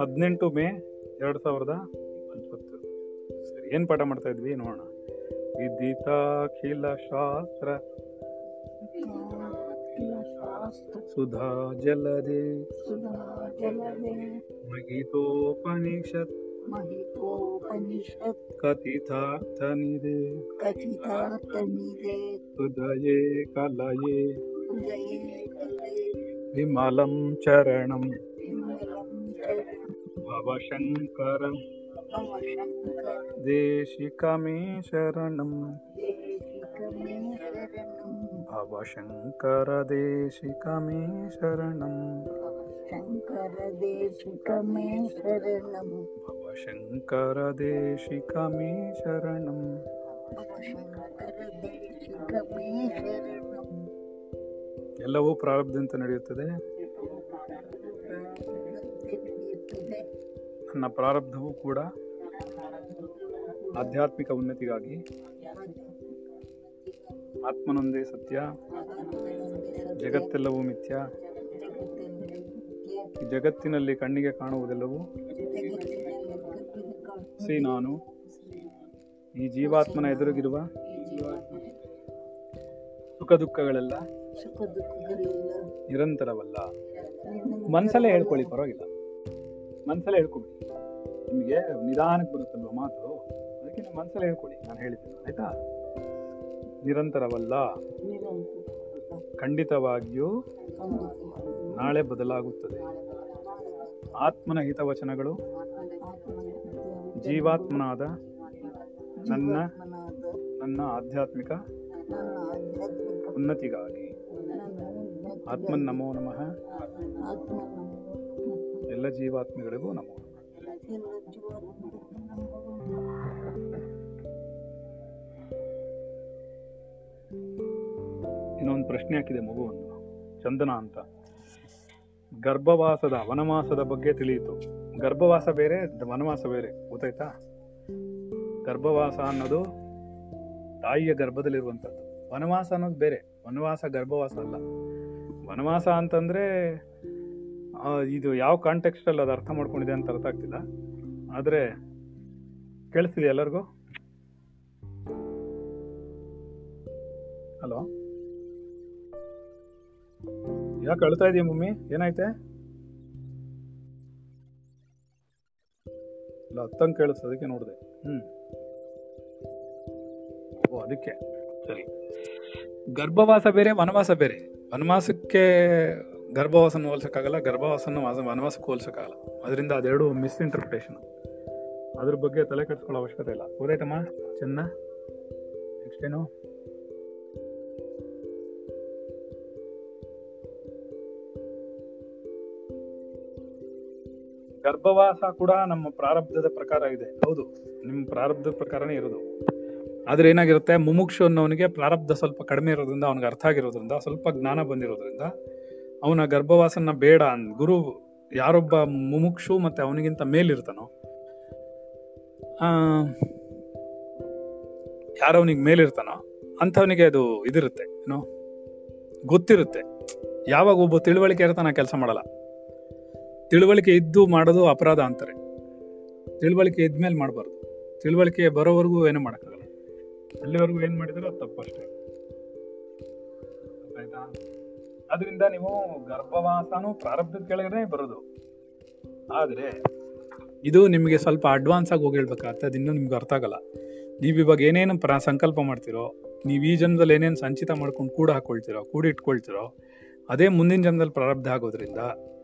ಹದಿನೆಂಟು ಮೇ ಎರಡು ಸಾವಿರದ ಇಪ್ಪತ್ತು. ಸರಿ ಏನು ಪಾಠ ಮಾಡ್ತಾ ಇದ್ವಿ ನೋಡೋಣ. ವಿದಿತಾಖಿಲ ಶಾಸ್ತ್ರ. ಸುಧಾ ಜಲದೆ ಮಹಿತೋಪನಿಷತ್. ಕಥಿತಾರ್ಥನಿದೆ. ಕಥಿತಾರ್ಥನಿದೆ. हृदये कलये विमलं चरणं भवशङ्करं देशिकमे शरणं भवशङ्करदेशिकमे शरणं शङ्करदेशिकमे शरणं भवशङ्करदेशिकमे शरणं ಎಲ್ಲವೂ ಪ್ರಾರಬ್ಧದಂತೆ ನಡೆಯುತ್ತದೆ. ನನ್ನ ಪ್ರಾರಬ್ಧವೂ ಕೂಡ ಆಧ್ಯಾತ್ಮಿಕ ಉನ್ನತಿಗಾಗಿ. ಆತ್ಮನೊಂದೇ ಸತ್ಯ ಜಗತ್ತೆಲ್ಲವೂ ಮಿಥ್ಯ. ಈ ಜಗತ್ತಿನಲ್ಲಿ ಕಣ್ಣಿಗೆ ಕಾಣುವುದೆಲ್ಲವೂ ಸಿ ನಾನು. ಈ ಜೀವಾತ್ಮನ ಎದುರಿಗಿರುವ ಸುಖ ದುಃಖಗಳೆಲ್ಲ ಸುಖ ದುಃಖಗಳೆಲ್ಲ ನಿರಂತರವಲ್ಲ. ಮನ್ಸಲ್ಲೇ ಹೇಳ್ಕೊಳ್ಳಿ ಪರವಾಗಿಲ್ಲ. ಮನ್ಸಲ್ಲೇ ಹೇಳ್ಕೊಬಿಡಿ ನಿಮಗೆ ನಿಧಾನಕ್ಕೆ ಬರುತ್ತಲ್ವ ಮಾತು? ಅದಕ್ಕೆ ನಿಮ್ಮ ಮನ್ಸಲ್ಲೇ ಹೇಳ್ಕೊಳ್ಳಿ ನಾನು ಹೇಳಿದ್ದೀನಿ ಆಯ್ತಾ? ನಿರಂತರವಲ್ಲ. ಖಂಡಿತವಾಗಿಯೂ ನಾಳೆ ಬದಲಾಗುತ್ತದೆ. ಆತ್ಮನ ಹಿತವಚನಗಳು ಜೀವಾತ್ಮನಾದ ನನ್ನ ನನ್ನ ಆಧ್ಯಾತ್ಮಿಕ ನನ್ನ ಆಧ್ಯಾತ್ಮಿಕ ಉನ್ನತಿಗಾಗಿ. ಆತ್ಮನ್ ನಮೋ ನಮಃ. ಎಲ್ಲ ಜೀವಾತ್ಮಗಳಿಗೂ ನಮೋ ಇನ್ನೊಂದು ಪ್ರಶ್ನೆ ಹಾಕಿದೆ ಮಗುವನ್ನು ಚಂದನ ಅಂತ. ಗರ್ಭವಾಸದ ವನವಾಸದ ಬಗ್ಗೆ ತಿಳಿಯಿತು. ಗರ್ಭವಾಸ ಬೇರೆ, ವನವಾಸ ಬೇರೆ. ಗೊತ್ತಾಯ್ತಾ? ಗರ್ಭವಾಸ ಅನ್ನೋದು ತಾಯಿಯ ಗರ್ಭದಲ್ಲಿರುವಂಥದ್ದು. ವನವಾಸ ಅನ್ನೋದು ಬೇರೆ. ವನವಾಸ, ಗರ್ಭವಾಸ ಅಲ್ಲ. ವನವಾಸ ಅಂತಂದ್ರೆ ಇದು ಯಾವ ಕಾಂಟೆಕ್ಸ್ಟಲ್ಲಿ ಅದು ಅರ್ಥ ಮಾಡ್ಕೊಂಡಿದೆ ಅಂತ ಅರ್ಥ ಆಗ್ತಿಲ್ಲ. ಆದ್ರೆ ಕೇಳಿಸ್ತಿದೆ ಎಲ್ಲರಿಗೂ? ಹಲೋ? ಯಾಕೆ ಅಳ್ತಾ ಇದೀಯ ಮಮ್ಮಿ? ಏನಾಯ್ತೆ? ಇಲ್ಲ ಹತ್ತಂಗ್ ಕೇಳಿಸ್ತು, ಅದಕ್ಕೆ ನೋಡಿದೆ. ಹ್ಮ್. ಓ, ಅದಕ್ಕೆ. ಸರಿ. ಗರ್ಭವಾಸ ಬೇರೆ, ವನವಾಸ ಬೇರೆ? ವನವಾಸಕ್ಕೆ ಗರ್ಭವಾಸನ ಹೋಲ್ಸೋಕ್ಕಾಗಲ್ಲ ಗರ್ಭವಾಸನ ವಾಸ ವನವಾಸಕ್ಕೆ ಹೋಲ್ಸೋಕ್ಕಾಗಲ್ಲ. ಅದರಿಂದ ಅದೆರಡು ಮಿಸ್ಇಂಟರ್ಪ್ರಿಟೇಷನ್. ಅದ್ರ ಬಗ್ಗೆ ತಲೆ ಕೆಡಿಸ್ಕೊಳ್ಳೋ ಅವಶ್ಯಕತೆ ಇಲ್ಲ. ಓದೈತಮ್ಮ ಚೆನ್ನ, ನೆಕ್ಸ್ಟ್ ಗರ್ಭವಾಸ ಕೂಡ ನಮ್ಮ ಪ್ರಾರಬ್ಧದ ಪ್ರಕಾರ ಇದೆ. ಹೌದು, ನಿಮ್ಮ ಪ್ರಾರಬ್ಧದ ಪ್ರಕಾರನೇ ಇರೋದು. ಆದ್ರೆ ಏನಾಗಿರುತ್ತೆ? ಮುಮುಕ್ಷು ಅನ್ನೋನಿಗೆ ಪ್ರಾರಬ್ಧ ಸ್ವಲ್ಪ ಕಡಿಮೆ ಇರೋದ್ರಿಂದ ಅವನಿಗೆ ಅರ್ಥ ಆಗಿರೋದ್ರಿಂದ, ಸ್ವಲ್ಪ ಜ್ಞಾನ ಬಂದಿರೋದ್ರಿಂದ ಅವನ ಗರ್ಭವಾಸನ ಬೇಡ ಅಂದ್, ಗುರು ಯಾರೊಬ್ಬ ಮುಮುಕ್ಷು ಮತ್ತೆ ಅವನಿಗಿಂತ ಮೇಲಿರ್ತಾನೋ ಯಾರವನಿಗೆ ಮೇಲಿರ್ತಾನೋ ಅಂಥವನಿಗೆ ಅದು ಇದಿರುತ್ತೆ, ಏನೋ ಗೊತ್ತಿರುತ್ತೆ. ಯಾವಾಗ ಒಬ್ಬ ತಿಳುವಳಿಕೆ ಇರ್ತಾನ ಕೆಲಸ ಮಾಡಲ್ಲ. ತಿಳುವಳಿಕೆ ಇದ್ದು ಮಾಡೋದು ಅಪರಾಧ ಅಂತಾರೆ. ತಿಳುವಳಿಕೆ ಇದ್ಮೇಲೆ ಮಾಡಬಾರ್ದು. ತಿಳುವಳಿಕೆ ಬರೋವರೆಗೂ ಏನು ಮಾಡೋಕ್ಕಾಗಲ್ಲ. ಅಲ್ಲಿವರೆಗೂ ಏನು ಮಾಡಿದ್ರು ತಪ್ಪಷ್ಟೇ ಆಯ್ತಾ ಅದರಿಂದ ನೀವು ಗರ್ಭವಾಸನೂ ಪ್ರಾರಬ್ಧದ ಕೆಳಗಡೆ ಬರೋದು. ಆದರೆ ಇದು ನಿಮಗೆ ಸ್ವಲ್ಪ ಅಡ್ವಾನ್ಸ್ ಆಗಿ ಹೋಗಿ ಹೇಳ್ಬೇಕಾಗತ್ತೆ, ಅದು ಇನ್ನೂ ನಿಮ್ಗೆ ಅರ್ಥ ಆಗಲ್ಲ. ನೀವು ಇವಾಗ ಏನೇನು ಪ್ರ ಸಂಕಲ್ಪ ಮಾಡ್ತಿರೋ, ನೀವು ಈ ಜನ್ಮದಲ್ಲಿ ಏನೇನು ಸಂಚಿತ ಮಾಡ್ಕೊಂಡು ಕೂಡ ಹಾಕೊಳ್ತಿರೋ, ಕೂಡಿ ಇಟ್ಕೊಳ್ತಿರೋ, ಅದೇ ಮುಂದಿನ ಜನ್ಮದಲ್ಲಿ ಪ್ರಾರಬ್ಧ ಆಗೋದ್ರಿಂದ,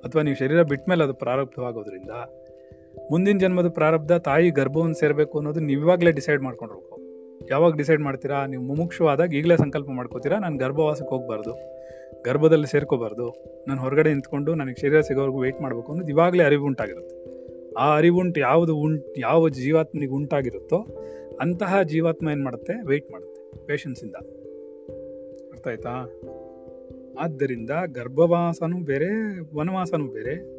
ಅಥವಾ ನೀವು ಶರೀರ ಬಿಟ್ಟ ಮೇಲೆ ಅದು ಪ್ರಾರಬ್ಧವಾಗೋದ್ರಿಂದ, ಮುಂದಿನ ಜನ್ಮದ ಪ್ರಾರಬ್ಧ ತಾಯಿ ಗರ್ಭವನ್ನು ಸೇರಬೇಕು ಅನ್ನೋದು ನೀವು ಇವಾಗಲೇ ಡಿಸೈಡ್ ಮಾಡ್ಕೊಂಡಿರ್ಬೇಕು ಯಾವಾಗ ಡಿಸೈಡ್ ಮಾಡ್ತೀರಾ? ನೀವು ಮುಮುಕ್ಷವಾದಾಗ ಈಗಲೇ ಸಂಕಲ್ಪ ಮಾಡ್ಕೋತೀರಾ? ನಾನು ಗರ್ಭವಾಸಕ್ಕೆ ಹೋಗಬಾರ್ದು. ಗರ್ಭದಲ್ಲಿ ಸೇರ್ಕೋಬಾರ್ದು. ನಾನು ಹೊರಗಡೆ ನಿಂತ್ಕೊಂಡು ನನಗೆ ಶರೀರ ಸಿಗೋವರೆಗೂ ವೆಯ್ಟ್ ಮಾಡಬೇಕು ಅನ್ನೋದು ಇವಾಗಲೇ ಅರಿವು ಉಂಟಾಗಿರುತ್ತೆ. ಆ ಅರಿವುಂಟು ಯಾವುದು ಉಂಟು, ಯಾವ ಜೀವಾತ್ಮನಿಗೆ ಉಂಟಾಗಿರುತ್ತೋ ಅಂತಹ ಜೀವಾತ್ಮ ಏನು ಮಾಡುತ್ತೆ? ವೆಯ್ಟ್ ಮಾಡುತ್ತೆ ಪೇಷನ್ಸಿಂದ ಅರ್ಥ ಆಯ್ತಾ? ಆದ್ದರಿಂದ ಗರ್ಭವಾಸನೂ ಬೇರೆ, ವನವಾಸನೂ ಬೇರೆ.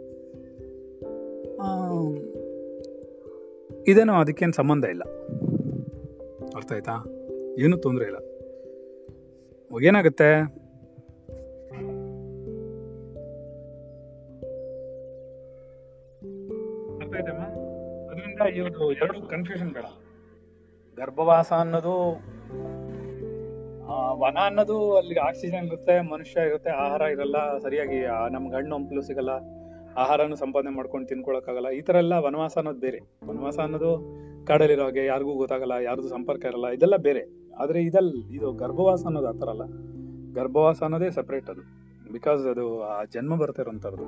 ಇದೇನೋ ಅದಕ್ಕೇನು ಸಂಬಂಧ ಇಲ್ಲ. ಅರ್ಥಾಯ್ತಾ ಏನೂ ತೊಂದರೆ ಇಲ್ಲ. ಏನಾಗುತ್ತೆ? ಅದರಿಂದ ಎರಡು ಕನ್ಫ್ಯೂಷನ್ ಬೇಡ. ಗರ್ಭವಾಸ ಅನ್ನೋದು ವನ ಅನ್ನೋದು ಅಲ್ಲಿ ಆಕ್ಸಿಜನ್ ಇರುತ್ತೆ, ಮನುಷ್ಯ ಇರುತ್ತೆ, ಆಹಾರ ಇರಲ್ಲ, ಸರಿಯಾಗಿ ನಮ್ಗೆ ಹಣ್ಣು ಹಂಪಲು ಸಿಗಲ್ಲ. ಆಹಾರನು ಸಂಪಾದನೆ ಮಾಡ್ಕೊಂಡು ತಿನ್ಕೊಳಕ್ಕಾಗಲ್ಲ. ಈ ತರ ಎಲ್ಲ ವನವಾಸ ಅನ್ನೋದು ಬೇರೆ. ವನವಾಸ ಅನ್ನೋದು ಕಾಡಲ್ಲಿರೋ ಹಾಗೆ ಯಾರಿಗೂ ಗೊತ್ತಾಗಲ್ಲ, ಯಾರ್ದು ಸಂಪರ್ಕ ಇರಲ್ಲ, ಇದೆಲ್ಲ ಬೇರೆ. ಆದ್ರೆ ಇದಲ್, ಇದು ಗರ್ಭವಾಸ ಅನ್ನೋದು ಆತರ ಅಲ್ಲ. ಗರ್ಭವಾಸ ಅನ್ನೋದೇ ಸಪ್ರೇಟ್ ಅದು. ಬಿಕಾಸ್ ಅದು ಆ ಜನ್ಮ ಬರ್ತಾ ಇರೋಂಥದ್ದು.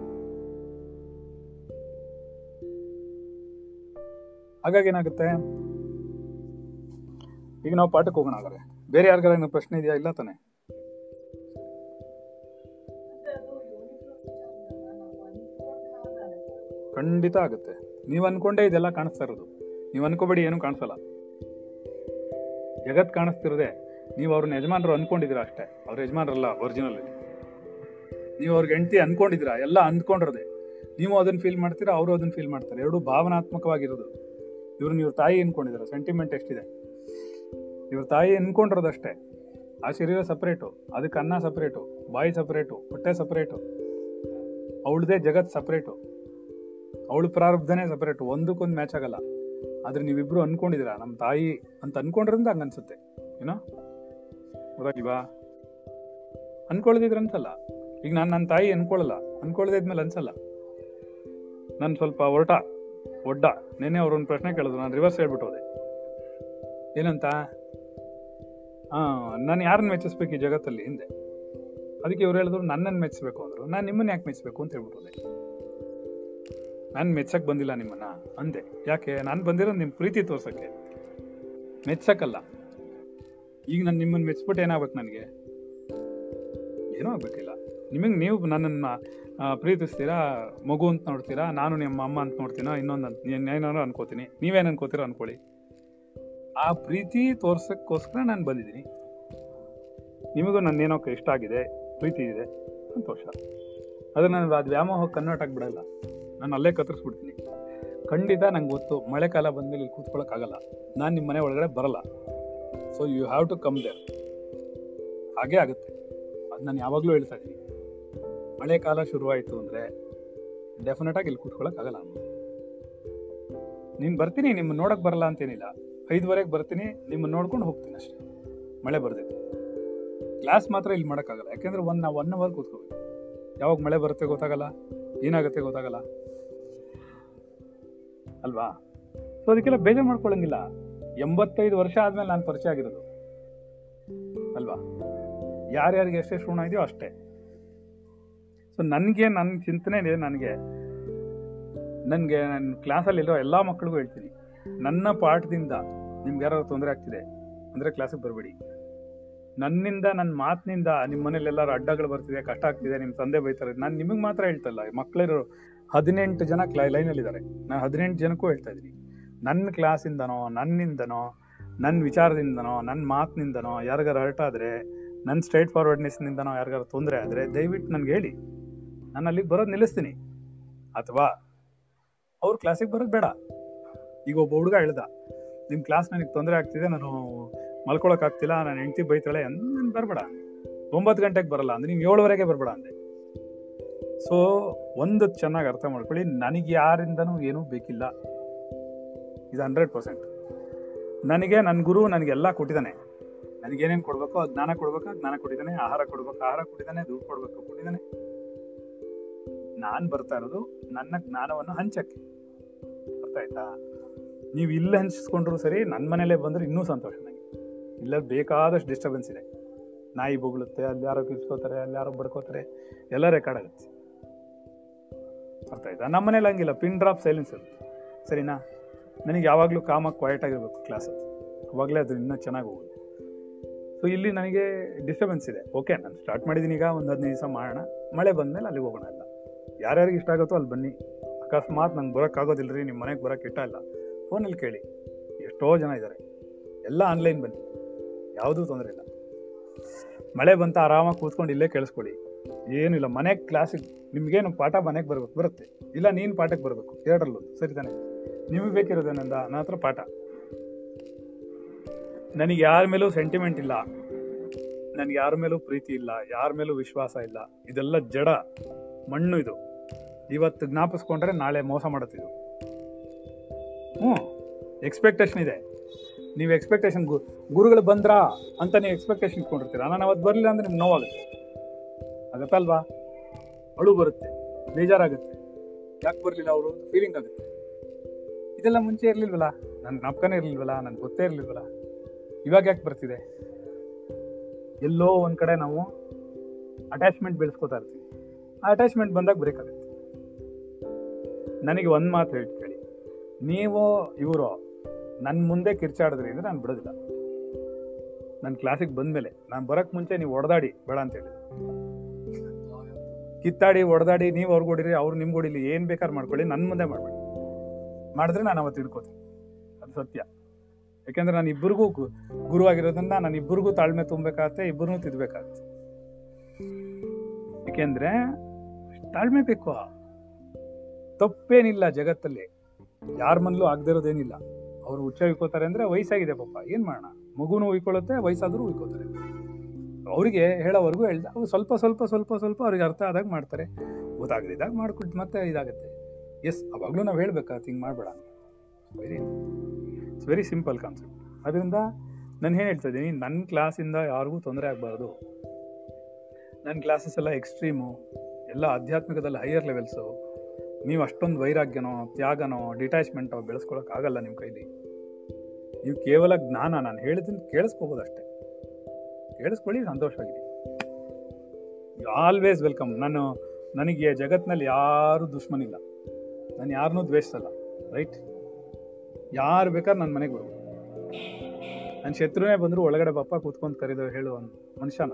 ಹಾಗಾಗಿ ಏನಾಗುತ್ತೆ? ಈಗ ನಾವು ಪಾಠಕ್ಕೆ ಹೋಗೋಣ ಹಾಗಾದ್ರೆ. ಬೇರೆ ಯಾರಿಗಾರ ಪ್ರಶ್ನೆ ಇದೆಯಾ? ಇಲ್ಲ ತಾನೆ? ಖಂಡಿತ ಆಗುತ್ತೆ. ನೀವು ಅನ್ಕೊಂಡೇ ಇದೆಲ್ಲ ಕಾಣಿಸ್ತಾ ಇರೋದು. ನೀವು ಅನ್ಕೋಬೇಡಿ, ಏನು ಕಾಣಿಸಲ್ಲ. ಜಗತ್ ಕಾಣಿಸ್ತಿರೋದೆ, ನೀವು ಅವ್ರನ್ನ ಯಜಮಾನರು ಅನ್ಕೊಂಡಿದ್ದೀರಾ ಅಷ್ಟೇ. ಅವ್ರ ಯಜಮಾನರಲ್ಲ ಒರಿಜಿನಲ್ ನೀವು ಅವ್ರಿಗೆ ಹೆಂಡತಿ ಅನ್ಕೊಂಡಿದ್ದೀರಾ, ಎಲ್ಲ ಅಂದ್ಕೊಂಡಿರೋದೆ. ನೀವು ಅದನ್ನ ಫೀಲ್ ಮಾಡ್ತೀರಾ, ಅವರು ಅದನ್ನ ಫೀಲ್ ಮಾಡ್ತಾರೆ. ಎರಡು ಭಾವನಾತ್ಮಕವಾಗಿರೋದು. ಇವ್ರನ್ನ ಇವ್ರ ತಾಯಿ ಅನ್ಕೊಂಡಿದ್ದಾರೆ ಸೆಂಟಿಮೆಂಟ್ ಎಷ್ಟಿದೆ? ಇವ್ರ ತಾಯಿ ಅನ್ಕೊಂಡಿರೋದಷ್ಟೇ ಆ ಶರೀರ ಸಪ್ರೇಟು ಅದಕ್ಕೆ ಅನ್ನ ಸಪ್ರೇಟು ಬಾಯಿ ಸಪ್ರೇಟು ಹೊಟ್ಟೆ ಸಪ್ರೇಟು ಅವಳದೇ ಜಗತ್ ಸಪರೇಟು ಅವಳು ಪ್ರಾರಬ್ಧನೇ ಸಪರೇಟ್ ಒಂದಕ್ಕೊಂದು ಮ್ಯಾಚ್ ಆಗಲ್ಲ. ಆದ್ರೆ ನೀವಿಬ್ರು ಅನ್ಕೊಂಡಿದ್ದೀರಾ ನಮ್ಮ ತಾಯಿ ಅಂತ ಅನ್ಕೊಂಡ್ರಿಂದ ಹಂಗ ಅನ್ಸುತ್ತೆ ಏನೋ ಗೊತ್ತಾಗಿವಾ ಅನ್ಕೊಳ್ದಿದ್ರಂತಲ್ಲ. ಅನ್ಸಲ್ಲ ಈಗ ನಾನು ನನ್ನ ತಾಯಿ ಅನ್ಕೊಳ್ಳಲ್ಲ ಅನ್ಕೊಳ್ಳದಿದ್ಮೇಲೆ ಅನ್ಸಲ್ಲ. ನಾನು ಸ್ವಲ್ಪ ಹೊರಟ ಒಡ್ಡ. ನೆನ್ನೆ ಅವ್ರೊಂದು ಪ್ರಶ್ನೆ ಕೇಳಿದ್ರು, ನಾನು ರಿವರ್ಸ್ ಹೇಳ್ಬಿಟ್ಟು ಹೋದೆ. ಏನಂತ? ಹಾ ನಾನು ಯಾರನ್ನ ಮೆಚ್ಚಿಸ್ಬೇಕು ಈ ಜಗತ್ತಲ್ಲಿ? ಹಿಂದೆ. ಅದಕ್ಕೆ ಇವ್ರು ಹೇಳಿದ್ರು, ನನ್ನನ್ನು ಮೆಚ್ಚಿಸ್ಬೇಕು ಅಂದ್ರು. ನಾನು ನಿಮ್ಮನ್ನ ಯಾಕೆ ಮೆಚ್ಚಬೇಕು ಅಂತ ಹೇಳ್ಬಿಟ್ಟು ನಾನು ಮೆಚ್ಚಕ್ ಬಂದಿಲ್ಲ ನಿಮ್ಮನ್ನ. ಅಂದೆ. ಯಾಕೆ? ನಾನು ಬಂದಿರೋದು ನಿಮ್ಮ ಪ್ರೀತಿ ತೋರ್ಸಕ್ಕೆ. ಮೆಚ್ಚಕ್ಕಲ್ಲ ಈಗ ನಾನು ನಿಮ್ಮನ್ನ ಮೆಚ್ಚಿಬಿಟ್ಟು ಏನಾಗ್ಬೇಕು ನನಗೆ? ಏನೂ ಆಗ್ಬೇಕಿಲ್ಲ. ನಿಮಗೆ ನೀವು ನನ್ನನ್ನ ಪ್ರೀತಿಸ್ತೀರಾ? ಮಗು ಅಂತ ನೋಡ್ತೀರಾ? ನಾನು ನಿಮ್ಮ ಅಮ್ಮ ಅಂತ ನೋಡ್ತೀನೋ? ಇನ್ನೊಂದು ಅಂತ ಏನಾದ್ರು ಅನ್ಕೋತೀನಿ. ನೀವೇನು ಅನ್ಕೋತೀರೋ ಅನ್ಕೊಳ್ಳಿ. ಆ ಪ್ರೀತಿ ತೋರ್ಸಕ್ಕೋಸ್ಕರ ನಾನು ಬಂದಿದ್ದೀನಿ. ನಿಮಗೂ ನನ್ನೇನೋ ಇಷ್ಟ ಆಗಿದೆ. ಪ್ರೀತಿ ಇದೆ. ಸಂತೋಷ. ಅದು ನಾನು ಅದು ಕನ್ವರ್ಟ್ ಆಗಿಬಿಡಲ್ಲ. ನಾನು ಅಲ್ಲೇ ಕತ್ತರಿಸ್ಬಿಡ್ತೀನಿ. ಖಂಡಿತ ನಂಗೆ ಗೊತ್ತು ಮಳೆಕಾಲ ಬಂದಮೇಲೆ ಇಲ್ಲಿ ಕೂತ್ಕೊಳ್ಳೋಕ್ಕಾಗಲ್ಲ ನಾನು ನಿಮ್ಮ ಮನೆ ಒಳಗಡೆ ಬರಲ್ಲ. So you have to come there ಹಾಗೇ ಆಗುತ್ತೆ. ಅದು ನಾನು ಯಾವಾಗಲೂ ಹೇಳ್ತಾ ಇದ್ದೀನಿ. ಮಳೆಕಾಲ ಶುರುವಾಯಿತು ಅಂದರೆ ಡೆಫಿನೆಟಾಗಿ ಇಲ್ಲಿ ಕೂತ್ಕೊಳ್ಳೋಕ್ಕಾಗಲ್ಲ ನೀನು. ಬರ್ತೀನಿ ನಿಮ್ಮ ನೋಡೋಕ್ಕೆ ಬರಲ್ಲ ಅಂತೇನಿಲ್ಲ. ಐದುವರೆಗೆ ಬರ್ತೀನಿ, ನಿಮ್ಮನ್ನು ನೋಡ್ಕೊಂಡು ಹೋಗ್ತೀನಿ ಅಷ್ಟೇ. ಮಳೆ ಬರ್ದಿದೆ. ಕ್ಲಾಸ್ ಮಾತ್ರ ಇಲ್ಲಿ ಮಾಡೋಕ್ಕಾಗಲ್ಲ. ಯಾಕೆಂದ್ರೆ ಒನ್ ನಾವು ಒನ್ ಅವರ್ ಕೂತ್ಕೋಬೇಕು. ಯಾವಾಗ ಮಳೆ ಬರುತ್ತೆ ಗೊತ್ತಾಗಲ್ಲ, ಏನಾಗುತ್ತೆ ಗೊತ್ತಾಗಲ್ಲ. ಅಲ್ವಾ? ಸೊ ಅದಕ್ಕೆಲ್ಲ ಬೇಜಾರು ಮಾಡ್ಕೊಳ್ಳಂಗಿಲ್ಲ. ಎಂಬತ್ತೈದು ವರ್ಷ ಆದ್ಮೇಲೆ ನಾನು ಪರಿಚಯ ಆಗಿರೋದು. ಅಲ್ವಾ? ಯಾರ್ಯಾರಿಗೆ ಎಷ್ಟೇ ಋಣ ಇದೆಯೋ ಅಷ್ಟೇ. ಸೊ ನನಗೆ ನನ್ನ ಚಿಂತನೆ ಇದೆ ನನಗೆ. ನನಗೆ ನನ್ನ ಕ್ಲಾಸಲ್ಲಿರೋ ಎಲ್ಲ ಮಕ್ಕಳಿಗೂ ಹೇಳ್ತೀನಿ. ನನ್ನ ಪಾಠದಿಂದ ನಿಮ್ಗೆ ಯಾರು ತೊಂದರೆ ಆಗ್ತಿದೆ, ಅಂದರೆ ಕ್ಲಾಸಿಗೆ ಬರಬೇಡಿ. ನನ್ನಿಂದ ನನ್ನ ಮಾತಿನಿಂದ ನಿಮ್ಮ ಮನೇಲಿ ಎಲ್ಲರೂ ಅಡ್ಡಗಳು ಬರ್ತಿದೆ, ಕಷ್ಟ ಆಗ್ತಿದೆ ನಿಮ್ಮ ತಂದೆ ಬೈತಾರೆ. ನಾನು ನಿಮಗೆ ಮಾತ್ರ ಹೇಳ್ತಲ್ಲ ಮಕ್ಕಳಿರೋ ಹದಿನೆಂಟು ಜನ ಕ್ಲೈ, ಲೈನಲ್ಲಿದ್ದಾರೆ. ನಾನು ಹದಿನೆಂಟು ಜನಕ್ಕೂ ಹೇಳ್ತಾ ಇದ್ದೀನಿ. ನನ್ನ ಕ್ಲಾಸಿಂದನೋ, ನನ್ನಿಂದನೋ ನನ್ನ ವಿಚಾರದಿಂದನೋ ನನ್ನ ಮಾತಿನಿಂದನೋ ಯಾರಿಗಾರ ಹರ್ಟ್ ಆದರೆ ನನ್ನ ಸ್ಟ್ರೈಟ್ ಫಾರ್ವರ್ಡ್ನೆಸ್ನಿಂದನೋ ಯಾರಿಗಾರ ತೊಂದರೆ ಆದರೆ ದಯವಿಟ್ಟು ನನಗೆ ಹೇಳಿ. ನಾನು ಬರೋದು ನಿಲ್ಲಿಸ್ತೀನಿ. ಅಥವಾ ಅವ್ರ ಕ್ಲಾಸಿಗೆ ಬರೋದು ಬೇಡ. ಈಗ ಒಬ್ಬ ಹುಡುಗ ಹೇಳ್ದ ನಿಮ್ಮ ಕ್ಲಾಸ್ ನನಗೆ ತೊಂದರೆ ಆಗ್ತಿದೆ, ನಾನು ಮಲ್ಕೊಳಕ್ ಆಗ್ತಿಲ್ಲ, ನಾನು ಹೆಂಡತಿ ಬೈತಾಳೆ ನಾನು ಬರಬೇಡ. ಒಂಬತ್ತು ಗಂಟೆಗೆ ಬರಲ್ಲ ಅಂದ್ರೆ ನೀವು ಏಳುವರೆಗೆ ಬರಬೇಡ ಅಂದೆ. ಸೊ ಒಂದು ಚೆನ್ನಾಗಿ ಅರ್ಥ ಮಾಡ್ಕೊಳ್ಳಿ. ನನಗೆ ಯಾರಿಂದನೂ ಏನೂ ಬೇಕಿಲ್ಲ. ಇದು ಹಂಡ್ರೆಡ್ ಪರ್ಸೆಂಟ್. ನನಗೆ ನನ್ನ ಗುರು ನನಗೆಲ್ಲ ಕೊಟ್ಟಿದ್ದಾನೆ. ನನಗೇನೇನು ಕೊಡಬೇಕು ಅದು ಜ್ಞಾನ ಕೊಡ್ಬೇಕು ಜ್ಞಾನ ಕೊಟ್ಟಿದ್ದಾನೆ. ಆಹಾರ ಕೊಡ್ಬೇಕು, ಆಹಾರ ಕೊಟ್ಟಿದ್ದಾನೆ. ದುಡ್ಡು ಕೊಡಬೇಕು, ಕೊಟ್ಟಿದ್ದಾನೆ. ನಾನು ಬರ್ತಾ ಇರೋದು ನನ್ನ ಜ್ಞಾನವನ್ನು ಹಂಚಕ್ಕೆ. ಅರ್ಥ ನೀವು ಇಲ್ಲಿ ಹಂಚಿಸ್ಕೊಂಡ್ರು ಸರಿ ನನ್ನ ಮನೇಲೇ ಬಂದ್ರೆ ಇನ್ನೂ ಸಂತೋಷ ನನಗೆ ಇಲ್ಲ, ಬೇಕಾದಷ್ಟು ಡಿಸ್ಟರ್ಬೆನ್ಸ್ ಇದೆ. ನಾಯಿ ಬೊಗಳುತ್ತೆ, ಅಲ್ಲಿ ಯಾರೋ ಕಿಸ್ಕೋತಾರೆ ಅಲ್ಲಿ ಯಾರೋ ಬಡ್ಕೋತಾರೆ. ಎಲ್ಲ ರೆಕಾರ್ಡ್ ಆಗುತ್ತೆ. ಅರ್ಥ ಆಯ್ತಾ ನಮ್ಮ ಮನೇಲಿ ಹಂಗಿಲ್ಲ. ಪಿನ್ ಡ್ರಾಪ್ ಸೈಲೆನ್ಸ್ ಇರುತ್ತೆ ಸರಿನಾ? ನನಗೆ ಯಾವಾಗಲೂ ಕಾಮಾಗಿ ಕ್ವಾಯಟ್ ಆಗಿರ್ಬೇಕು ಕ್ಲಾಸ್ ಅವಾಗಲೇ ಅದು ಇನ್ನೂ ಚೆನ್ನಾಗಿ ಹೋಗುತ್ತೆ. ಸೊ ಇಲ್ಲಿ ನನಗೆ ಡಿಸ್ಟರ್ಬೆನ್ಸ್ ಇದೆ. ಓಕೆ ನಾನು ಸ್ಟಾರ್ಟ್ ಮಾಡಿದ್ದೀನಿ ಈಗ ಒಂದು ಹದಿನೈದು ದಿವಸ ಮಾಡೋಣ. ಮಳೆ ಬಂದಮೇಲೆ ಅಲ್ಲಿಗೆ ಹೋಗೋಣ ಎಲ್ಲ. ಯಾರ್ಯಾರಿಗೆ ಇಷ್ಟ ಆಗುತ್ತೋ ಅಲ್ಲಿ ಬನ್ನಿ. ಅಕಸ್ಮಾತ್ ನಂಗೆ ಬರೋಕ್ಕಾಗೋದಿಲ್ಲ ರೀ ನಿಮ್ಮ ಮನೆಗೆ ಬರೋಕ್ಕೆ ಇಟ್ಟ ಇಲ್ಲ. ಫೋನಲ್ಲಿ ಕೇಳಿ. ಎಷ್ಟೋ ಜನ ಇದ್ದಾರೆ ಎಲ್ಲ ಆನ್ಲೈನ್ ಬನ್ನಿ. ಯಾವುದೂ ತೊಂದರೆ ಇಲ್ಲ. ಮಳೆ ಬಂತ ಆರಾಮಾಗಿ ಕೂತ್ಕೊಂಡು ಇಲ್ಲೇ ಕೇಳಿಸ್ಕೊಳ್ಳಿ. ಏನಿಲ್ಲ ಮನೆ ಕ್ಲಾಸಿಗೆ ನಿಮ್ಗೇನು ಪಾಠ ಮನೆಗೆ ಬರ್ಬೇಕು ಬರುತ್ತೆ. ಇಲ್ಲ, ನೀನು ಪಾಠಕ್ಕೆ ಬರಬೇಕು. ಎರಡರಲ್ಲೂ, ಸರಿ ತಾನೆ. ನಿಮಗೆ ಬೇಕಿರೋದೇನಂದ ನನ್ನ ಹತ್ರ ಪಾಠ. ನನಗೆ ಯಾರ ಮೇಲೂ ಸೆಂಟಿಮೆಂಟ್ ಇಲ್ಲ. ನನಗೆ ಯಾರ ಮೇಲೂ ಪ್ರೀತಿ ಇಲ್ಲ, ಯಾರ ಮೇಲೂ ವಿಶ್ವಾಸ ಇಲ್ಲ. ಇದೆಲ್ಲ ಜಡ, ಮಣ್ಣು ಇದು. ಇವತ್ತು ಜ್ಞಾಪಿಸ್ಕೊಂಡ್ರೆ ನಾಳೆ ಮೋಸ ಮಾಡುತ್ತಿದ್ದು. ಹ್ಞೂ ಎಕ್ಸ್ಪೆಕ್ಟೇಷನ್ ಇದೆ. ನೀವು ಎಕ್ಸ್ಪೆಕ್ಟೇಷನ್ ಗುರುಗಳು ಬಂದ್ರಾ ಅಂತ ನೀವು ಎಕ್ಸ್ಪೆಕ್ಟೇಷನ್ ಇಟ್ಕೊಂಡಿರ್ತೀರ. ನಾನು ಅವತ್ತು ಬರಲಿಲ್ಲ ಅಂದ್ರೆ ನಿಮ್ಗೆ ನೋವಾಗುತ್ತೆ ಆಗತ್ತಲ್ವಾ? ಅಳು ಬರುತ್ತೆ, ಬೇಜಾರಾಗುತ್ತೆ. ಯಾಕೆ ಬರಲಿಲ್ಲ ಅವರು? ಫೀಲಿಂಗ್ ಆಗುತ್ತೆ. ಇದೆಲ್ಲ ಮುಂಚೆ ಇರಲಿಲ್ವಲ್ಲ? ನನ್ನ ಜ್ಞಾಪಕನೇ ಇರಲಿಲ್ವಲ್ಲ? ನನ್ಗೆ ಗೊತ್ತೇ ಇರ್ಲಿಲ್ವಲ್ಲ? ಇವಾಗ ಯಾಕೆ ಬರ್ತಿದೆ? ಎಲ್ಲೋ ಒಂದು ಕಡೆ ನಾವು ಅಟ್ಯಾಚ್ಮೆಂಟ್ ಬೆಳೆಸ್ಕೋತಾ ಇರ್ತೀವಿ. ಆ ಅಟ್ಯಾಚ್ಮೆಂಟ್ ಬಂದಾಗ ಬ್ರೇಕ್ ಆಗುತ್ತೆ. ನನಗೆ ಒಂದು ಮಾತು ಹೇಳಿ. ಕೇಳಿ ನೀವು, ಇವರು ನನ್ನ ಮುಂದೆ ಕಿರ್ಚಾಡಿದ್ರಿ ಅಂದ್ರೆ ನಾನು ಬಿಡೋದಿಲ್ಲ. ನನ್ನ ಕ್ಲಾಸಿಗೆ ಬಂದ್ಮೇಲೆ, ನಾನು ಬರೋಕ್ಕೆ ಮುಂಚೆ ನೀವು ಹೊಡೆದಾಡಿ ಬೇಡ ಅಂತ ಕಿತ್ತಾಡಿ, ಹೊಡೆದಾಡಿ, ನೀವು ಅವ್ರಿಗೆ ಹೊಡಿರಿ ಅವ್ರು ನಿಮ್ಗೆ ಹೊಡಿಲಿ ಏನು ಬೇಕಾದ್ರೆ ಮಾಡ್ಕೊಳ್ಳಿ ನನ್ನ ಮುಂದೆ ಮಾಡ್ಬೇಡಿ. ಮಾಡಿದ್ರೆ ನಾನು ಅವತ್ತು ತಿಳ್ಕೊತೀನಿ ಅದು ಸತ್ಯ. ಯಾಕೆಂದ್ರೆ ನಾನು ಇಬ್ಬರಿಗೂ ಗುರು ಆಗಿರೋದನ್ನ ನಾನು ಇಬ್ಬರಿಗೂ ತಾಳ್ಮೆ ತುಂಬಬೇಕಾಗತ್ತೆ ಇಬ್ಬರನ್ನೂ ತಿದ್ಬೇಕಾಗತ್ತೆ. ಯಾಕೆಂದ್ರೆ ತಾಳ್ಮೆ ಬೇಕು. ತಪ್ಪೇನಿಲ್ಲ ಜಗತ್ತಲ್ಲಿ. ಯಾರ ಮನಲ್ಲೂ ಆಗದಿರೋದೇನಿಲ್ಲ ಅವ್ರು ಹುಚ್ಚ ಉಯ್ಕೋತಾರೆ ಅಂದ್ರೆ ವಯಸ್ಸಾಗಿದೆ ಪಾಪ. ಏನ್ ಮಾಡೋಣ? ಮಗುನು ಉಯ್ಕೊಳ್ಳುತ್ತೆ ವಯಸ್ಸಾದರೂ ಉಯ್ಕೋತಾರೆ ಅವರಿಗೆ ಹೇಳೋವರೆಗೂ ಹೇಳ್ದ, ಅವ್ರು ಸ್ವಲ್ಪ ಸ್ವಲ್ಪ ಸ್ವಲ್ಪ ಸ್ವಲ್ಪ ಅವ್ರಿಗೆ ಅರ್ಥ ಆದಾಗ ಮಾಡ್ತಾರೆ. ಗೊತ್ತಾಗದಿದ್ದಾಗ ಮಾಡ್ಕೊಟ್ಟು ಮತ್ತೆ ಇದಾಗುತ್ತೆ. ಎಸ್ ಅವಾಗಲೂ ನಾವು ಹೇಳ್ಬೇಕಾ ಹಿಂಗೆ ಮಾಡಬೇಡ very it's very simple concept ಅದರಿಂದ ನಾನು ಏನು ಹೇಳ್ತಾ ಇದ್ದೀನಿ ನನ್ನ ಕ್ಲಾಸಿಂದ ಯಾರಿಗೂ ತೊಂದರೆ ಆಗಬಾರ್ದು. ನನ್ನ ಕ್ಲಾಸಸ್ ಎಲ್ಲ ಎಕ್ಸ್ಟ್ರೀಮು ಎಲ್ಲ ಆಧ್ಯಾತ್ಮಿಕದಲ್ಲಿ ಹೈಯರ್ ಲೆವೆಲ್ಸು ನೀವು ಅಷ್ಟೊಂದು ವೈರಾಗ್ಯನೋ, ತ್ಯಾಗನೋ ಡಿಟ್ಯಾಚ್ಮೆಂಟೋ ಬೆಳೆಸ್ಕೊಳಕ್ಕಾಗಲ್ಲ ನಿಮ್ಮ ಕೈಲಿ. ನೀವು ಕೇವಲ ಜ್ಞಾನ, ನಾನು ಹೇಳಿದ್ದನ್ನು ಕೇಳಿಸ್ಕೋಬೋದು ಅಷ್ಟೇ. ಕೇಳಿಸ್ಕೊಳ್ಳಿ, ಸಂತೋಷವಾಗಿದೆ. ಆಲ್ವೇಸ್ ವೆಲ್ಕಮ್ ನಾನು, ನನಗೆ ಜಗತ್ತಿನಲ್ಲಿ ಯಾರು ದುಶ್ಮನಿಲ್ಲ. ನಾನು ಯಾರನ್ನೂ ದ್ವೇಷಿಸಲ್ಲ ರೈಟ್ ಯಾರು ಬೇಕಾದ್ರೆ ನನ್ನ ಮನೆಗೆ ಬರ್ಬೋದು ನನ್ನ ಶತ್ರುನೇ ಬಂದರೂ ಒಳಗಡೆ ಬಪ್ಪ ಕೂತ್ಕೊಂಡು ಕರೆದು ಹೇಳುವ ಅಂತ ಮನುಷ್ಯನ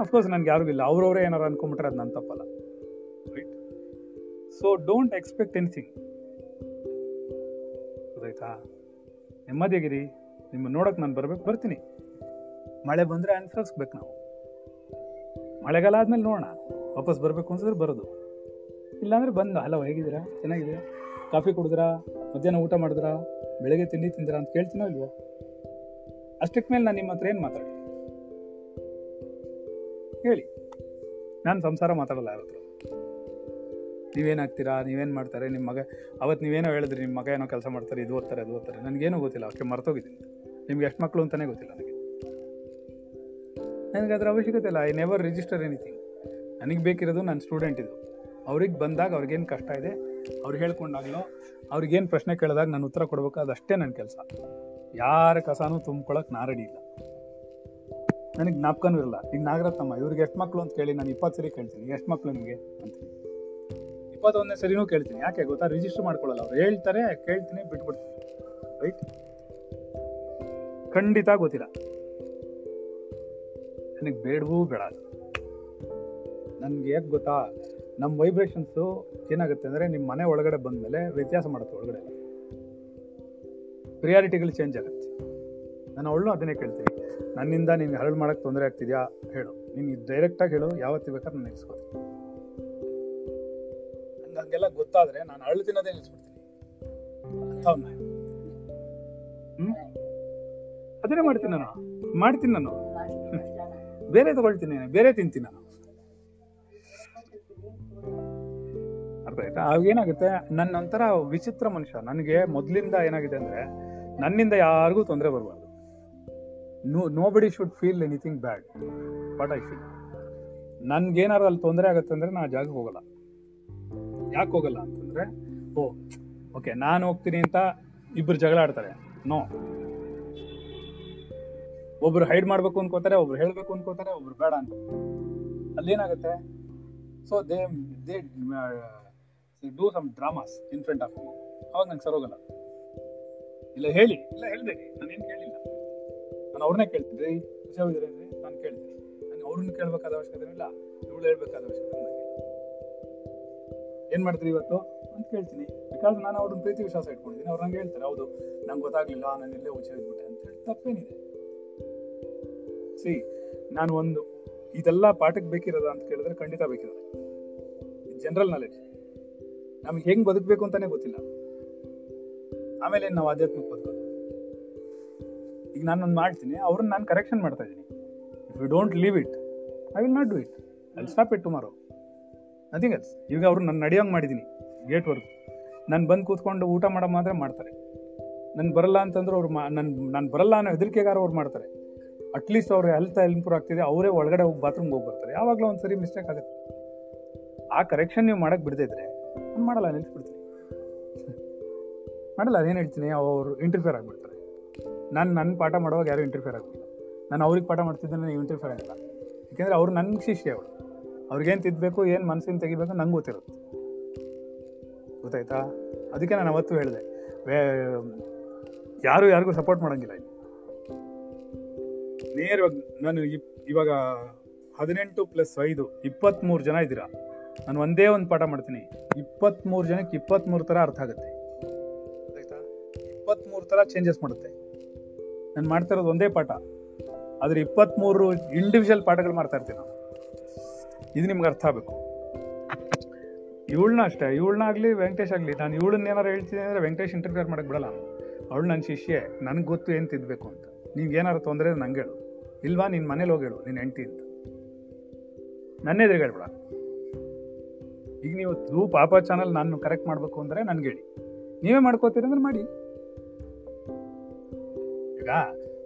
ಅಫ್ಕೋರ್ಸ್ ನನಗೆ ಯಾರಿಗೂ ಇಲ್ಲ. ಅವ್ರವರೇ ಏನಾರು ಅನ್ಕೊಂಬಿಟ್ರೆ ಅದು ನನ್ನ ತಪ್ಪಲ್ಲ right so don't expect anything ಗೊತ್ತಾಯ್ತಾ? ನೆಮ್ಮದಿಯಾಗಿರಿ. ನಿಮ್ಮ ನೋಡೋಕೆ ನಾನು ಬರ್ಬೇಕು ಬರ್ತೀನಿ. ಮಳೆ ಬಂದ್ರೆ ಅನುಸರಿಸ್ಬೇಕು ನಾವು. ಮಳೆಗಾಲ ಆದ್ಮೇಲೆ ನೋಡೋಣ. ವಾಪಸ್ ಬರಬೇಕು ಅನ್ಸಿದ್ರೆ ಬರೋದು. ಇಲ್ಲಾಂದ್ರೆ ಬಂದು ಹಲೋ ಹೇಗಿದ್ದೀರಾ? ಚೆನ್ನಾಗಿದೆ ಕಾಫಿ ಕುಡಿದ್ರಾ? ಮಧ್ಯಾಹ್ನ ಊಟ ಮಾಡಿದ್ರಾ? ಬೆಳಗ್ಗೆ ತಿಂಡಿ ತಿಂದಿರಾ? ಅಂತ ಕೇಳ್ತೀನೋ ಇಲ್ವೋ? ಅಷ್ಟಕ್ಕೆ ಮೇಲೆ ನಾನು ನಿಮ್ಮ ಹತ್ರ ಏನು ಮಾತಾಡಿ ಹೇಳಿ. ನಾನು ಸಂಸಾರ ಮಾತಾಡಲ್ಲ ಯಾರ ಹತ್ರ. ನೀವೇನಾಗ್ತೀರಾ ನೀವೇನು ಮಾಡ್ತಾರೆ? ನಿಮ್ಮ ಮಗ ಅವತ್ತು ನೀವೇನೋ ಹೇಳಿದ್ರಿ ನಿಮ್ಮ ಮಗ ಏನೋ ಕೆಲಸ ಮಾಡ್ತಾರೆ, ಇದು ಓದ್ತಾರೆ, ಅದು ಓದ್ತಾರೆ. ನನಗೇನೂ ಗೊತ್ತಿಲ್ಲ, ಅಷ್ಟೇ ಮರ್ತೋಗಿದ್ದೀನಿ. ನಿಮ್ಗೆ ಎಷ್ಟು ಮಕ್ಕಳು ಅಂತಲೇ ಗೊತ್ತಿಲ್ಲ ನನಗೆ ಅದರ ಅವಶ್ಯಕತೆ ಇಲ್ಲ. ಐ ನೆವರ್ ರಿಜಿಸ್ಟರ್ ಎನಿಥಿಂಗ್ ನನಗೆ ಬೇಕಿರೋದು ನನ್ನ ಸ್ಟೂಡೆಂಟ್ ಇದು. ಅವ್ರಿಗೆ ಬಂದಾಗ ಅವ್ರಿಗೇನು ಕಷ್ಟ ಇದೆ, ಅವ್ರು ಹೇಳ್ಕೊಂಡಾಗಲೋ ಅವ್ರಿಗೇನು ಪ್ರಶ್ನೆ ಕೇಳಿದಾಗ ನಾನು ಉತ್ತರ ಕೊಡಬೇಕು, ಅದಷ್ಟೇ ನನ್ನ ಕೆಲಸ. ಯಾರ ಕಸಾನು ತುಂಬ್ಕೊಳಕ್ಕೆ ನಾ ರೆಡಿ ಇಲ್ಲ. ನನಗೆ ಜ್ಞಾಪಕನೂ ಇರಲ್ಲ ಈಗ ನಾಗರತ್ನಮ್ಮ ಇವ್ರಿಗೆ ಎಷ್ಟು ಮಕ್ಕಳು ಅಂತ ಕೇಳಿ ನಾನು ಇಪ್ಪತ್ತು ಸರಿ ಕೇಳ್ತೀನಿ. ಎಷ್ಟು ಮಕ್ಕಳು ನಿಮಗೆ ಅಂತ ಇಪ್ಪತ್ತೊಂದನೇ ಸರಿನೂ ಕೇಳ್ತೀನಿ. ಯಾಕೆ ಗೊತ್ತಾ? ರಿಜಿಸ್ಟರ್ ಮಾಡ್ಕೊಳ್ಳಲ್ಲ ಅವ್ರು. ಹೇಳ್ತಾರೆ, ಕೇಳ್ತೀನಿ, ಬಿಟ್ಬಿಡ್ತೀನಿ. ರೈಟ್ ಖಂಡಿತ ಗೊತ್ತಿಲ್ಲ. ನನಗೆ ಬೇಡವೂ ಬೇಡ ನನ್ಗೆ ಯಾಕೆ ಗೊತ್ತಾ? ನಮ್ಮ ವೈಬ್ರೇಷನ್ಸು ಏನಾಗುತ್ತೆ ಅಂದರೆ ನಿಮ್ಮ ಮನೆ ಒಳಗಡೆ ಬಂದಮೇಲೆ ವ್ಯತ್ಯಾಸ ಮಾಡುತ್ತೆ ಒಳಗಡೆ. ಪ್ರಿಯಾರಿಟಿಗಳು ಚೇಂಜ್ ಆಗುತ್ತೆ. ನಾನು ಅವಳು ಅದನ್ನೇ ಕೇಳ್ತೀನಿ. ನನ್ನಿಂದ ನೀನು ಹರಳು ಮಾಡೋಕ್ಕೆ ತೊಂದರೆ ಆಗ್ತಿದ್ಯಾ? ಹೇಳು. ನೀನು ಡೈರೆಕ್ಟಾಗಿ ಹೇಳು ಯಾವತ್ತಿ ಬೇಕಾದ್ರೆ ನಾನು ನಿಲ್ಸ್ಕೊತೀನಿ. ನಂಗೆ ಹಂಗೆಲ್ಲ ಗೊತ್ತಾದ್ರೆ ನಾನು ಅಳು ತಿನ್ನೋದೇ ನಿಲ್ಸ್ಬಿಡ್ತೀನಿ. ಅಂಥವ್ನ ಹ್ಮ್? ಅದನ್ನೇ ಮಾಡ್ತೀನಿ ನಾನು. ಮಾಡ್ತೀನಿ ನಾನು. ಬೇರೆ ತಗೊಳ್ತೀನಿ, ಬೇರೆ ತಿಂತೀನಿ ನಾನು. ಅರ್ಥ ಆಯ್ತಾ? ಏನಾಗುತ್ತೆ ನನ್ನ ಒಂಥರ ವಿಚಿತ್ರ ಮನುಷ್ಯ. ನನಗೆ ಮೊದಲಿಂದ ಏನಾಗಿದೆ ಅಂದ್ರೆ, ನನ್ನಿಂದ ಯಾರಿಗೂ ತೊಂದರೆ ಬರಬಾರ್ದು. No nobody should feel anything bad but I feel ನನ್ಗೇನಾರು ಅಲ್ಲಿ ತೊಂದರೆ ಆಗುತ್ತೆ ಅಂದ್ರೆ ನಾ ಜಾಗಕ್ಕೆ ಹೋಗಲ್ಲ. ಯಾಕೆ ಹೋಗಲ್ಲ ಅಂತಂದ್ರೆ, ಓ ಓಕೆ ನಾನು ಹೋಗ್ತೀನಿ ಅಂತ ಇಬ್ರು ಜಗಳ ಆಡ್ತಾರೆ. ನೋ ಒಬ್ರು ಹೈಡ್ ಮಾಡ್ಬೇಕು ಅನ್ಕೋತಾರೆ, ಒಬ್ರು ಹೇಳ್ಬೇಕು ಅನ್ಕೋತಾರೆ, ಒಬ್ರು ಬೇಡ ಅಂತ. ಅಲ್ಲೇನಾಗುತ್ತೆ? So they they do some dramas in front of ಅವಾಗ ನಂಗೆ ಸರೋಗಲ್ಲ ಇಲ್ಲ, ಹೇಳಿ. ಇಲ್ಲ ಹೇಳ್ಬೇಡಿ ನಾನೇನು ಕೇಳಿಲ್ಲ. ನಾನು ಅವ್ರನ್ನೇ ಕೇಳ್ತೀನಿ. ರೀ ಹುಷಾರಿದ್ದೀರಿ ನಾನು ಕೇಳ್ತೀನಿ. ನಾನು ಅವ್ರನ್ನ ಕೇಳಬೇಕಾದ ಅವಶ್ಯಕತೆ ಇಲ್ಲ ಇವಳು ಹೇಳ್ಬೇಕಾದ ಅವಶ್ಯಕತೆ ಇಲ್ಲ ಏನ್ ಮಾಡ್ತೀರಿ ಇವತ್ತು? ಅಂತ ಕೇಳ್ತೀನಿ. ಬಿಕಾಸ್ ನಾನು ಅವ್ರನ್ನ ಪ್ರೀತಿ ವಿಶ್ವಾಸ ಇಟ್ಕೊಂಡಿದ್ದೀನಿ. ಅವ್ರು ನಂಗೆ ಹೇಳ್ತಾರೆ, ಹೌದು, ನಂಗೆ ಗೊತ್ತಾಗ್ಲಿಲ್ಲ. ನಾನು ಇಲ್ಲೇ ಹುಷಾರಿದ್ಬಿಟ್ಟೆ ಅಂತ ಹೇಳಿ ತಪ್ಪೇನಿದೆ. ಸಿ, ನಾನು ಒಂದು ಇದೆಲ್ಲ ಪಾಠಕ್ಕೆ ಬೇಕಿರೋದ ಅಂತ ಕೇಳಿದ್ರೆ ಖಂಡಿತ ಬೇಕಿರೋದು. ಜನರಲ್ ನಾಲೆಜ್ ನಮ್ಗೆ ಹೆಂಗ್ ಬದುಕಬೇಕು ಅಂತಾನೆ ಗೊತ್ತಿಲ್ಲ. ಆಮೇಲೆ ನಾವು ಆಧ್ಯಾತ್ಮಿಕ ಬದುಕೋದು ಈಗ ನಾನು ಒಂದು ಮಾಡ್ತೀನಿ, ಅವ್ರನ್ನ ನಾನು ಕರೆಕ್ಷನ್ ಮಾಡ್ತಾ ಇದ್ದೀನಿ. If you don't leave it I will not do it I stop it tomorrow nothing else ಈಗ ಅವ್ರು ನಾನು ನಡೆಯೋಂಗೆ ಮಾಡಿದ್ದೀನಿ ಗೇಟ್ವರೆಗೂ ನಾನು ಬಂದು ಕೂತ್ಕೊಂಡು ಊಟ ಮಾಡೋ ಮಾತ್ರ ಮಾಡ್ತಾರೆ. ನನ್ನ ಬರಲ್ಲ ಅಂತಂದ್ರೆ ಅವ್ರು ನನ್, ನಾನು ಬರಲ್ಲ ಅನ್ನೋ ಹೆದರಿಕೆಗಾರ ಅವ್ರು ಮಾಡ್ತಾರೆ. ಅಟ್ಲೀಸ್ಟ್ ಅವ್ರ ಹೆಲ್ತ್ ಇಂಪ್ರೂವ್ ಆಗ್ತಿದೆ, ಅವರೇ ಒಳಗಡೆ ಹೋಗಿ ಬಾತ್ರೂಮ್ಗೆ ಹೋಗಿ ಬರ್ತಾರೆ ಯಾವಾಗಲೂ ಒಂದ್ಸರಿ ಮಿಸ್ಟೇಕ್ ಆಗುತ್ತೆ. ಆ ಕರೆಕ್ಷನ್ ನೀವು ಮಾಡಕ್ ಬಿಡದೇ ಇದ್ರೆ ನಾನು ಮಾಡಲ್ಲ, ನಿಲ್ಸ್ಬಿಡ್ತೀನಿ. ಮಾಡಲ್ಲ, ಅದೇನು ಹೇಳ್ತೀನಿ, ಅವರು ಇಂಟರ್ಫಿಯರ್ ಆಗ್ಬಿಡ್ತಾರೆ. ನಾನು ನನ್ನ ಪಾಠ ಮಾಡುವಾಗ ಯಾರು ಇಂಟರ್ಫಿಯರ್ ಆಗಲ್ಲ ನಾನು ಅವ್ರಿಗೆ ಪಾಠ ಮಾಡ್ತಿದ್ದೇನೆ ನೀವು ಇಂಟರ್ಫಿಯರ್ ಆಗಿಲ್ಲ. ಯಾಕೆಂದ್ರೆ ಅವ್ರು ನನ್ನ ಶಿಷ್ಯ ಅವಳು ಅವ್ರಿಗೇನು ತಿದ್ದಬೇಕು ಏನು ಮನಸ್ಸಿನ ತೆಗಿಬೇಕು ನಂಗೆ ಗೊತ್ತಿರುತ್ತೆ. ಗೊತ್ತಾಯ್ತಾ? ಅದಕ್ಕೆ ನಾನು ಅವತ್ತು ಹೇಳಿದೆ. ಯಾರು ಯಾರಿಗೂ ಸಪೋರ್ಟ್ ಮಾಡಂಗಿಲ್ಲ ನೇರವಾಗಿ ನಾನು ಇವಾಗ ಹದಿನೆಂಟು ಪ್ಲಸ್ ಐದು ಇಪ್ಪತ್ತ್ಮೂರು ಜನ ಇದ್ದೀರಾ? ನಾನು ಒಂದೇ ಒಂದು ಪಾಠ ಮಾಡ್ತೀನಿ. ಇಪ್ಪತ್ತ್ಮೂರು ಜನಕ್ಕೆ ಇಪ್ಪತ್ತ್ಮೂರು ಥರ ಅರ್ಥ ಆಗುತ್ತೆ. ಗೊತ್ತಾಯ್ತಾ ಇಪ್ಪತ್ತ್ಮೂರು ಥರ ಚೇಂಜಸ್ ಮಾಡುತ್ತೆ. ನಾನು ಮಾಡ್ತಾ ಇರೋದು ಒಂದೇ ಪಾಠ. ಆದರೆ ಇಪ್ಪತ್ತ್ಮೂರು ಇಂಡಿವಿಜುವಲ್ ಪಾಠಗಳು ಮಾಡ್ತಾ ಇರ್ತೀನಿ ನಾನು. ಇದು ನಿಮ್ಗೆ ಅರ್ಥ ಆಗಬೇಕು. ಇವಳನ್ನ ಅಷ್ಟೇ, ಇವಳನ್ನ ಆಗಲಿ, ವೆಂಕಟೇಶ್ ಆಗಲಿ, ನಾನು ಇವಳನ್ನ ಏನಾರು ಹೇಳ್ತೀನಿ ಅಂದರೆ ವೆಂಕಟೇಶ್ ಇಂಟರ್ಫಿಯರ್ ಮಾಡಕ್ಕೆ ಬಿಡಲ್ಲ. ಅವಳು ನನ್ನ ಶಿಷ್ಯೆ, ನನಗೆ ಗೊತ್ತು ಏನು ತಿದ್ದಬೇಕು ಅಂತ. ನಿಮ್ಗೆ ಏನಾರು ತೊಂದರೆ ನಂಗೆ ಹೇಳು. ಇಲ್ವಾ ನಿನ್ನ ಮನೇಲಿ ಹೋಗಿ ನಿನ್ನ ಹೆಂಡತಿ ಅಂತ. ನನ್ನ ಎದುರು ಹೇಳ್ಬೇಡ. ಈಗ ನೀವು ಥ್ರೂ ಪಾಪ ಚಾನಲ್ ನಾನು ಕರೆಕ್ಟ್ ಮಾಡಬೇಕು ಅಂದರೆ ನನಗೆ ಹೇಳಿ. ನೀವೇ ಮಾಡ್ಕೋತೀರಿ ಅಂದ್ರೆ ಮಾಡಿ. ಈಗ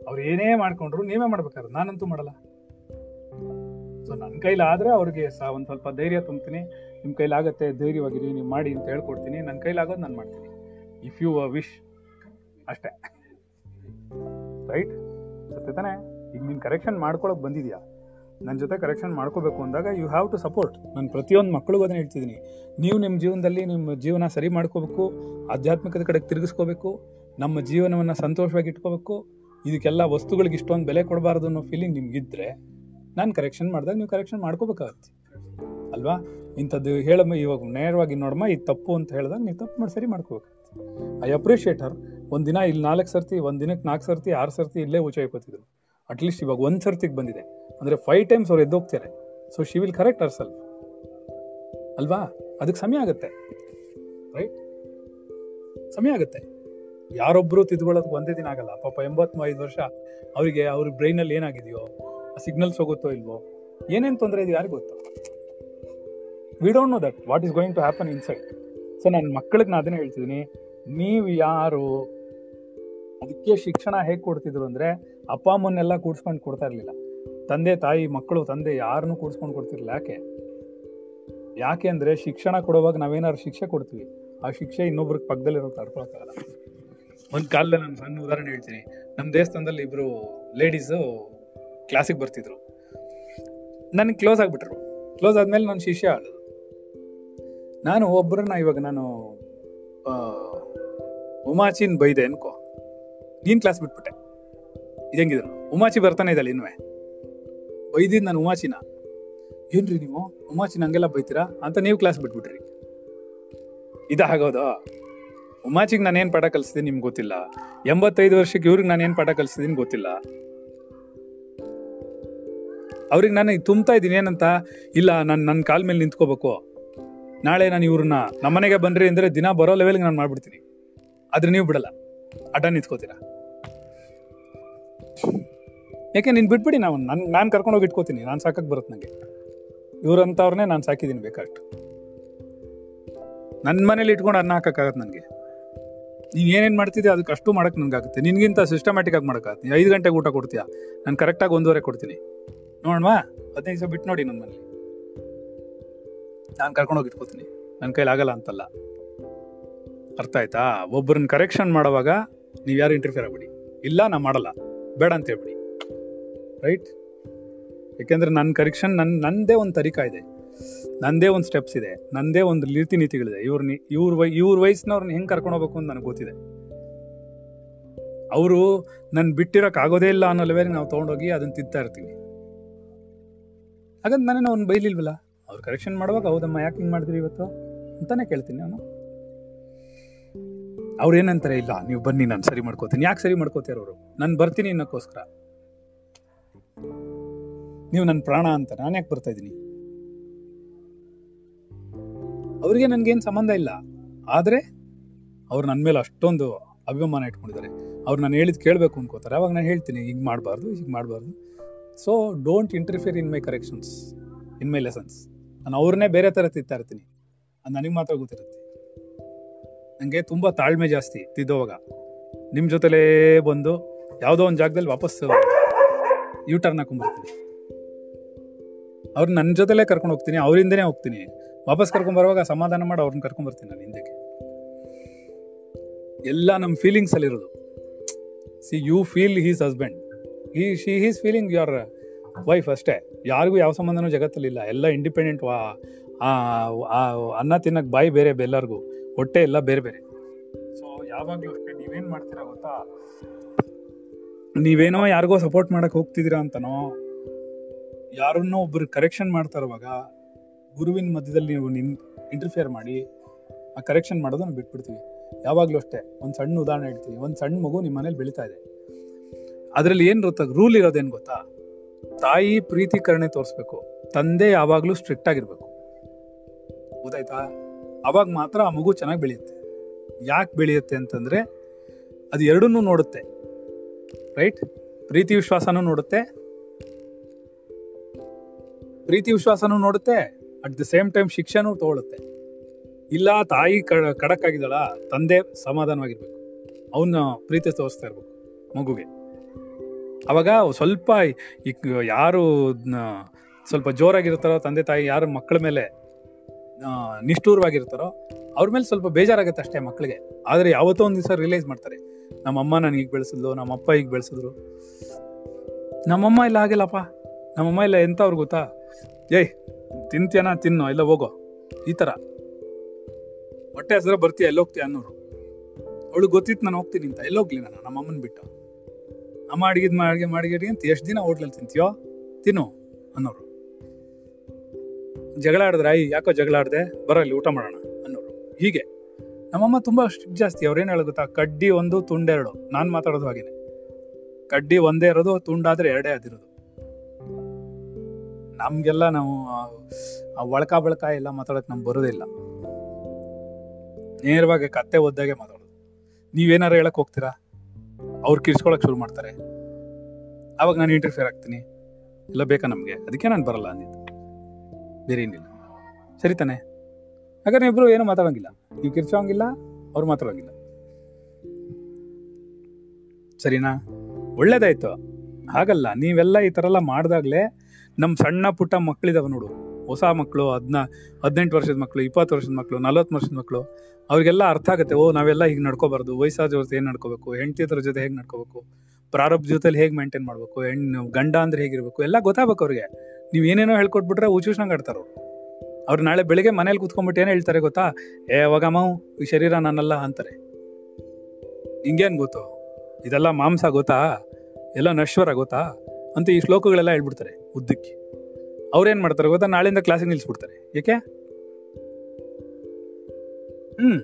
ಅವ್ರು ಏನೇ ಮಾಡ್ಕೊಂಡ್ರು ನೀವೇ ಮಾಡ್ಬೇಕಾದ್ರೆ ನಾನಂತೂ ಮಾಡಲ್ಲ. ಸೊ ನನ್ನ ಕೈಲಾದರೆ ಅವ್ರಿಗೆ ಸಹ ಒಂದು ಸ್ವಲ್ಪ ಧೈರ್ಯ ತುಂಬ್ತೀನಿ. ನಿಮ್ಮ ಕೈಲಾಗತ್ತೆ ಧೈರ್ಯವಾಗಿರಿ, ನೀವು ಮಾಡಿ ಅಂತ ಹೇಳ್ಕೊಡ್ತೀನಿ. ನನ್ನ ಕೈಲಾಗೋದು ನಾನು ಮಾಡ್ತೀನಿ. ಇಫ್ ಯು ವಿಶ್ ಅಷ್ಟೇ. ರೈಟ್ ಸತ್ಯ ಈಗ ನೀನು ಕರೆಕ್ಷನ್ ಮಾಡ್ಕೊಳಕ್ ಬಂದಿದ್ಯಾ? ನನ್ನ ಜೊತೆ ಕರೆಕ್ಷನ್ ಮಾಡ್ಕೋಬೇಕು ಅಂದಾಗ ಯು ಹ್ಯಾವ್ ಟು ಸಪೋರ್ಟ್ ನಾನು ಪ್ರತಿಯೊಂದು ಮಕ್ಕಳಿಗೂ ಅದನ್ನ ಹೇಳ್ತಿದ್ದೀನಿ. ನೀವು ನಿಮ್ಮ ಜೀವನದಲ್ಲಿ ನಿಮ್ಮ ಜೀವನ ಸರಿ ಮಾಡ್ಕೋಬೇಕು, ಆಧ್ಯಾತ್ಮಿಕದ ಕಡೆಗೆ ತಿರುಗಿಸ್ಕೋಬೇಕು, ನಮ್ಮ ಜೀವನವನ್ನು ಸಂತೋಷವಾಗಿ ಇಟ್ಕೋಬೇಕು, ಇದಕ್ಕೆಲ್ಲ ವಸ್ತುಗಳಿಗೆ ಇಷ್ಟೊಂದು ಬೆಲೆ ಕೊಡಬಾರ್ದು ಅನ್ನೋ ಫೀಲಿಂಗ್ ನಿಮ್ಗಿದ್ರೆ, ನಾನು ಕರೆಕ್ಷನ್ ಮಾಡಿದಾಗ ನೀವು ಕರೆಕ್ಷನ್ ಮಾಡ್ಕೋಬೇಕಾಗತ್ತೆ. ಅಲ್ವಾ? ಇಂಥದ್ದು ಹೇಳಮ್ಮ, ಇವಾಗ ನೇರವಾಗಿ ನೋಡಮ್ಮ ಇದು ತಪ್ಪು ಅಂತ ಹೇಳಿದಾಗ ನೀವು ತಪ್ಪು ಮಾಡಿ ಸರಿ ಮಾಡ್ಕೋಬೇಕಾಗತ್ತೆ. ಐ ಅಪ್ರಿಷಿಯೇಟ್ ಹರ್ ಒಂದ್ ದಿನ ಇಲ್ಲಿ ನಾಲ್ಕು ಸರ್ತಿ ಒಂದು ದಿನಕ್ಕೆ ನಾಲ್ಕು ಸರ್ತಿ, ಆರು ಸರ್ತಿ ಇಲ್ಲೇ ಊಚ ಕೊತ್ತಿದ್ರು ಅಟ್ಲೀಸ್ಟ್ ಇವಾಗ ಒಂದ್ ಸರ್ತಿಗೆ ಬಂದಿದೆ. ಅಂದ್ರೆ ಫೈವ್ ಟೈಮ್ಸ್ ಅವ್ರು ಎದ್ದೋಗ್ತಾರೆ so she will correct herself ಅಲ್ವಾ? ಅದಕ್ಕೆ ಸಮಯ ಆಗುತ್ತೆ. ರೈಟ್ ಸಮಯ ಆಗುತ್ತೆ. ಯಾರೊಬ್ಬರು ತಿದ್ಕೊಳ್ಳೋದು ಒಂದೇ ದಿನ ಆಗಲ್ಲ. ಪಾಪ ಎಂಬತ್ತು ಐದು ವರ್ಷ ಅವರಿಗೆ ಅವ್ರ ಬ್ರೈನ್ ಅಲ್ಲಿ ಏನಾಗಿದೆಯೋ ಸಿಗ್ನಲ್ಸ್ ಹೋಗುತ್ತೋ ಇಲ್ವೋ, ಏನೇನು ತೊಂದರೆ ಇದೆ ಯಾರಿಗೂ ಗೊತ್ತು? We don't know that what is going to happen inside so ನನ್ನ ಮಕ್ಕಳಿಗೆ ನಾನು ಅದನ್ನೇ ಹೇಳ್ತಿದ್ದೀನಿ. ನೀವು ಯಾರು? ಅದಕ್ಕೆ ಶಿಕ್ಷಣ ಹೇಗೆ ಕೊಡ್ತಿದ್ರು ಅಂದ್ರೆ ಅಪ್ಪ ಅಮ್ಮನ್ನೆಲ್ಲ ಕೂಡ್ಸ್ಕೊಂಡು ಕೊಡ್ತಾ ಇರಲಿಲ್ಲ. ತಂದೆ, ತಾಯಿ, ಮಕ್ಕಳು, ತಂದೆ ಯಾರನ್ನೂ ಕೂಡ್ಸ್ಕೊಂಡು ಕೊಡ್ತಿರ್ಲಿಲ್ಲ. ಯಾಕೆ? ಯಾಕೆ ಅಂದರೆ ಶಿಕ್ಷಣ ಕೊಡುವಾಗ ನಾವೇನಾದ್ರು ಶಿಕ್ಷೆ ಕೊಡ್ತೀವಿ. ಆ ಶಿಕ್ಷೆ ಇನ್ನೊಬ್ರಿಗೆ ಪಕ್ಕದಲ್ಲಿರೋ ತಡ್ಕೊಳಕ್ಕಾಗಲ್ಲ ಒಂದು ಕಾಲದಲ್ಲಿ ನಾನು ಸಣ್ಣ ಉದಾಹರಣೆ ಹೇಳ್ತೀನಿ. ನಮ್ಮ ದೇವಸ್ಥಾನದಲ್ಲಿ ಇಬ್ಬರು ಲೇಡೀಸು ಕ್ಲಾಸಿಗೆ ಬರ್ತಿದ್ರು. ನನಗೆ ಕ್ಲೋಸ್ ಆಗಿಬಿಟ್ರು. ಕ್ಲೋಸ್ ಆದಮೇಲೆ ನಾನು ಶಿಷ್ಯ ಆಡೋದು ನಾನು ಒಬ್ಬರನ್ನ ಇವಾಗ ನಾನು ಉಮಾಚಿನ್ ಬೈದೆ ಅನ್ಕೋ. ನೀನು ಕ್ಲಾಸ್ ಬಿಟ್ಬಿಟ್ಟೆ. ಇದಂಗಿದ್ರು. ಉಮಾಚಿ ಬರ್ತಾನೆ ಇದ್ದಾಳೆ ಇನ್ನುವೆ ಬೈದಿದ್ ನಾನು ಉಮಾಚಿನ ಏನ್ರಿ ನೀವು? ಉಮಾಚಿನ ಹಂಗೆಲ್ಲ ಬೈತೀರಾ? ಅಂತ ನೀವು ಕ್ಲಾಸ್ ಬಿಟ್ಬಿಟ್ರಿ. ಇದ ಆಗೋದು ಉಮಾಚಿಗೆ ನಾನು ಏನ್ ಪಾಠ ಕಲಿಸಿದೀನಿ ನಿಮ್ಗೆ ಗೊತ್ತಿಲ್ಲ. ಎಂಬತ್ತೈದು ವರ್ಷಕ್ಕೆ ಇವ್ರಿಗೆ ನಾನು ಏನ್ ಪಾಠ ಕಲಿಸಿದೀನಿ ಗೊತ್ತಿಲ್ಲ. ಅವ್ರಿಗೆ ನಾನು ತುಂಬ್ತಾ ಇದ್ದೀನಿ ಏನಂತ? ಇಲ್ಲ, ನಾನು ನನ್ನ ಕಾಲ್ ಮೇಲೆ ನಿಂತ್ಕೋಬೇಕು. ನಾಳೆ ನಾನು ಇವ್ರನ್ನ, ನಮ್ಮನೆಗೆ ಬನ್ರಿ ಅಂದ್ರೆ ದಿನ ಬರೋ ಲೆವೆಲ್ಗೆ ನಾನು ಮಾಡ್ಬಿಡ್ತೀನಿ. ಆದ್ರೆ ನೀವು ಬಿಡಲ್ಲ. ಅಡ್ಡ ನಿಂತ್ಕೋತೀರಾ? ಯಾಕೆ ನೀನು ಬಿಟ್ಬಿಡಿ ನಾವು, ನನ್, ನಾನು ಕರ್ಕೊಂಡು ಹೋಗಿ ಇಟ್ಕೋತೀನಿ, ನಾನು ಸಾಕಕ್ಕೆ ಬರುತ್ತೆ ನಂಗೆ. ಇವ್ರಂತವ್ರನ್ನೇ ನಾನು ಸಾಕಿದ್ದೀನಿ ಬೇಕಾಷ್ಟು ನನ್ನ ಮನೇಲಿ ಇಟ್ಕೊಂಡು ಅನ್ನ ಹಾಕೋಕ್ಕಾಗತ್ತೆ ನನಗೆ ನೀನ್ ಏನೇನ್ ಮಾಡ್ತಿದ್ದೆ ಅದಕ್ಕೆ ಅಷ್ಟು ಮಾಡಕ್ ನನಗಾಗುತ್ತೆ ನಿನ್ಗಿಂತ ಸಿಸ್ಟಮ್ಯಾಟಿಕ್ ಆಗಿ ಮಾಡಕ್ಕಾಗತ್ತೆ. ಐದು ಗಂಟೆಗೆ ಊಟ ಕೊಡ್ತೀಯಾ? ನಾನು ಕರೆಕ್ಟಾಗಿ ಒಂದೂವರೆ ಕೊಡ್ತೀನಿ. ನೋಡವಾ? ಹದಿನೈದು ದಿವಸ ಬಿಟ್ಟು ನೋಡಿ ನನ್ನ ಮನೇಲಿ. ನಾನು ಕರ್ಕೊಂಡು ಹೋಗಿ ಇಟ್ಕೋತೀನಿ. ನನ್ನ ಕೈಲಿ ಆಗಲ್ಲ ಅಂತಲ್ಲ. ಅರ್ಥ ಆಯ್ತಾ? ಒಬ್ಬರನ್ನ ಕರೆಕ್ಷನ್ ಮಾಡುವಾಗ ನೀವು ಯಾರು ಇಂಟರ್ಫಿಯರ್ ಆಗ್ಬಿಡಿ. ಇಲ್ಲ ನಾ ಮಾಡಲ್ಲ. ಬೇಡ ಅಂತ ಹೇಳ್ಬಿಡಿ. ರೈಟ್ ಯಾಕೆಂದ್ರೆ ನನ್ನ ಕರೆಕ್ಷನ್ ನನ್ನ ನಂದೇ ಒಂದು ತರಿಕಾ ಇದೆ. ನಂದೇ ಒಂದು ಸ್ಟೆಪ್ಸ್ ಇದೆ. ನಂದೇ ಒಂದು ರೀತಿ ನೀತಿಗಳಿದೆ. ಇವ್ರನ್ನ ಇವ್ರ ವೈ, ಇವ್ರ ವಯಸ್ಸಿನವ್ರನ್ನ ಹೆಂಗೆ ಕರ್ಕೊಂಡು ಹೋಗ್ಬೇಕು ಅಂತ ನನಗೆ ಗೊತ್ತಿದೆ. ಅವರು ನನ್ನ ಬಿಟ್ಟಿರಕ್ ಆಗೋದೇ ಇಲ್ಲ ಅನ್ನೋ ಲೆವೆಲ್ ನಾವು ತೊಗೊಂಡೋಗಿ ಅದನ್ನ ತಿಂತಾ ಇರ್ತೀವಿ. ಹಾಗಂತ ನಾನೇನು ಅವ್ನು ಬೈಲಿಲ್ವಲ್ಲ? ಅವ್ರು ಕರೆಕ್ಷನ್ ಮಾಡುವಾಗ, ಹೌದಮ್ಮ, ಯಾಕೆ ಹಿಂಗ್ ಮಾಡಿದ್ರಿ ಇವತ್ತು? ಅಂತಾನೆ ಕೇಳ್ತೀನಿ ನಾನು. ಅವ್ರು ಏನಂತಾರೆ, ಇಲ್ಲ, ನೀವು ಬನ್ನಿ, ನಾನು ಸರಿ ಮಾಡ್ಕೋತೀನಿ. ಯಾಕೆ ಸರಿ ಮಾಡ್ಕೋತೀರ ಅವರು? ನಾನು ಬರ್ತೀನಿ ಅನ್ನೋಕ್ಕೋಸ್ಕರ. ನೀವು ನನ್ನ ಪ್ರಾಣ ಅಂತ, ನಾನು ಯಾಕೆ ಬರ್ತಾ ಇದ್ದೀನಿ? ಅವ್ರಿಗೆ ನನಗೇನು ಸಂಬಂಧ ಇಲ್ಲ. ಆದ್ರೆ ಅವ್ರು ನನ್ನ ಮೇಲೆ ಅಷ್ಟೊಂದು ಅಭಿಮಾನ ಇಟ್ಕೊಂಡಿದ್ದಾರೆ. ಅವ್ರು ನಾನು ಹೇಳಿದ್ ಕೇಳಬೇಕು ಅನ್ಕೋತಾರೆ. ಅವಾಗ ನಾನು ಹೇಳ್ತೀನಿ, ಹಿಂಗ್ ಮಾಡಬಾರ್ದು, ಹೀಗೆ ಮಾಡಬಾರ್ದು. So don't interfere in my corrections in my lessons ನಾನು ಅವ್ರನ್ನೇ ಬೇರೆ ಥರ ತಿಂತಾ ಇರ್ತೀನಿ. ನನಗೆ ಮಾತ್ರ ಗೊತ್ತಿರುತ್ತೆ. ನಂಗೆ ತುಂಬಾ ತಾಳ್ಮೆ ಜಾಸ್ತಿ ತಿದ್ದೋವಾಗ ನಿಮ್ಮ ಜೊತೆಲೇ ಬಂದು ಯಾವುದೋ ಒಂದು ಜಾಗದಲ್ಲಿ ವಾಪಸ್ ಯು ಟರ್ನ್ ಹಾಕೊಂಡ್ಬರ್ತೀನಿ ಅವ್ರು ನನ್ನ ಜೊತೆಲೇ ಕರ್ಕೊಂಡು ಹೋಗ್ತೀನಿ, ಅವರಿಂದನೇ ಹೋಗ್ತೀನಿ. ವಾಪಸ್ ಕರ್ಕೊಂಡ್ ಬರುವಾಗ ಸಮಾಧಾನ ಮಾಡಿ ಅವ್ರನ್ನ ಕರ್ಕೊಂಡ್ ಬರ್ತೀನಿ ನಾನು ಹಿಂದಕ್ಕೆ. ಎಲ್ಲ ನಮ್ಮ ಫೀಲಿಂಗ್ಸ್ ಅಲ್ಲಿ ಇರೋದು. See you feel his husband ಈ she his feeling your wife ಅಷ್ಟೇ. ಯಾರಿಗೂ ಯಾವ ಸಂಬಂಧನೂ ಜಗತ್ತಲ್ಲಿ ಇಲ್ಲ ಎಲ್ಲ ಇಂಡಿಪೆಂಡೆಂಟ್ ವಾ ಅನ್ನ ತಿನ್ನಕ್ಕೆ ಬಾಯಿ ಬೇರೆ ಎಲ್ಲರಿಗೂ. ಹೊಟ್ಟೆ ಎಲ್ಲ ಬೇರೆ ಬೇರೆ. ಸೊ ಯಾವಾಗಲೂ ಅಷ್ಟೇ ನೀವೇನು ಮಾಡ್ತೀರಾ ಗೊತ್ತಾ? ನೀವೇನೋ ಯಾರಿಗೋ ಸಪೋರ್ಟ್ ಮಾಡಕ್ ಹೋಗ್ತಿದ್ದೀರಾ ಅಂತನೋ ಯಾರನ್ನೋ ಒಬ್ರು ಕರೆಕ್ಷನ್ ಮಾಡ್ತಾ ಇರುವಾಗ ಗುರುವಿನ ಮಧ್ಯದಲ್ಲಿ ನೀವು ನಿನ್ ಇಂಟರ್ಫಿಯರ್ ಮಾಡಿ ಆ ಕರೆಕ್ಷನ್ ಮಾಡೋದನ್ನ ಬಿಟ್ಬಿಡ್ತೀವಿ. ಯಾವಾಗಲೂ ಅಷ್ಟೇ ಒಂದು ಸಣ್ಣ ಉದಾಹರಣೆ ಹೇಳ್ತೀವಿ ಒಂದು ಸಣ್ಣ ಮಗು ನಿಮ್ಮ ಮನೇಲಿ ಬೆಳೀತಾ ಇದೆ. ಅದರಲ್ಲಿ ಏನು ಗೊತ್ತಾ ರೂಲ್ ಇರೋದೇನು ಗೊತ್ತಾ? ತಾಯಿ ಪ್ರೀತಿಕರಣೆ ತೋರಿಸ್ಬೇಕು. ತಂದೆ ಯಾವಾಗಲೂ ಸ್ಟ್ರಿಕ್ಟ್ ಆಗಿರ್ಬೇಕು. ಗೊತ್ತಾಯ್ತಾ? ಅವಾಗ ಮಾತ್ರ ಆ ಮಗು ಚೆನ್ನಾಗಿ ಬೆಳೆಯುತ್ತೆ. ಯಾಕೆ ಬೆಳೆಯುತ್ತೆ ಅಂತಂದ್ರೆ ಅದು ಎರಡನ್ನೂ ನೋಡುತ್ತೆ. ರೈಟ್ ಪ್ರೀತಿ ವಿಶ್ವಾಸನೂ ನೋಡುತ್ತೆ. ಪ್ರೀತಿ ವಿಶ್ವಾಸನೂ ನೋಡುತ್ತೆ. ಅಟ್ ದ ಸೇಮ್ ಟೈಮ್ ಶಿಕ್ಷೆನೂ ತಗೊಳುತ್ತೆ. ಇಲ್ಲ, ತಾಯಿ ಕಡಕ್ ಆಗಿದ್ದಾಳ ತಂದೆ ಸಮಾಧಾನವಾಗಿರ್ಬೇಕು. ಅವನ್ನ ಪ್ರೀತಿ ತೋರಿಸ್ತಾ ಇರ್ಬೇಕು ಮಗುಗೆ. ಅವಾಗ ಸ್ವಲ್ಪ ಯಾರು ಸ್ವಲ್ಪ ಜೋರಾಗಿರ್ತಾರೋ ತಂದೆ ತಾಯಿ ಯಾರು ಮಕ್ಕಳ ಮೇಲೆ ನಿಷ್ಠೂರವಾಗಿರ್ತಾರೋ, ಅವ್ರ ಮೇಲೆ ಸ್ವಲ್ಪ ಬೇಜಾರಾಗುತ್ತೆ ಅಷ್ಟೇ ಮಕ್ಕಳಿಗೆ ಆದ್ರೆ ಯಾವತ್ತೋ ಒಂದ್ ದಿವಸ ರಿಯಲೈಸ್ ಮಾಡ್ತಾರೆ ನಮ್ಮಮ್ಮ ನಾನು ಈಗ ಬೆಳೆಸಿದ್ಲು ನಮ್ಮಪ್ಪ ಈಗ ಬೆಳೆಸಿದ್ರು. ನಮ್ಮಮ್ಮ ಇಲ್ಲ ಆಗಿಲ್ಲಪ್ಪ ನಮ್ಮಮ್ಮ ಇಲ್ಲ ಎಂತವ್ರು ಗೊತ್ತಾ? ಏಯ್, ತಿಂತೀಯನ? ತಿನ್ನೋ ಇಲ್ಲ ಹೋಗೋ. ಈ ತರ. ಹೊಟ್ಟೆ ಹಸಿರ ಬರ್ತೀಯ ಎಲ್ಲೋಗ್ತೀಯ ಅನ್ನೋರು. ಅವಳು ಗೊತ್ತಿತ್ತು ನಾನು ಹೋಗ್ತೀನಿ ಅಂತ ಎಲ್ಲೋಗ್ಲಿ ನಾನು? ನಮ್ಮಮ್ಮನ ಬಿಟ್ಟು. ಅಮ್ಮ ಅಡಿಗೆದ್ ಅಡಿಗೆ ಅಂತ, ಎಷ್ಟು ದಿನ ಹೋಟ್ಲಲ್ಲಿ ತಿಂತೀಯೋ? ತಿನ್ನು, ಅನ್ನೋರು. ಜಗಳ ಆಡಿದ್ರೆ, ಆಯ್, ಯಾಕೋ ಜಗಳ ಆಡಿದೆ? ಬರೋ ಇಲ್ಲಿ ಊಟ ಮಾಡೋಣ ಅನ್ನೋರು. ಹೀಗೆ. ನಮ್ಮಮ್ಮ ತುಂಬಾ ಸ್ಟ್ರಿಕ್ಟ್ ಜಾಸ್ತಿ. ಅವ್ರೇನ್ ಹೇಳೋದು ಗೊತ್ತಾ? ಕಡ್ಡಿ ಒಂದು ತುಂಡೆರಡು ನಾನು ಮಾತಾಡೋದು ಹಾಗೇನೆ. ಕಡ್ಡಿ ಒಂದೇ ಇರೋದು ತುಂಡಾದ್ರೆ ಎರಡೇ ಆದಿರೋದು ನಮ್ಗೆಲ್ಲ ನಾವು ಒಳಕ ಬಳಕ ಎಲ್ಲ ಮಾತಾಡಕ್ ನಮ್ಗೆ ಬರೋದಿಲ್ಲ ನೇರವಾಗಿ ಕತ್ತೆ ಒದ್ದಾಗೆ ಮಾತಾಡೋದು. ನೀವೇನಾರು ಹೇಳಕ್ ಹೋಗ್ತೀರಾ? ಅವ್ರು ಕಿರ್ಸ್ಕೊಳಕ್ ಶುರು ಮಾಡ್ತಾರೆ. ಅವಾಗ ನಾನು ಇಂಟರ್ಫಿಯರ್ ಆಗ್ತೀನಿ. ಇಲ್ಲ ಬೇಕಾ ನಮಗೆ? ಅದಕ್ಕೆ ನಾನು ಬರಲ್ಲ ಅಂದಿದ್ದು. ಬೇರೆ ಏನಿಲ್ಲ. ಸರಿ ತಾನೆ. ಹಾಗಾದ್ರೆ ಇಬ್ರು ಏನು ಮಾತಾಡಂಗಿಲ್ಲ. ನೀವು ಕಿರ್ಚೋಂಗಿಲ್ಲ, ಅವ್ರು ಮಾತಾಡೋಂಗಿಲ್ಲ. ಸರಿನಾ? ಒಳ್ಳೇದಾಯ್ತು. ಹಾಗಲ್ಲ, ನೀವೆಲ್ಲ ಈ ಥರ ಎಲ್ಲ ಮಾಡ್ದಾಗ್ಲೇ ನಮ್ಮ ಸಣ್ಣ ಪುಟ್ಟ ಮಕ್ಕಳಿದಾವೆ ನೋಡು. ಹೊಸ ಮಕ್ಕಳು ಹದ್ನ, ಹದಿನೆಂಟು ವರ್ಷದ ಮಕ್ಕಳು ಇಪ್ಪತ್ತು ವರ್ಷದ ಮಕ್ಕಳು ನಲವತ್ತು ವರ್ಷದ ಮಕ್ಕಳು ಅವ್ರಿಗೆಲ್ಲ ಅರ್ಥ ಆಗುತ್ತೆ, ಓ, ನಾವೆಲ್ಲ ಹೀಗೆ ನಡ್ಕೋಬಾರ್ದು, ವಯಸ್ಸಾದ ಜೊತೆ ಏನ್ ನಡ್ಕೋಬೇಕು ಹೆಂಡತಿಯದ್ರ ಜೊತೆ ಹೇಗೆ ನಡ್ಕೋಬೇಕು, ಪ್ರಾರಬ್ಧ ಜೊತೆಲಿ ಹೇಗೆ ಮೇಂಟೈನ್ ಮಾಡ್ಬೇಕು, ಹೆಣ್ಣು, ಗಂಡ ಅಂದ್ರೆ ಹೇಗಿರ್ಬೇಕು, ಎಲ್ಲ ಗೊತ್ತಾಗಬೇಕು ಅವ್ರಿಗೆ. ನೀವ್ ಏನೇನೋ ಹೇಳ್ಕೊಟ್ಬಿಟ್ರೆ ಉಚೂಷ್ಣಂಗ್ ಆಡ್ತಾರೆ ಅವ್ರು. ಅವ್ರು ನಾಳೆ ಬೆಳಿಗ್ಗೆ ಮನೇಲಿ ಕೂತ್ಕೊಂಡ್ಬಿಟ್ಟು ಏನು ಹೇಳ್ತಾರೆ ಗೊತ್ತಾ? ಏ, ಅವಾಗ ಈ ಶರೀರ ನಾನಲ್ಲ ಅಂತಾರೆ. ಹಿಂಗೇನು ಗೊತ್ತು? ಇದೆಲ್ಲ ಮಾಂಸ ಗೊತ್ತಾ? ಎಲ್ಲ ನಶ್ವರ ಗೊತ್ತಾ? ಅಂತ ಈ ಶ್ಲೋಕಗಳೆಲ್ಲ ಹೇಳ್ಬಿಡ್ತಾರೆ ಉದ್ದಕ್ಕೆ. ಅವ್ರೇನು ಮಾಡ್ತಾರೆ ಗೊತ್ತಾ? ನಾಳೆಯಿಂದ ಕ್ಲಾಸಿಗೆ ನಿಲ್ಲಿಸ್ಬಿಡ್ತಾರೆ ಏಕೆ? ಹ್ಮ್.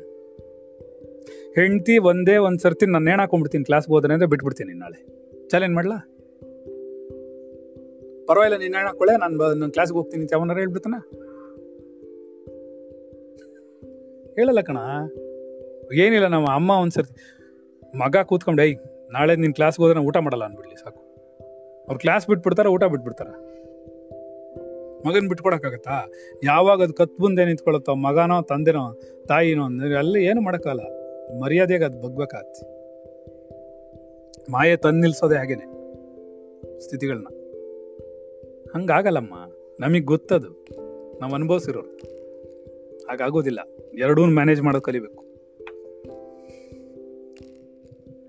ಹೆಂಡತಿ ಒಂದೇ ಒಂದು ಸರ್ತಿ ನಾನು ನೇಣ್ ಹಾಕೊಂಡ್ಬಿಡ್ತೀನಿ ಕ್ಲಾಸ್ಗೆ ಹೋದ್ರೆ ಅಂದರೆ ಬಿಟ್ಬಿಡ್ತೀನಿ ನಾಳೆ. ಚಾಲೆಂಜ್ ಮಾಡ್ಲಾ? ಪರವಾಗಿಲ್ಲ, ನೀನು ಹೇಳಕೊಳ್ಳೆ ನಾನು ನನ್ನ ಕ್ಲಾಸ್ಗೆ ಹೋಗ್ತೀನಿ ಅಂತ ಹೇಳ್ಬಿಡ್ತಾನ? ಹೇಳಲ್ಲ ಕಣ. ಏನಿಲ್ಲ, ನಮ್ಮ ಅಮ್ಮ ಒಂದ್ಸರ್ತಿ, ಮಗ ಕೂತ್ಕೊಂಡು ಐ ನಾಳೆ ನಿನ್ ಕ್ಲಾಸ್ಗೆ ಹೋದ್ರೆ ಊಟ ಮಾಡಲ್ಲ ಅನ್ಬಿಡ್ಲಿ ಸಾಕು. ಅವ್ರು ಕ್ಲಾಸ್ ಬಿಟ್ಬಿಡ್ತಾರ, ಊಟ ಬಿಟ್ಬಿಡ್ತಾರ. ಮಗನ್ ಬಿಟ್ಕೊಡಕ್ಕಾಗತ್ತಾ? ಯಾವಾಗ ಅದು ಕತ್ ಮುಂದೆ ನಿಂತ್ಕೊಳತ್ತೋ ಮಗನೋ, ತಂದೆನೋ, ತಾಯಿನೋ, ಅಂದ್ರೆ ಅಲ್ಲಿ ಏನು ಮಾಡಕ್ಕಲ್ಲ. ಮರ್ಯಾದೆಗೆ ಅದು ಬಗ್ಬೇಕಾಗತ್ತೆ. ಮಾಯೆ ತಂದು ನಿಲ್ಸೋದೇ ಹಾಗೇನೆ ಸ್ಥಿತಿಗಳನ್ನ ಹಂಗಾಗಲ್ಲಮ್ಮ. ನಮಗ್ ಗೊತ್ತದು. ನಾವು ಅನುಭವಿಸಿರೋರು. ಹಾಗಾಗೋದಿಲ್ಲ ಎರಡೂ ಮ್ಯಾನೇಜ್ ಮಾಡೋದು ಕಲಿಬೇಕು.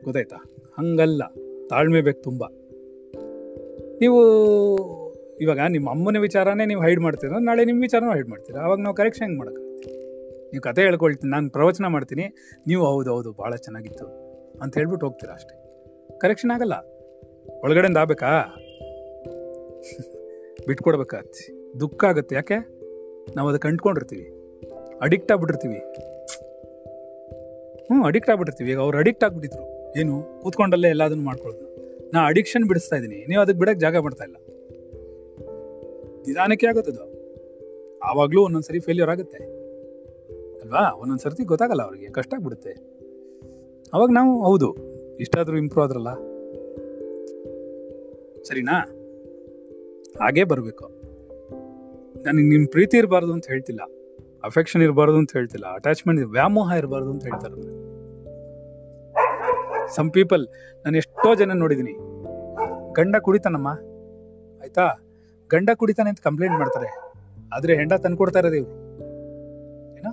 ಗೊತ್ತಾಯ್ತಾ? ಹಂಗಲ್ಲ. ತಾಳ್ಮೆ ಬೇಕು ತುಂಬ. ನೀವು ಇವಾಗ ನಿಮ್ಮ ಅಮ್ಮನ ವಿಚಾರನೇ ನೀವು ಹೈಡ್ ಮಾಡ್ತೀರ. ನಾಳೆ ನಿಮ್ಮ ವಿಚಾರನೂ ಹೈಡ್ ಮಾಡ್ತೀರಾ? ಅವಾಗ ನಾವು ಕರೆಕ್ಷನ್ ಹೆಂಗೆ ಮಾಡೋಕ್ಕಾಗುತ್ತೆ? ನೀವು ಕತೆ ಹೇಳ್ಕೊಳ್ತೀನಿ. ನಾನು ಪ್ರವಚನ ಮಾಡ್ತೀನಿ. ನೀವು ಹೌದು ಹೌದು, ಭಾಳ ಚೆನ್ನಾಗಿತ್ತು ಅಂತ ಹೇಳ್ಬಿಟ್ಟು ಹೋಗ್ತೀರಾ ಅಷ್ಟೇ. ಕರೆಕ್ಷನ್ ಆಗಲ್ಲ. ಒಳಗಡೆಯಿಂದ ಆಗ್ಬೇಕಾ? ಬಿಟ್ಕೊಡ್ಬೇಕಾಗತ್ತೆ. ದುಃಖ ಆಗುತ್ತೆ. ಯಾಕೆ? ನಾವು ಅದಕ್ಕೆ ಅಂಟ್ಕೊಂಡಿರ್ತೀವಿ. ಅಡಿಕ್ಟ್ ಆಗ್ಬಿಟ್ಟಿರ್ತೀವಿ. ಹ್ಞೂ ಅಡಿಕ್ಟ್ ಆಗ್ಬಿಟ್ಟಿರ್ತೀವಿ. ಈಗ ಅವ್ರು ಅಡಿಕ್ಟ್ ಆಗ್ಬಿಟ್ಟಿದ್ರು. ಏನು? ಕೂತ್ಕೊಂಡಲ್ಲೇ ಎಲ್ಲದನ್ನು ಮಾಡ್ಕೊಳ್ಳೋದು. ನಾ ಅಡಿಕ್ಷನ್ ಬಿಡಿಸ್ತಾ ಇದ್ದೀನಿ. ನೀವು ಅದಕ್ಕೆ ಬಿಡಕ್ಕೆ ಜಾಗ ಮಾಡ್ತಾ ಇಲ್ಲ. ನಿಧಾನಕ್ಕೆ ಆಗುತ್ತದು ಆವಾಗ್ಲೂ ಒಂದೊಂದ್ಸರಿ ಫೇಲ್ಯೂರ್ ಆಗುತ್ತೆ. ಅಲ್ವಾ? ಒಂದೊಂದ್ಸರ್ತಿ ಗೊತ್ತಾಗಲ್ಲ ಅವ್ರಿಗೆ. ಕಷ್ಟ ಆಗ್ಬಿಡುತ್ತೆ. ಅವಾಗ ನಾವು, ಹೌದು. ಇಷ್ಟಾದರೂ ಇಂಪ್ರೂವ್ ಆದ್ರಲ್ಲ. ಸರಿನಾ? ಹಾಗೇ ಬರಬೇಕು. ನನಗೆ ನಿಮ್ಮ ಪ್ರೀತಿ ಇರಬಾರ್ದು ಅಂತ ಹೇಳ್ತಿಲ್ಲ. ಅಫೆಕ್ಷನ್ ಇರಬಾರ್ದು ಅಂತ ಹೇಳ್ತಿಲ್ಲ. ಅಟ್ಯಾಚ್ಮೆಂಟ್ ವ್ಯಾಮೋಹ ಇರಬಾರ್ದು ಅಂತ ಹೇಳ್ತಾರೆ ಸಮ್ ಪೀಪಲ್ ನಾನು ಎಷ್ಟೋ ಜನ ನೋಡಿದ್ದೀನಿ ಗಂಡ ಕುಡಿತಾನಮ್ಮ. ಆಯ್ತಾ? ಗಂಡ ಕುಡಿತಾನೆ ಅಂತ ಕಂಪ್ಲೇಂಟ್ ಮಾಡ್ತಾರೆ. ಆದ್ರೆ ಹೆಂಡ ತಂದ್ಕೊಡ್ತಾ ಇರೋದು ಇವ್ರು. ಏನೋ?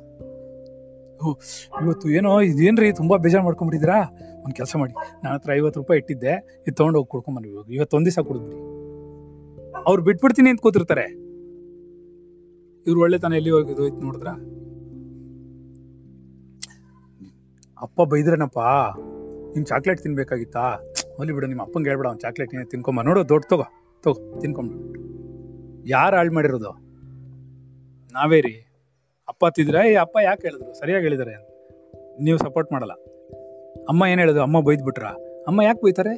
ಓ, ಇವತ್ತು ಏನೋ ಇದೇನ್ರಿ ತುಂಬಾ ಬೇಜಾರ್ ಮಾಡ್ಕೊಂಡ್ಬಿಟ್ಟಿದ್ರಾ ಒಂದು ಕೆಲಸ ಮಾಡಿ. ನನ್ನ ಹತ್ರ ಐವತ್ತು ರೂಪಾಯಿ ಇಟ್ಟಿದ್ದೆ. ಇದು ತೊಗೊಂಡೋಗಿ ಕುಡ್ಕೊಂಬನ್ನಿ ಇವತ್ತು ಒಂದ್ ದಿವಸ ಕುಡಿದ್ಬಿಡಿ. ಅವ್ರು ಬಿಟ್ಬಿಡ್ತೀನಿ ಅಂತ ಕೂತಿರ್ತಾರೆ. ಇವ್ರು ಒಳ್ಳೆತನ ಎಲ್ಲಿ ಹೋಗಿದ್ದು ಹೋಯ್ತು ನೋಡಿದ್ರ? ಅಪ್ಪ ಬೈದ್ರೇನಪ್ಪ, ನಿಮ್ ಚಾಕ್ಲೇಟ್ ತಿನ್ಬೇಕಾಗಿತ್ತಾ? ಹೋಲಿ ಬಿಡು, ನಿಮ್ಮ ಅಪ್ಪಂಗೆ ಹೇಳ್ಬಿಡ, ಅವ್ನು ಚಾಕ್ಲೇಟ್ ನೀನು ತಿನ್ಕೊಂಬ. ನೋಡು, ದೊಡ್ಡ ತಗೋ ತಗೋ ತಿನ್ಕೊಂಬಿಡು ಯಾರು ಹಾಳು ಮಾಡಿರೋದು? ನಾವೇ ರೀ. ಅಪ್ಪ ತಿದ್ರೆ ಏ ಅಪ್ಪ ಯಾಕೆ ಹೇಳಿದ್ರು? ಸರಿಯಾಗಿ ಹೇಳಿದಾರೆ ನೀವು ಸಪೋರ್ಟ್ ಮಾಡಲ್ಲ. ಅಮ್ಮ ಏನು ಹೇಳಿದ್ರು? ಅಮ್ಮ ಬೈದ್ಬಿಟ್ರ? ಅಮ್ಮ ಯಾಕೆ ಬೈತಾರೆ?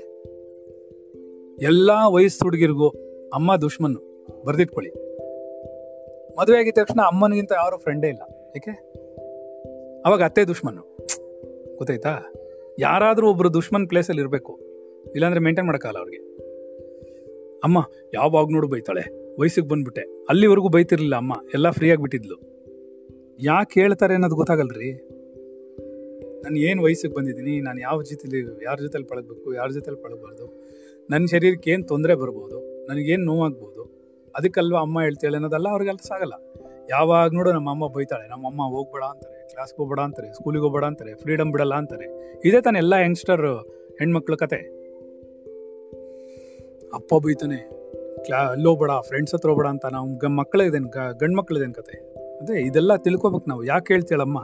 ಎಲ್ಲಾ ವಯಸ್ಸು ಹುಡುಗಿರ್ಗೂ ಅಮ್ಮ ದುಶ್ಮನ್ ಬರ್ದಿಟ್ಕೊಳ್ಳಿ. ಮದುವೆ ಆಗಿದ ತಕ್ಷಣ ಅಮ್ಮನಿಗಿಂತ ಯಾರು ಫ್ರೆಂಡೇ ಇಲ್ಲ. ಏಕೆ? ಅವಾಗ ಅತ್ತೆ ದುಶ್ಮನ್ ಗೊತ್ತಾಯ್ತಾ? ಯಾರಾದರೂ ಒಬ್ರು ದುಶ್ಮನ್ ಪ್ಲೇಸಲ್ಲಿ ಇರಬೇಕು. ಇಲ್ಲಾಂದ್ರೆ ಮೇಂಟೈನ್ ಮಾಡೋಕ್ಕಲ್ಲ ಅವ್ರಿಗೆ. ಅಮ್ಮ ಯಾವಾಗ ನೋಡು ಬೈತಾಳೆ? ವಯಸ್ಸಿಗೆ ಬಂದ್ಬಿಟ್ಟೆ. ಅಲ್ಲಿವರೆಗೂ ಬೈತಿರ್ಲಿಲ್ಲ ಅಮ್ಮ. ಎಲ್ಲ ಫ್ರೀ ಆಗಿಬಿಟ್ಟಿದ್ಲು ಯಾಕೆ ಹೇಳ್ತಾರೆ ಅನ್ನೋದು ಗೊತ್ತಾಗಲ್ರಿ? ನಾನು ಏನು ವಯಸ್ಸಿಗೆ ಬಂದಿದ್ದೀನಿ? ನಾನು ಯಾವ ಜೊತೆಲಿ, ಯಾರ ಜೊತೆಲಿ ಪಳಗಬೇಕು, ಯಾರ ಜೊತೆಲಿ ಪಳಗಬಾರ್ದು? ನನ್ನ ಶರೀರಕ್ಕೆ ಏನು ತೊಂದರೆ ಬರ್ಬೋದು? ನನಗೇನು ನೋವಾಗ್ಬೋದು? ಅದಕ್ಕಲ್ವಾ ಅಮ್ಮ ಹೇಳ್ತಾಳೆ ಅನ್ನೋದಲ್ಲ, ಅವ್ರಿಗೆ ಅರ್ಥ ಆಗಲ್ಲ. ಯಾವಾಗ ನೋಡು ನಮ್ಮ ಅಮ್ಮ ಬೈತಾಳೆ, ನಮ್ಮ ಅಮ್ಮ ಹೋಗ್ಬೇಡ ಅಂತಾರೆ ಕ್ಲಾಸ್ಗೆ ಹೋಗ್ಬೇಡ ಅಂತಾರೆ ಸ್ಕೂಲಿಗೆ ಹೋಗ್ಬೇಡ ಅಂತಾರೆ ಫ್ರೀಡಮ್ ಬಿಡಲ್ಲ ಅಂತಾರೆ. ಇದೇ ತಾನೆ ಎಲ್ಲ ಯಂಗ್ಸ್ಟರ್ ಹೆಣ್ಮಕ್ಳ ಕತೆ. ಅಪ್ಪ ಬೈತಾನೆ, ಕ್ಲಾ ಅಲ್ಲಿ ಹೋಗ್ಬೇಡ ಫ್ರೆಂಡ್ಸ್ ಹತ್ರ ಹೋಗ್ಬೇಡ ಅಂತ ನಾವು ಗ ಮಕ್ಕಳಿದೇನು ಗಂಡ್ ಮಕ್ಕಳಿದೇನು ಕತೆ? ಅದೇ ಇದೆಲ್ಲ ತಿಳ್ಕೊಬೇಕು ನಾವು, ಯಾಕೆ ಹೇಳ್ತೇಳಮ್ಮ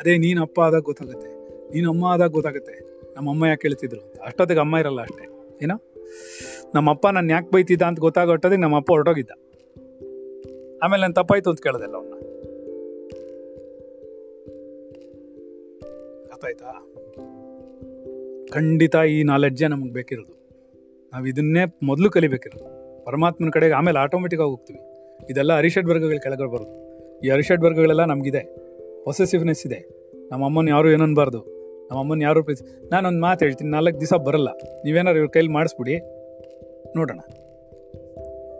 ಅದೇ ನೀನು ಅಪ್ಪ ಆದಾಗ ಗೊತ್ತಾಗುತ್ತೆ, ನೀನು ಅಮ್ಮ ಆದಾಗ ಗೊತ್ತಾಗುತ್ತೆ, ನಮ್ಮ ಅಮ್ಮ ಯಾಕೆ ಹೇಳ್ತಿದ್ರು ಅಂತ. ಅಷ್ಟೊತ್ತಿಗೆ ಅಮ್ಮ ಇರಲ್ಲ ಅಷ್ಟೇ. ಏನೋ? ನಮ್ಮಪ್ಪ ನನ್ನ ನಾನು ಯಾಕೆ ಬೈತಿದ್ದ ಅಂತ ಗೊತ್ತಾಗೊಟ್ಟದೆ ನಮ್ಮಪ್ಪ ಹೊರಟೋಗಿದ್ದ. ಆಮೇಲೆ ನಾನು ತಪ್ಪಾಯ್ತು ಅಂತ ಕೇಳ್ದಲ್ಲ ಅವನ್ನ ಗೊತ್ತಾಯ್ತಾ? ಖಂಡಿತ ಈ ನಾಲೆಡ್ಜೇ ನಮಗೆ ಬೇಕಿರೋದು. ನಾವು ಇದನ್ನೇ ಮೊದಲು ಕಲಿಬೇಕಿರೋದು. ಪರಮಾತ್ಮನ ಕಡೆಗೆ ಆಮೇಲೆ ಆಟೋಮೆಟಿಕ್ ಆಗಿ ಹೋಗ್ತೀವಿ. ಇದೆಲ್ಲ ಅರಿಷಡ್ ವರ್ಗಗಳ ಕೆಳಗಡೆ ಬರೋದು. ಈ ಅರಿಷಡ್ ವರ್ಗಗಳೆಲ್ಲ ನಮಗಿದೆ. ಪೊಸೆಸಿವ್ನೆಸ್ ಇದೆ. ನಮ್ಮ ಅಮ್ಮನ ಯಾರು ಏನು ನಮ್ಮ ಅಮ್ಮನ ಯಾರು ಪ್ರೀತಿ ನಾನೊಂದು ಮಾತು ಹೇಳ್ತೀನಿ, ನಾಲ್ಕು ದಿವಸ ಬರಲ್ಲ. ನೀವೇನಾರು ಇವ್ರ ಕೈಲಿ ಮಾಡಿಸ್ಬಿಡಿ. ನೋಡೋಣ.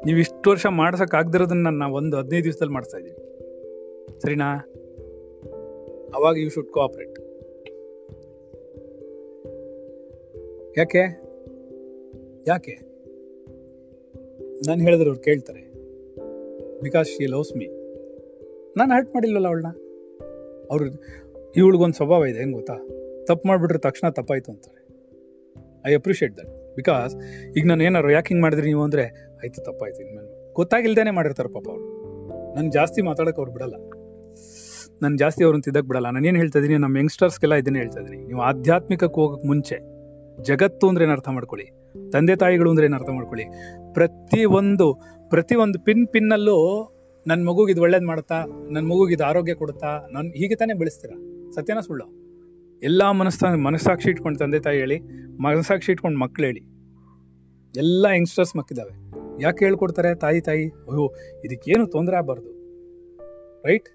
ನೀವು ಇಷ್ಟು ವರ್ಷ ಮಾಡ್ಸೋಕ್ಕಾಗ್ದಿರೋದನ್ನು ನಾನು ಒಂದು ಹದಿನೈದು ದಿವಸದಲ್ಲಿ ಮಾಡಿಸ್ತಾ ಇದ್ದೀನಿ. ಸರಿನಾ? ಅವಾಗ ಯು ಶುಡ್ ಕೋಆಪ್ರೇಟ್. ಯಾಕೆ? ಯಾಕೆ? ನಾನು ಹೇಳಿದ್ರೆ ಅವ್ರು ಕೇಳ್ತಾರೆ. Because she loves me. ನಾನು ಹರ್ಟ್ ಮಾಡಿಲ್ವಲ್ಲ ಅವಳನ್ನ? ಅವ್ರು ಇವಳಿಗೊಂದು ಸ್ವಭಾವ ಇದೆ, ಹೆಂಗೆ ಗೊತ್ತಾ? ತಪ್ಪು ಮಾಡಿಬಿಟ್ರೆ ತಕ್ಷಣ ತಪ್ಪಾಯ್ತು ಅಂತಾರೆ. ಐ ಅಪ್ರಿಷಿಯೇಟ್ ದಟ್ ಬಿಕಾಸ್ ಈಗ ನಾನು ಏನಾರು ಯಾಕೆ ಹಿಂಗೆ ಮಾಡಿದ್ರಿ ನೀವು ಅಂದರೆ ಆಯ್ತು ತಪ್ಪಾಯ್ತು ಇನ್ಮೇಲೆ ಗೊತ್ತಾಗಿಲ್ದೇ ಮಾಡಿರ್ತಾರೆ ಪಾಪ ಅವರು. ನಾನು ಜಾಸ್ತಿ ಮಾತಾಡೋಕೆ ಅವ್ರು ಬಿಡಲ್ಲ. ನಾನು ಜಾಸ್ತಿ ಅವ್ರನ್ನ ತಿದ್ದಕ್ಕೆ ಬಿಡಲ್ಲ. ನಾನು ಏನು ಹೇಳ್ತಾ ಇದ್ದೀನಿ ನಮ್ಮ ಯಂಗ್ಸ್ಟರ್ಸ್ಗೆಲ್ಲ ಇದನ್ನೇ ಹೇಳ್ತಾ ಇದ್ದೀನಿ ನೀವು ಆಧ್ಯಾತ್ಮಿಕಕ್ಕೆ ಹೋಗೋಕೆ ಮುಂಚೆ, ಜಗತ್ತು ಅಂದ್ರೆ ಏನು ಅರ್ಥ ಮಾಡ್ಕೊಳ್ಳಿ, ತಂದೆ ತಾಯಿಗಳು ಅಂದ್ರೆ ಏನು ಅರ್ಥ ಮಾಡ್ಕೊಳ್ಳಿ, ಪ್ರತಿ ಒಂದು ಪ್ರತಿ ಒಂದು ಪಿನ್ ಪಿನ್ನಲ್ಲೂ ನನ್ನ ಮಗುಗೆ ಇದು ಒಳ್ಳೇದು ಮಾಡುತ್ತಾ ನನ್ನ ಮಗುಗೆ ಇದು ಆರೋಗ್ಯ ಕೊಡುತ್ತಾ, ನಾನು ಹೀಗೆ ತಾನೇ ಬೆಳೆಸ್ತೀರಾ? ಸತ್ಯನ ಸುಳ್ಳು. ಎಲ್ಲಾ ಮನಸ್ಸಾ, ಮನಸ್ಸಾಕ್ಷಿ ಇಟ್ಕೊಂಡು ತಂದೆ ತಾಯಿ ಹೇಳಿ, ಮನಸ್ಸಾಕ್ಷಿ ಇಟ್ಕೊಂಡು ಮಕ್ಳು ಹೇಳಿ, ಎಲ್ಲ ಯಂಗ್ಸ್ಟರ್ಸ್ ಮಕ್ಕಿದಾವೆ. ಯಾಕೆ ಹೇಳ್ಕೊಡ್ತಾರೆ? ತಾಯಿ ತಾಯಿ, ಅಯ್ಯೋ, ಇದಕ್ಕೇನು ತೊಂದರೆ ಆಗಬಾರ್ದು. ರೈಟ್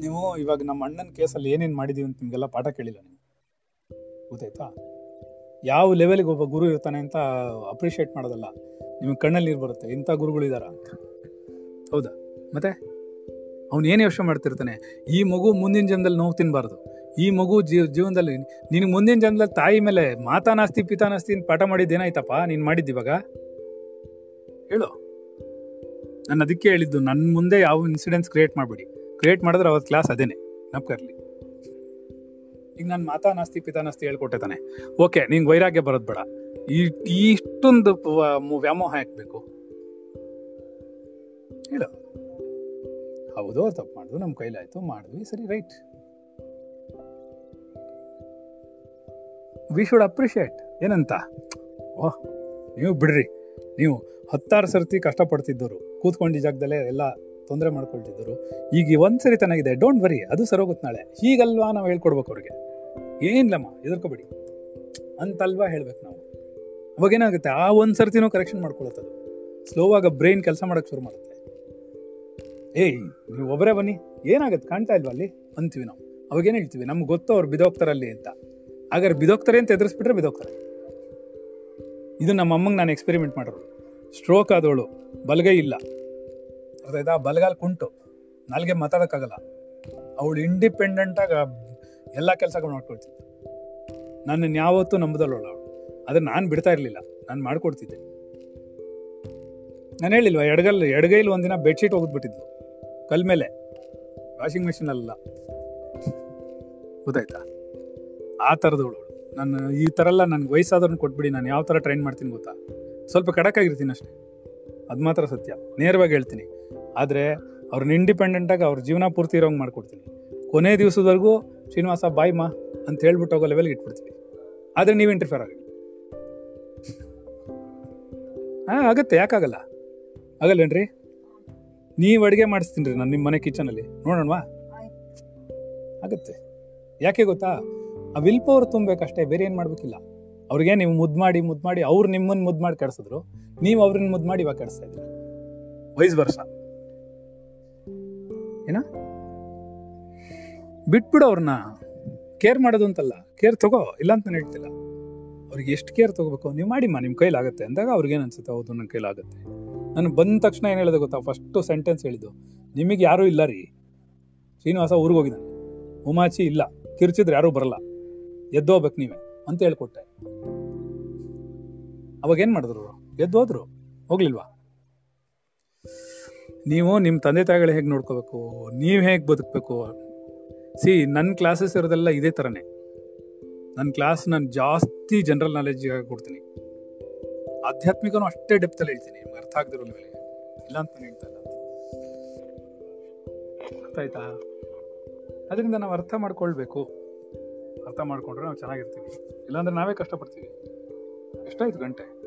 ನೀವು ಇವಾಗ ನಮ್ಮ ಅಣ್ಣನ ಕೇಸಲ್ಲಿ ಏನೇನು ಮಾಡಿದೀವಿ ಅಂತ ನಿಮಗೆಲ್ಲ ಪಾಠ ಕೇಳಿಲ್ಲ ನೀವು. ಗೊತ್ತಾಯ್ತಾ? ಯಾವ ಲೆವೆಲ್ಗೆ ಒಬ್ಬ ಗುರು ಇರ್ತಾನೆ ಅಂತ ಅಪ್ರಿಷಿಯೇಟ್ ಮಾಡೋದಲ್ಲ. ನಿಮ್ಗೆ ಕಣ್ಣಲ್ಲಿ ನೀರು ಬರುತ್ತೆ. ಇಂಥ ಗುರುಗಳು ಇದಾರ ಅಂತ. ಹೌದಾ? ಮತ್ತೆ? ಅವ್ನು ಏನು ಯೋಚನೆ ಮಾಡ್ತಿರ್ತಾನೆ, ಈ ಮಗು ಮುಂದಿನ ಜನ್ಮದಲ್ಲಿ ನೋವು ತಿನ್ನಬಾರ್ದು ಈ ಮಗು ಜೀವ, ಜೀವನದಲ್ಲಿ ನಿನಗೆ ಮುಂದಿನ ಜನ್ಮದಲ್ಲಿ ತಾಯಿ ಮೇಲೆ ಮಾತಾನಾಸ್ತಿ ಪಿತಾನಾಸ್ತಿ ಪಾಠ ಮಾಡಿದ್ದು ಏನಾಯ್ತಪ್ಪ? ನೀನ್ ಮಾಡಿದ್ದು ಇವಾಗ? ಹೇಳು. ನಾನು ಅದಕ್ಕೆ ಹೇಳಿದ್ದು ನನ್ನ ಮುಂದೆ ಯಾವ ಇನ್ಸಿಡೆನ್ಸ್ ಕ್ರಿಯೇಟ್ ಮಾಡಬೇಡಿ. ಕ್ರಿಯೇಟ್ ಮಾಡಿದ್ರೆ ಅವತ್ತು ಕ್ಲಾಸ್ ಅದೇನೆ ನಪ್ಕರ್ಲಿ ಈಗ ನಾನು ಮಾತಾನಾಸ್ತಿ ಪಿತಾನಾಸ್ತಿ ಹೇಳ್ಕೊಟ್ಟೆ ತಾನೆ. ಓಕೆ ನಿಂಗೆ ವೈರಾಗ್ಯ ಬರೋದು ಬೇಡ. ಈ ಇಷ್ಟೊಂದು ವ್ಯಾಮೋಹ ಹಾಕ್ಬೇಕು ಹೇಳು. ಹೌದು, ಅವ್ರು ತಪ್ಪು ಮಾಡಿದ್ರು. ನಮ್ಮ ಕೈಲಾಯ್ತು ಮಾಡಿದ್ವಿ. ಸರಿ, ರೈಟ್. ವಿ ಶುಡ್ ಅಪ್ರಿಷಿಯೇಟ್ ಏನಂತ? ಓಹ್, ನೀವು ಬಿಡ್ರಿ. ನೀವು ಹತ್ತಾರು ಸರ್ತಿ ಕಷ್ಟಪಡ್ತಿದ್ದರು. ಕೂತ್ಕೊಂಡು ಜಾಗದಲ್ಲೇ ಎಲ್ಲ ತೊಂದರೆ ಮಾಡ್ಕೊಳ್ತಿದ್ದರು. ಈಗ ಒಂದ್ಸರಿ ಚೆನ್ನಾಗಿದೆ ಡೋಂಟ್ ವರಿ ಅದು ಸರೋಗುತ್ತೆ ನಾಳೆ. ಹೀಗಲ್ವಾ ನಾವು ಹೇಳ್ಕೊಡ್ಬೇಕು ಅವ್ರಿಗೆ? ಏನಿಲ್ಲಮ್ಮ ಎದುರ್ಕೋಬೇಡಿ ಅಂತಲ್ವಾ ಹೇಳ್ಬೇಕು ನಾವು? ಅವಾಗ ಏನಾಗುತ್ತೆ? ಆ ಒಂದ್ ಸರ್ತಿನೂ ಕರೆಕ್ಷನ್ ಮಾಡ್ಕೊಳತ್ತದು. ಸ್ಲೋವಾಗ ಬ್ರೈನ್ ಕೆಲಸ ಮಾಡಕ್ ಶುರು ಮಾಡುತ್ತೆ. ಏಯ್ ನೀವು ಒಬ್ಬರೇ ಬನ್ನಿ. ಏನಾಗುತ್ತೆ? ಕಾಣ್ತಾ ಇಲ್ವಾ ಅಲ್ಲಿ? ಅಂತೀವಿ ನಾವು. ಅವಾಗ ಏನ್ ಹೇಳ್ತೀವಿ? ನಮ್ಗೆ ಗೊತ್ತು ಅವ್ರು ಬಿದೋಗ್ತಾರಲ್ಲಿ ಅಂತ. ಹಾಗಾದ್ರೆ ಬಿದೋಗ್ತಾರೆ ಅಂತ ಎದುರಿಸ್ಬಿಟ್ರೆ ಬಿದೋಗ್ತಾರೆ ಇದು ನಮ್ಮ ಅಮ್ಮಂಗೆ ನಾನು ಎಕ್ಸ್ಪೆರಿಮೆಂಟ್ ಮಾಡೋರು ಸ್ಟ್ರೋಕ್ ಆದವಳು, ಬಲಗೈ ಇಲ್ಲ. ಗೊತ್ತಾಯ್ತಾ ಬಲಗಾಲ್ ಕುಂಟು. ನಾಲ್ಗೆ ಮಾತಾಡೋಕ್ಕಾಗಲ್ಲ. ಅವಳು ಇಂಡಿಪೆಂಡೆಂಟ್ ಆಗಿ ಎಲ್ಲ ಕೆಲಸಗಳು ಮಾಡ್ಕೊಳ್ತಿದ್ದೆ ನನ್ನ ಯಾವತ್ತೂ ನಂಬುದಲ್ಲೋಳು ಅವಳು. ಆದರೆ ನಾನು ಬಿಡ್ತಾ ಇರ್ಲಿಲ್ಲ. ನಾನು ಮಾಡ್ಕೊಡ್ತಿದ್ದೆ. ನಾನು ಹೇಳಿಲ್ವಾ, ಎಡಗಲ್, ಎಡಗೈಲಿ ಒಂದಿನ ಬೆಡ್ಶೀಟ್ ಹೋಗ್ಬಿಟ್ಟಿದ್ಲು ಕಲ್ ಮೇಲೆ ವಾಷಿಂಗ್ ಮಿಷಿನ್ ಅಲ್ಲ. ಗೊತ್ತಾಯ್ತಾ? ಆ ಥರದವಳು ನಾನು ಈ ಥರ ಎಲ್ಲ ನನಗೆ ವಯಸ್ಸಾದವ್ರನ್ನ ಕೊಟ್ಬಿಡಿ, ನಾನು ಯಾವ ಥರ ಟ್ರೈನ್ ಮಾಡ್ತೀನಿ ಗೊತ್ತಾ? ಸ್ವಲ್ಪ ಖಡಕ್ಕಾಗಿರ್ತೀನಿ ಅಷ್ಟೇ. ಅದು ಮಾತ್ರ ಸತ್ಯ. ನೇರವಾಗಿ ಹೇಳ್ತೀನಿ. ಆದರೆ ಅವ್ರನ್ನ ಇಂಡಿಪೆಂಡೆಂಟ್ ಆಗಿ ಅವ್ರ ಜೀವನ ಪೂರ್ತಿ ಇರೋಂಗೆ ಮಾಡ್ಕೊಡ್ತೀನಿ. ಕೊನೆ ದಿವಸದವರೆಗೂ, ಶ್ರೀನಿವಾಸ, ಬಾಯ್ ಮಾ ಅಂತ ಹೇಳ್ಬಿಟ್ಟು ಹೋಗೋ ಲೆವೆಲ್ಗೆ ಇಟ್ಬಿಡ್ತೀವಿ ಆದರೆ ನೀವು ಇಂಟರ್ಫೇರ್ ಆಗಿ ಹಾಂ, ಆಗುತ್ತೆ. ಯಾಕಾಗಲ್ಲ? ಆಗಲ್ವೇನ್ರಿ? ನೀವು ಅಡುಗೆ ಮಾಡಿಸ್ತೀನಿ ರೀ ನಾನು ನಿಮ್ಮ ಮನೆ ಕಿಚನಲ್ಲಿ ನೋಡೋಣವಾ? ಆಗುತ್ತೆ. ಯಾಕೆ ಗೊತ್ತಾ? ಆ ವಿಲ್ ಅವ್ರು ತುಂಬಬೇಕಷ್ಟೇ ಬೇರೆ ಏನು ಮಾಡ್ಬೇಕಿಲ್ಲ. ಅವ್ರಿಗೆ ನೀವು ಮುದ್ದು ಮಾಡಿ ಮುದ್ದು ಮಾಡಿ ಅವ್ರು ನಿಮ್ಮನ್ನು ಮುದ್ದು ಮಾಡಿ ಕೆಡಿಸಿದ್ರು. ನೀವು ಅವ್ರನ್ನ ಮುದ್ದು ಮಾಡಿ ಇವಾಗ ಕೆಡಿಸ್ತಾ ಇದ್ದೀರ? ವಯಸ್ ವರ್ಷ ಏನ? ಬಿಟ್ಬಿಡು ಅವ್ರನ್ನ ಕೇರ್ ಮಾಡೋದು ಅಂತಲ್ಲ. ಕೇರ್ ತಗೋ ಇಲ್ಲ ಅಂತ ನಾನು ಹೇಳ್ತಿಲ್ಲ. ಅವ್ರಿಗೆ ಎಷ್ಟು ಕೇರ್ ತಗೋಬೇಕು? ನೀವು ಮಾಡಿಮ್ಮ ನಿಮ್ಮ ಕೈಲಾಗುತ್ತೆ. ಅಂದಾಗ ಅವ್ರಿಗೆ ಏನು ಅನ್ಸುತ್ತೆ? ಹೌದು ನನ್ನ ಕೈಲಾಗತ್ತೆ. ನಾನು ಬಂದ ತಕ್ಷಣ ಏನು ಹೇಳಿದೆ ಗೊತ್ತಾ? ಫಸ್ಟ್ ಸೆಂಟೆನ್ಸ್ ಹೇಳಿದ್ದು. ನಿಮಗೆ ಯಾರೂ ಇಲ್ಲ ರೀ. ಶ್ರೀನಿವಾಸ ಊರಿಗೆ ಹೋಗಿದ್ದಾನೆ. ಉಮಾಚಿ ಇಲ್ಲ. ಕಿರ್ಚಿದ್ರೆ ಯಾರೂ ಬರಲ್ಲ. ಎದ್ದೋಗ್ಬೇಕು ನೀವೇ ಅಂತ ಹೇಳ್ಕೊಟ್ಟೆ. ಅವಾಗ ಏನು ಮಾಡಿದ್ರು? ಎದ್ದು ಹೋದ್ರು. ಹೋಗ್ಲಿಲ್ವಾ? ನೀವು ನಿಮ್ಮ ತಂದೆ ತಾಯಿಗಳು ಹೇಗೆ ನೋಡ್ಕೋಬೇಕು? ನೀವು ಹೇಗೆ ಬದುಕಬೇಕು? ಸಿ ನನ್ನ ಕ್ಲಾಸಸ್ ಇರೋದೆಲ್ಲ ಇದೇ ಥರನೇ ನನ್ನ ಕ್ಲಾಸ್ ನಾನು ಜಾಸ್ತಿ ಜನರಲ್ ನಾಲೆಜ್ ಕೊಡ್ತೀನಿ. ಆಧ್ಯಾತ್ಮಿಕನೂ ಅಷ್ಟೇ ಡೆಪ್ತಲ್ಲಿ ಹೇಳ್ತೀನಿ. ನಿಮ್ಗೆ ಅರ್ಥ ಆಗದಿರೋ ಲೆವೆಲ್ಗೆ ಇಲ್ಲ ಅಂತ ನಾನು ಹೇಳ್ತಾ ಇಲ್ಲ. ಅದರಿಂದ ನಾವು ಅರ್ಥ ಮಾಡ್ಕೊಳ್ಬೇಕು. ಅರ್ಥ ಮಾಡ್ಕೊಂಡ್ರೆ ನಾವು ಚೆನ್ನಾಗಿರ್ತೀವಿ. ಇಲ್ಲಾಂದ್ರೆ ನಾವೇ ಕಷ್ಟಪಡ್ತೀವಿ. ಎಷ್ಟಾಯ್ತು ಗಂಟೆ?